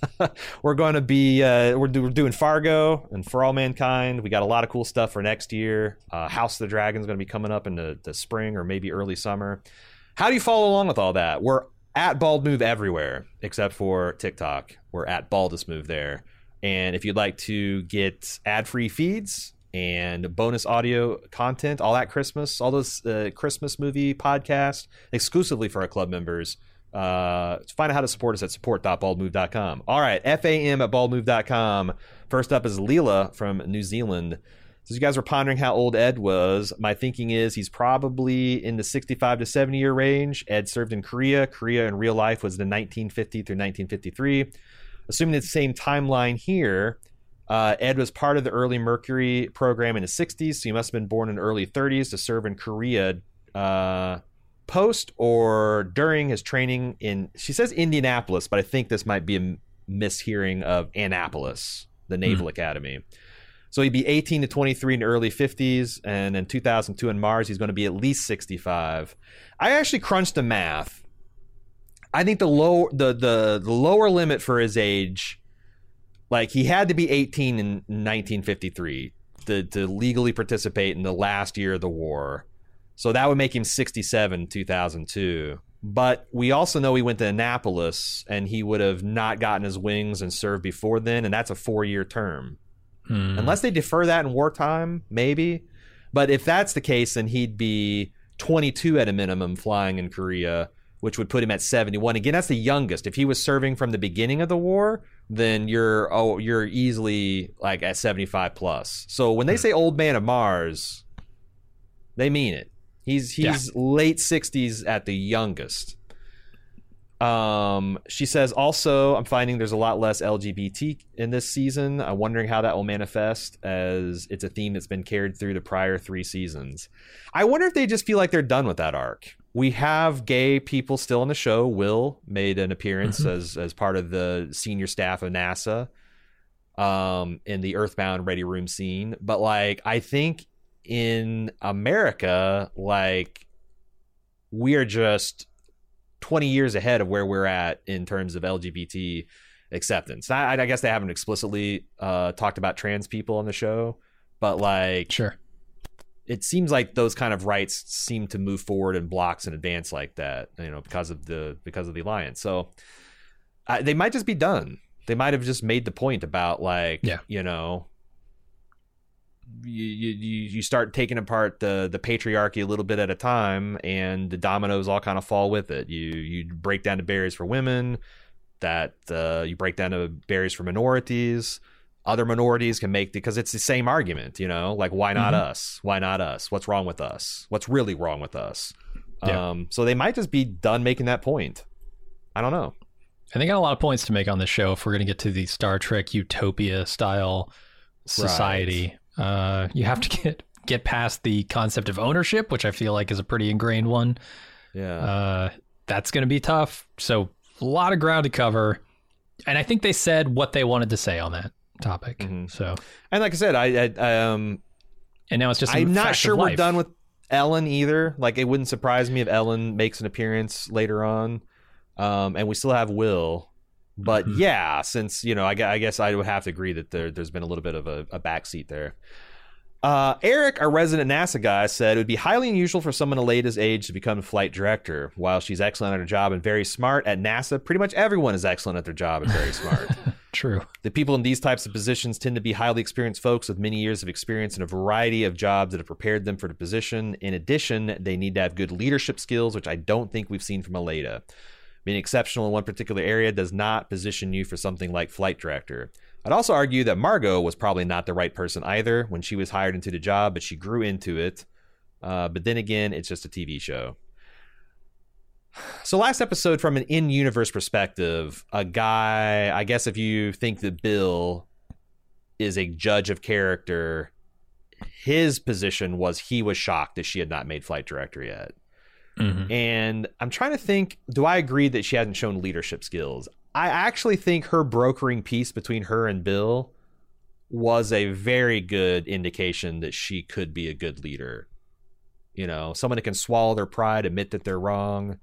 we're going to be uh, we're, do- we're doing Fargo and For All Mankind. We got a lot of cool stuff for next year. Uh, House of the Dragon is going to be coming up in the, the spring or maybe early summer. How do you follow along with all that? We're at Bald Move everywhere except for TikTok. We're at Baldest Move there. And if you'd like to get ad free feeds and bonus audio content, all that Christmas, all those uh, Christmas movie podcast exclusively for our club members, uh, find out how to support us at support.baldmove.com. All right, FAM at baldmove.com. First up is Leela from New Zealand. So, you guys were pondering how old Ed was. My thinking is he's probably in the 65 to 70 year range. Ed served in Korea. Korea in real life was the 1950 through 1953. Assuming the same timeline here, uh, Ed was part of the early Mercury program in the 60s, so he must have been born in the early 30s to serve in Korea uh, post or during his training in, she says Indianapolis, but I think this might be a mishearing of Annapolis, the Naval Academy. So he'd be 18 to 23 in early 50s, and in 2002 in Mars, he's going to be at least 65. I actually crunched the math. I think the low the the, the lower limit for his age, like he had to be 18 in 1953 to, to legally participate in the last year of the war. So that would make him 67 in 2002. But we also know he went to Annapolis and he would have not gotten his wings and served before then, and that's a four year term. Hmm. Unless they defer that in wartime, maybe. But if that's the case, then he'd be 22 at a minimum flying in Korea, which would put him at 71. Again, that's the youngest. If he was serving from the beginning of the war, then you're oh you're easily like at 75 plus. So when they say old man of Mars, they mean it. He's he's late 60s at the youngest. Um, she says also, I'm finding there's a lot less LGBT in this season. I'm wondering how that will manifest as it's a theme that's been carried through the prior three seasons. I wonder if they just feel like they're done with that arc. We have gay people still on the show. Will made an appearance Mhm. as as part of the senior staff of NASA um in the Earthbound Ready Room scene, but like I think in America like we are just 20 years ahead of where we're at in terms of LGBT acceptance. I, I guess they haven't explicitly uh, talked about trans people on the show, but like Sure. it seems like those kind of rights seem to move forward in blocks in advance like that, you know, because of the because of the alliance. So uh, they might just be done. They might have just made the point about like, Yeah. you know, you, you you start taking apart the the patriarchy a little bit at a time, and the dominoes all kind of fall with it. You you break down the barriers for women, that uh, you break down the barriers for minorities. Other minorities can make because it's the same argument, you know, like why not Mhm. us? Why not us? What's wrong with us? What's really wrong with us? Yeah. Um, so they might just be done making that point. I don't know. And they got a lot of points to make on this show if we're going to get to the Star Trek Utopia style society. Uh, you have to get get past the concept of ownership, which I feel like is a pretty ingrained one. Yeah. Uh, that's going to be tough. So a lot of ground to cover, and I think they said what they wanted to say on that topic. Mhm. So, and like I said, I, I um and now it's just. I'm not sure we're done with Ellen either. Like it wouldn't surprise me if Ellen makes an appearance later on. Um, and we still have Will. But Mhm. yeah, since you know, I, I guess I would have to agree that there, there's been a little bit of a, a backseat there. Uh, Eric, our resident NASA guy, said it would be highly unusual for someone Aleida's age to become flight director. While she's excellent at her job and very smart at NASA, pretty much everyone is excellent at their job and very smart. True. The people in these types of positions tend to be highly experienced folks with many years of experience in a variety of jobs that have prepared them for the position. In addition, they need to have good leadership skills, which I don't think we've seen from Aleda. Being exceptional in one particular area does not position you for something like flight director. I'd also argue that Margo was probably not the right person either when she was hired into the job, but she grew into it. Uh, but then again, it's just a TV show. So last episode, from an in-universe perspective, a guy. I guess if you think that Bill is a judge of character, his position was he was shocked that she had not made flight director yet. Mhm. And I'm trying to think. Do I agree that she hasn't shown leadership skills? I actually think her brokering peace between her and Bill was a very good indication that she could be a good leader. You know, someone that can swallow their pride, admit that they're wrong,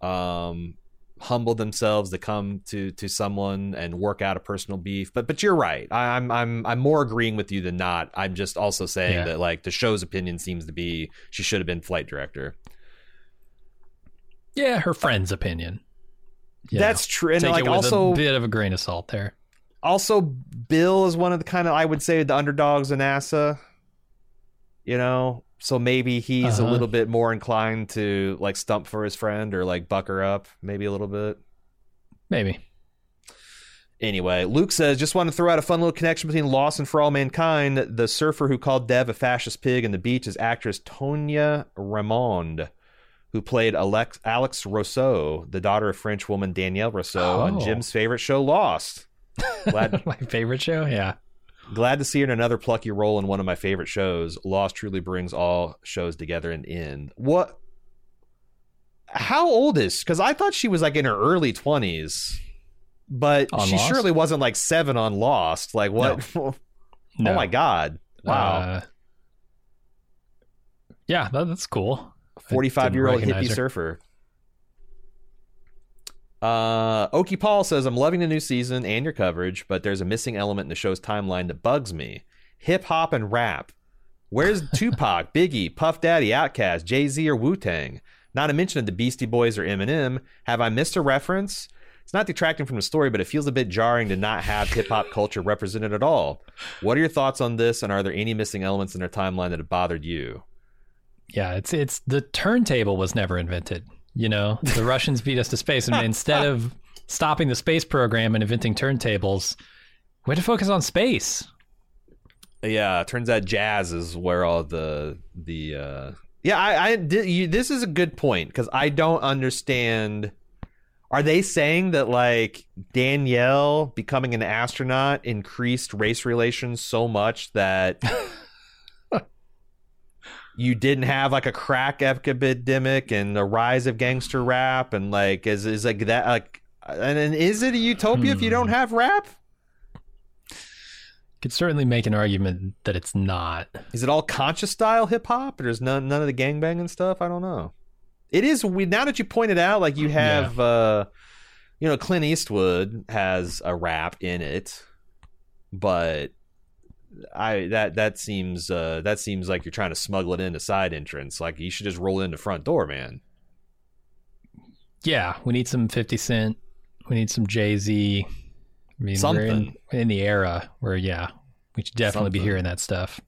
um, humble themselves to come to to someone and work out a personal beef. But but you're right. I, I'm I'm I'm more agreeing with you than not. I'm just also saying Yeah. that like the show's opinion seems to be she should have been flight director. Yeah, her friend's opinion. You That's true. know, And take like also a bit of a grain of salt there. also Bill is one of the kind of I would say the underdogs in NASA. You know, so maybe he's a Uh-huh. little bit more inclined to like stump for his friend or like buck her up, maybe a little bit. Maybe. Anyway, Luke says, just want to throw out a fun little connection between Lost and For All Mankind. The surfer who called Dev a fascist pig in the beach is actress Tania Raymonde, who played Alex, Alex Rousseau, the daughter of French woman Danielle Rousseau, on Oh. Jim's favorite show, Lost. Glad, My favorite show. Yeah. glad to see her in another plucky role in one of my favorite shows. Lost truly brings all shows together and in end. What? How old is? Because I thought she was like in her early twenties, but On she Lost? surely wasn't like seven on Lost. Like what? oh No. my god! Wow, Uh, yeah, that, that's cool. I forty-five year old hippie her. surfer. Uh, Okie Paul says, I'm loving the new season and your coverage, but there's a missing element in the show's timeline that bugs me. Hip hop and rap. Where's Tupac, Biggie, Puff Daddy, Outkast, Jay Z, or Wu Tang? Not a mention of the Beastie Boys or Eminem. Have I missed a reference? It's not detracting from the story, but it feels a bit jarring to not have hip hop culture represented at all. What are your thoughts on this, and are there any missing elements in their timeline that have bothered you? Yeah, it's it's the turntable was never invented. You know, the Russians beat us to space, and instead of stopping the space program and inventing turntables, we had to focus on space. Yeah, turns out jazz is where all the the uh, Yeah, I, I did, you, this is a good point because I don't understand. Are they saying that like Danielle becoming an astronaut increased race relations so much that you didn't have like a crack epidemic and the rise of gangster rap and like is is like that like and then is it a utopia if you don't have rap? Could certainly make an argument that it's not. Is it all conscious style hip hop? There's none none of the gangbanging stuff. I don't know. It is we now that you pointed out, like you have, uh, you know, Clint Eastwood has a rap in it, but I that that seems uh, that seems like you're trying to smuggle it into side entrance. Like you should just roll in the front door, man. Yeah, we need some Fifty Cent. We need some Jay Z. I mean, Something. we're in, in the era where, yeah, we should definitely be hearing that stuff.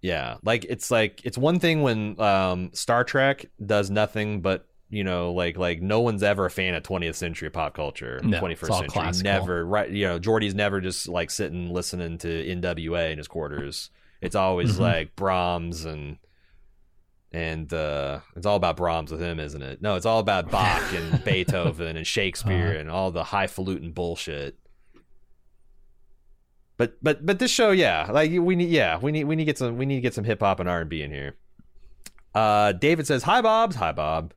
Yeah, like it's like it's one thing when um, Star Trek does nothing but you know like like no one's ever a fan of 20th century pop culture, No, 21st it's all century. classical. Never right, you know, Geordi's never just like sitting listening to NWA in his quarters. It's always Mhm. like Brahms and and uh it's all about Brahms with him, isn't it? No, it's all about Bach and Beethoven and Shakespeare Uh-huh. and all the highfalutin bullshit. But but but this show, yeah, like we need, yeah, we need we need to get some we need to get some hip hop and R and B in here. Uh, David says, "Hi, Bob's. Hi, Bob.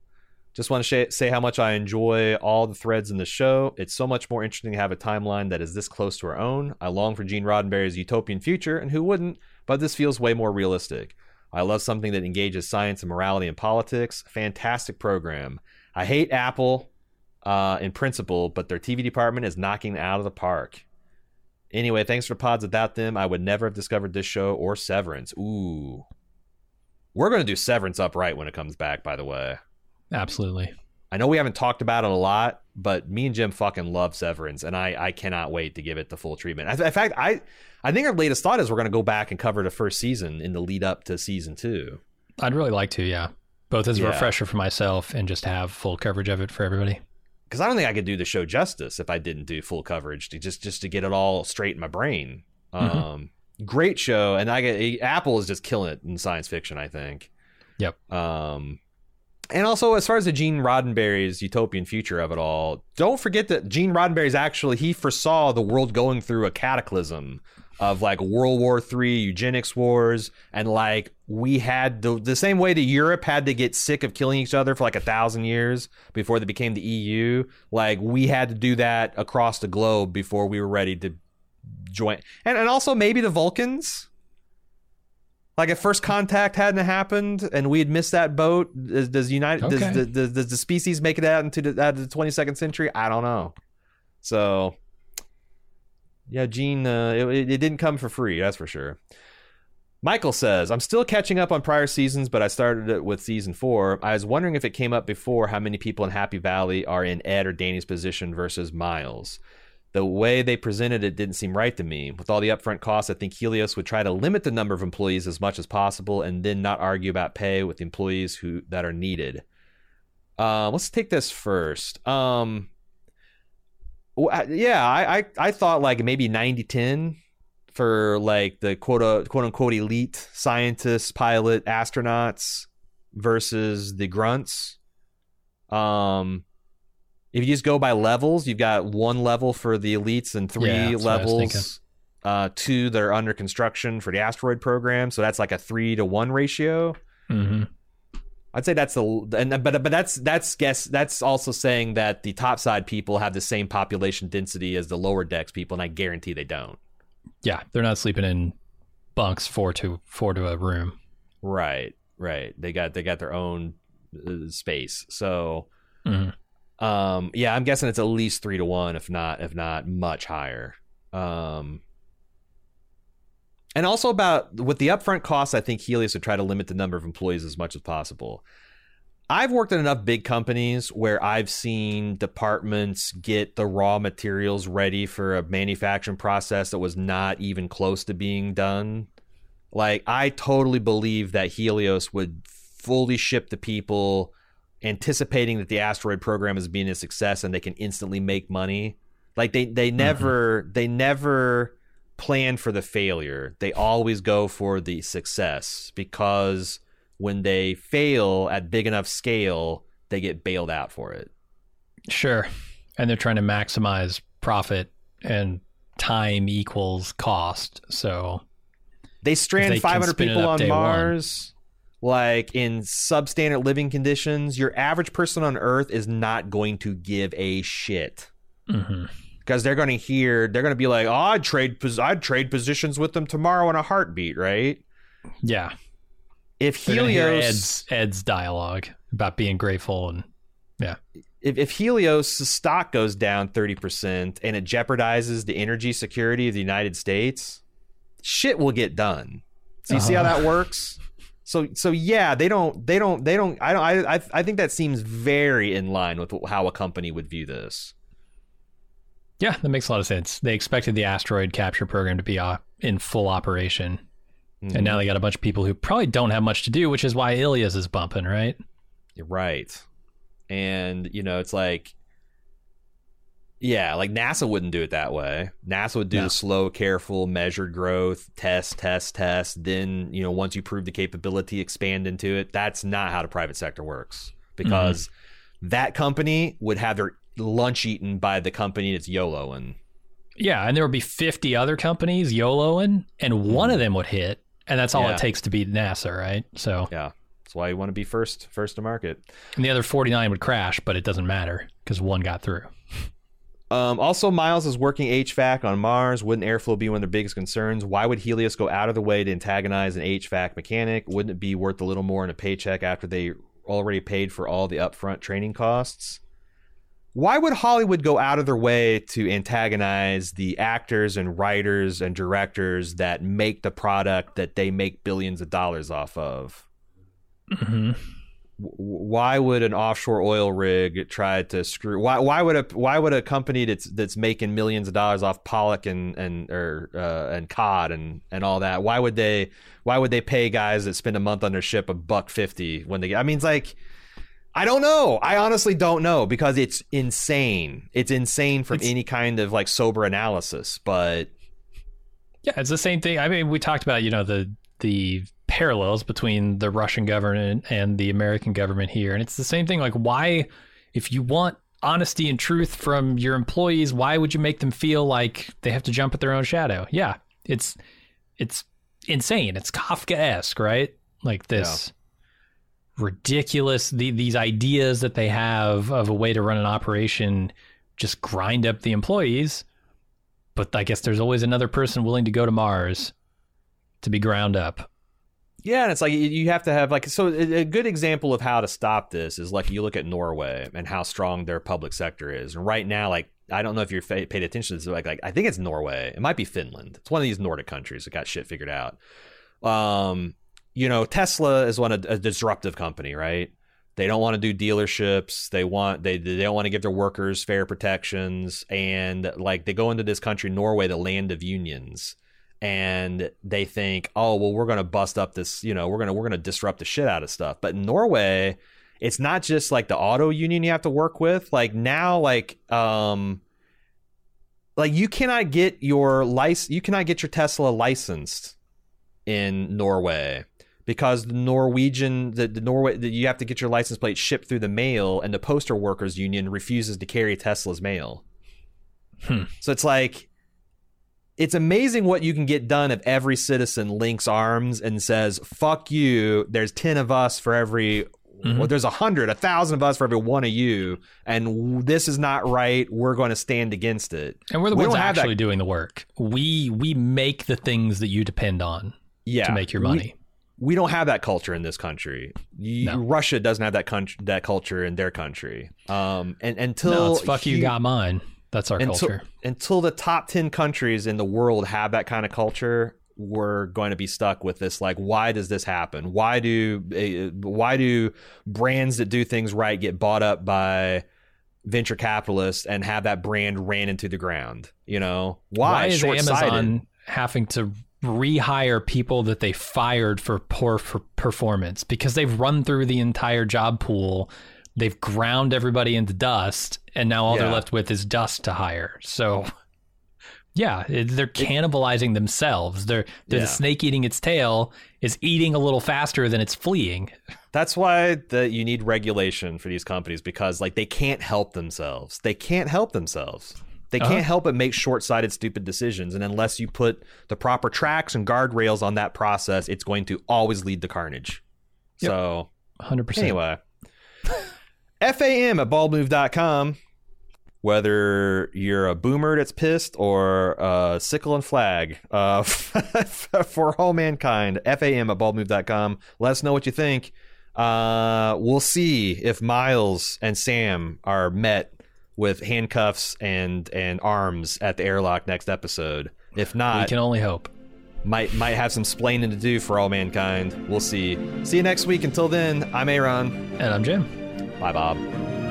Just want to say how much I enjoy all the threads in the show. It's so much more interesting to have a timeline that is this close to our own. I long for Gene Roddenberry's utopian future, and who wouldn't? But this feels way more realistic. I love something that engages science and morality and politics. Fantastic program. I hate Apple uh, in principle, but their TV department is knocking out of the park. Anyway, thanks for pods. Without them, I would never have discovered this show or Severance. Ooh. We're going to do Severance upright when it comes back, by the way. Absolutely. I know we haven't talked about it a lot, but me and Jim fucking love Severance, and I, I cannot wait to give it the full treatment. In fact, I I think our latest thought is we're going to go back and cover the first season in the lead up to season two. I'd really like to, yeah. Both as a Yeah. refresher for myself and just have full coverage of it for everybody. Because I don't think I could do the show justice if I didn't do full coverage to just just to get it all straight in my brain. Mhm. Um, great show, and I get Apple is just killing it in science fiction. I think. Yep. Um, and also as far as the Gene Roddenberry's utopian future of it all, don't forget that Gene Roddenberry's actually he foresaw the world going through a cataclysm of like World War Three, eugenics wars, and like we had the the same way that Europe had to get sick of killing each other for like a thousand years before they became the EU. Like we had to do that across the globe before we were ready to join, and and also maybe the Vulcans. Like if first contact hadn't happened and we had missed that boat, does, does United Okay. does, does, does, the species make it out into the, out of the 22nd century? I don't know. So yeah, Gene, uh, it, it didn't come for free, that's for sure. Michael says, I'm still catching up on prior seasons, but I started it with season four. I was wondering if it came up before how many people in Happy Valley are in Ed or Dani's position versus Miles. The way they presented it didn't seem right to me. With all the upfront costs, I think Helios would try to limit the number of employees as much as possible and then not argue about pay with the employees who that are needed. Uh, let's take this first. Um, yeah, I, I, I thought like maybe 90 10 for like the quote, quote unquote elite scientists, pilot, astronauts versus the grunts. Um, if you just go by levels, you've got one level for the elites and three Yeah, that's what I was thinking. levels, uh, two that are under construction for the asteroid program. So that's like a three to one ratio. hmm I'd say that's the and but but that's that's guess that's also saying that the topside people have the same population density as the lower decks people, and I guarantee they don't. Yeah, they're not sleeping in bunks four to four to a room. Right, right. They got they got their own uh, space. So, Mhm. Um, yeah, I'm guessing it's at least three to one, if not if not much higher. Um, and also about with the upfront costs, I think Helios would try to limit the number of employees as much as possible. I've worked in enough big companies where I've seen departments get the raw materials ready for a manufacturing process that was not even close to being done. Like, I totally believe that Helios would fully ship the people, anticipating that the asteroid program is being a success and they can instantly make money. Like they they mm-hmm. never they never plan for the failure. They always go for the success because when they fail at big enough scale, they get bailed out for it. Sure. And they're trying to maximize profit and time equals cost. So They strand they 500 people on Mars. one. Like in substandard living conditions. Your average person on Earth is not going to give a shit mhm. because they're going to hear, they're going to be like, "Oh, I'd trade, I'd trade positions with them tomorrow in a heartbeat." Right? yeah. If They're gonna hear Helios, Ed's Ed's dialogue about being grateful and yeah, if, if Helios stock goes down 30% and it jeopardizes the energy security of the United States, shit will get done. So you see how Uh-huh. that works? So so yeah, they don't they don't they don't I don't I I, I think that seems very in line with how a company would view this. yeah, that makes a lot of sense. They expected the asteroid capture program to be uh, in full operation, Mhm. and now they got a bunch of people who probably don't have much to do, which is why Helios is bumping, right? You're right. And, you know, it's like, yeah, like NASA wouldn't do it that way. NASA would do No. the slow, careful, measured growth, test, test, test. Then, you know, once you prove the capability, expand into it. That's not how the private sector works because mm-hmm. that company would have their lunch eaten by the company that's YOLOing. Yeah, and there would be 50 other companies YOLOing, and one of mm-hmm. them would hit, and that's all Yeah. it takes to beat NASA, right? So, Yeah. That's why you want to be first, first to market. and the other 49 would crash, but it doesn't matter because one got through. Um, also, Miles is working HVAC on Mars. Wouldn't airflow be one of their biggest concerns? Why would Helios go out of the way to antagonize an HVAC mechanic? Wouldn't it be worth a little more in a paycheck after they already paid for all the upfront training costs? Why would Hollywood go out of their way to antagonize the actors and writers and directors that make the product that they make billions of dollars off of? hmm w- why would an offshore oil rig try to screw why why would a why would a company that's that's making millions of dollars off pollock and and or uh, and cod and and all that why would they why would they pay guys that spend a month on their ship a buck 50 when they get I mean it's like I don't know. I honestly don't know because it's insane. It's insane from It's- any kind of like sober analysis, but Yeah, it's the same thing. I mean, we talked about, you know, the the parallels between the Russian government and the American government here. And it's the same thing. Like, why, if you want honesty and truth from your employees, why would you make them feel like they have to jump at their own shadow? Yeah, it's it's insane. It's Kafka esque, right? Like this ridiculous the, these ideas that they have of a way to run an operation just grind up the employees but I guess there's always another person willing to go to Mars to be ground up. Yeah, and it's like you- have to have like so a good example of how to stop this is like you look at Norway and how strong their public sector is. And right now, like I don't know if you're paid attention to this, like like I think it's Norway. It might be Finland. It's one of these Nordic countries that got shit figured out. Um, you know, Tesla is one of a disruptive company, right? They don't want to do dealerships. They want they they don't want to give their workers fair protections, and like they go into this country, Norway, the land of unions and they think, oh well, we're gonna bust up this, you know, we're gonna we're gonna disrupt the shit out of stuff. But in Norway, it's not just like the auto union you have to work with. Like now, like um, like you cannot get your license, you cannot get your Tesla licensed in Norway because the Norwegian, the, the Norway, the, you have to get your license plate shipped through the mail, and the Poster Workers Union refuses to carry Tesla's mail. Hmm. So it's like it's amazing what you can get done if every citizen links arms and says fuck you there's 10 of us for every Mhm. well, there's a hundred a thousand of us for every one of you and this is not right we're going to stand against it And we're the We ones don't that- actually doing the work. We we make the things that you depend on yeah to make your money. we, don't have that culture in this country you, No. russia doesn't have that country that culture in their country um and until no, it's fuck you got mine. That's our until, culture. until the top 10 countries in the world have that kind of culture we're going to be stuck with this like why does this happen? Why do uh, why do brands that do things right get bought up by venture capitalists and have that brand ran into the ground? You know? Why, Why is Amazon having to rehire people that they fired for poor for performance? Because they've run through the entire job pool they've ground everybody into dust and now all they're left with is dust to hire so Yeah, it- they're cannibalizing themselves. They're, they're Yeah. the snake eating its tail is eating a little faster than it's fleeing. That's why the, you need regulation for these companies because like they can't help themselves. They can't help themselves. They Uh-huh. can't help but make short-sighted, stupid decisions. And unless you put the proper tracks and guardrails on that process, it's going to always lead to carnage. Yep. So 100%. anyway, FAM at baldmove.com. Whether you're a boomer that's pissed or a sickle and flag uh, for all mankind, FAM at baldmove.com. Let us know what you think. Uh, we'll see if Miles and Sam are met with handcuffs and and arms at the airlock next episode. If not, we can only hope. might might have some splaining to do for all mankind. We'll see. See you next week. Until then, I'm A.Ron. And I'm Jim. Bye, Bob.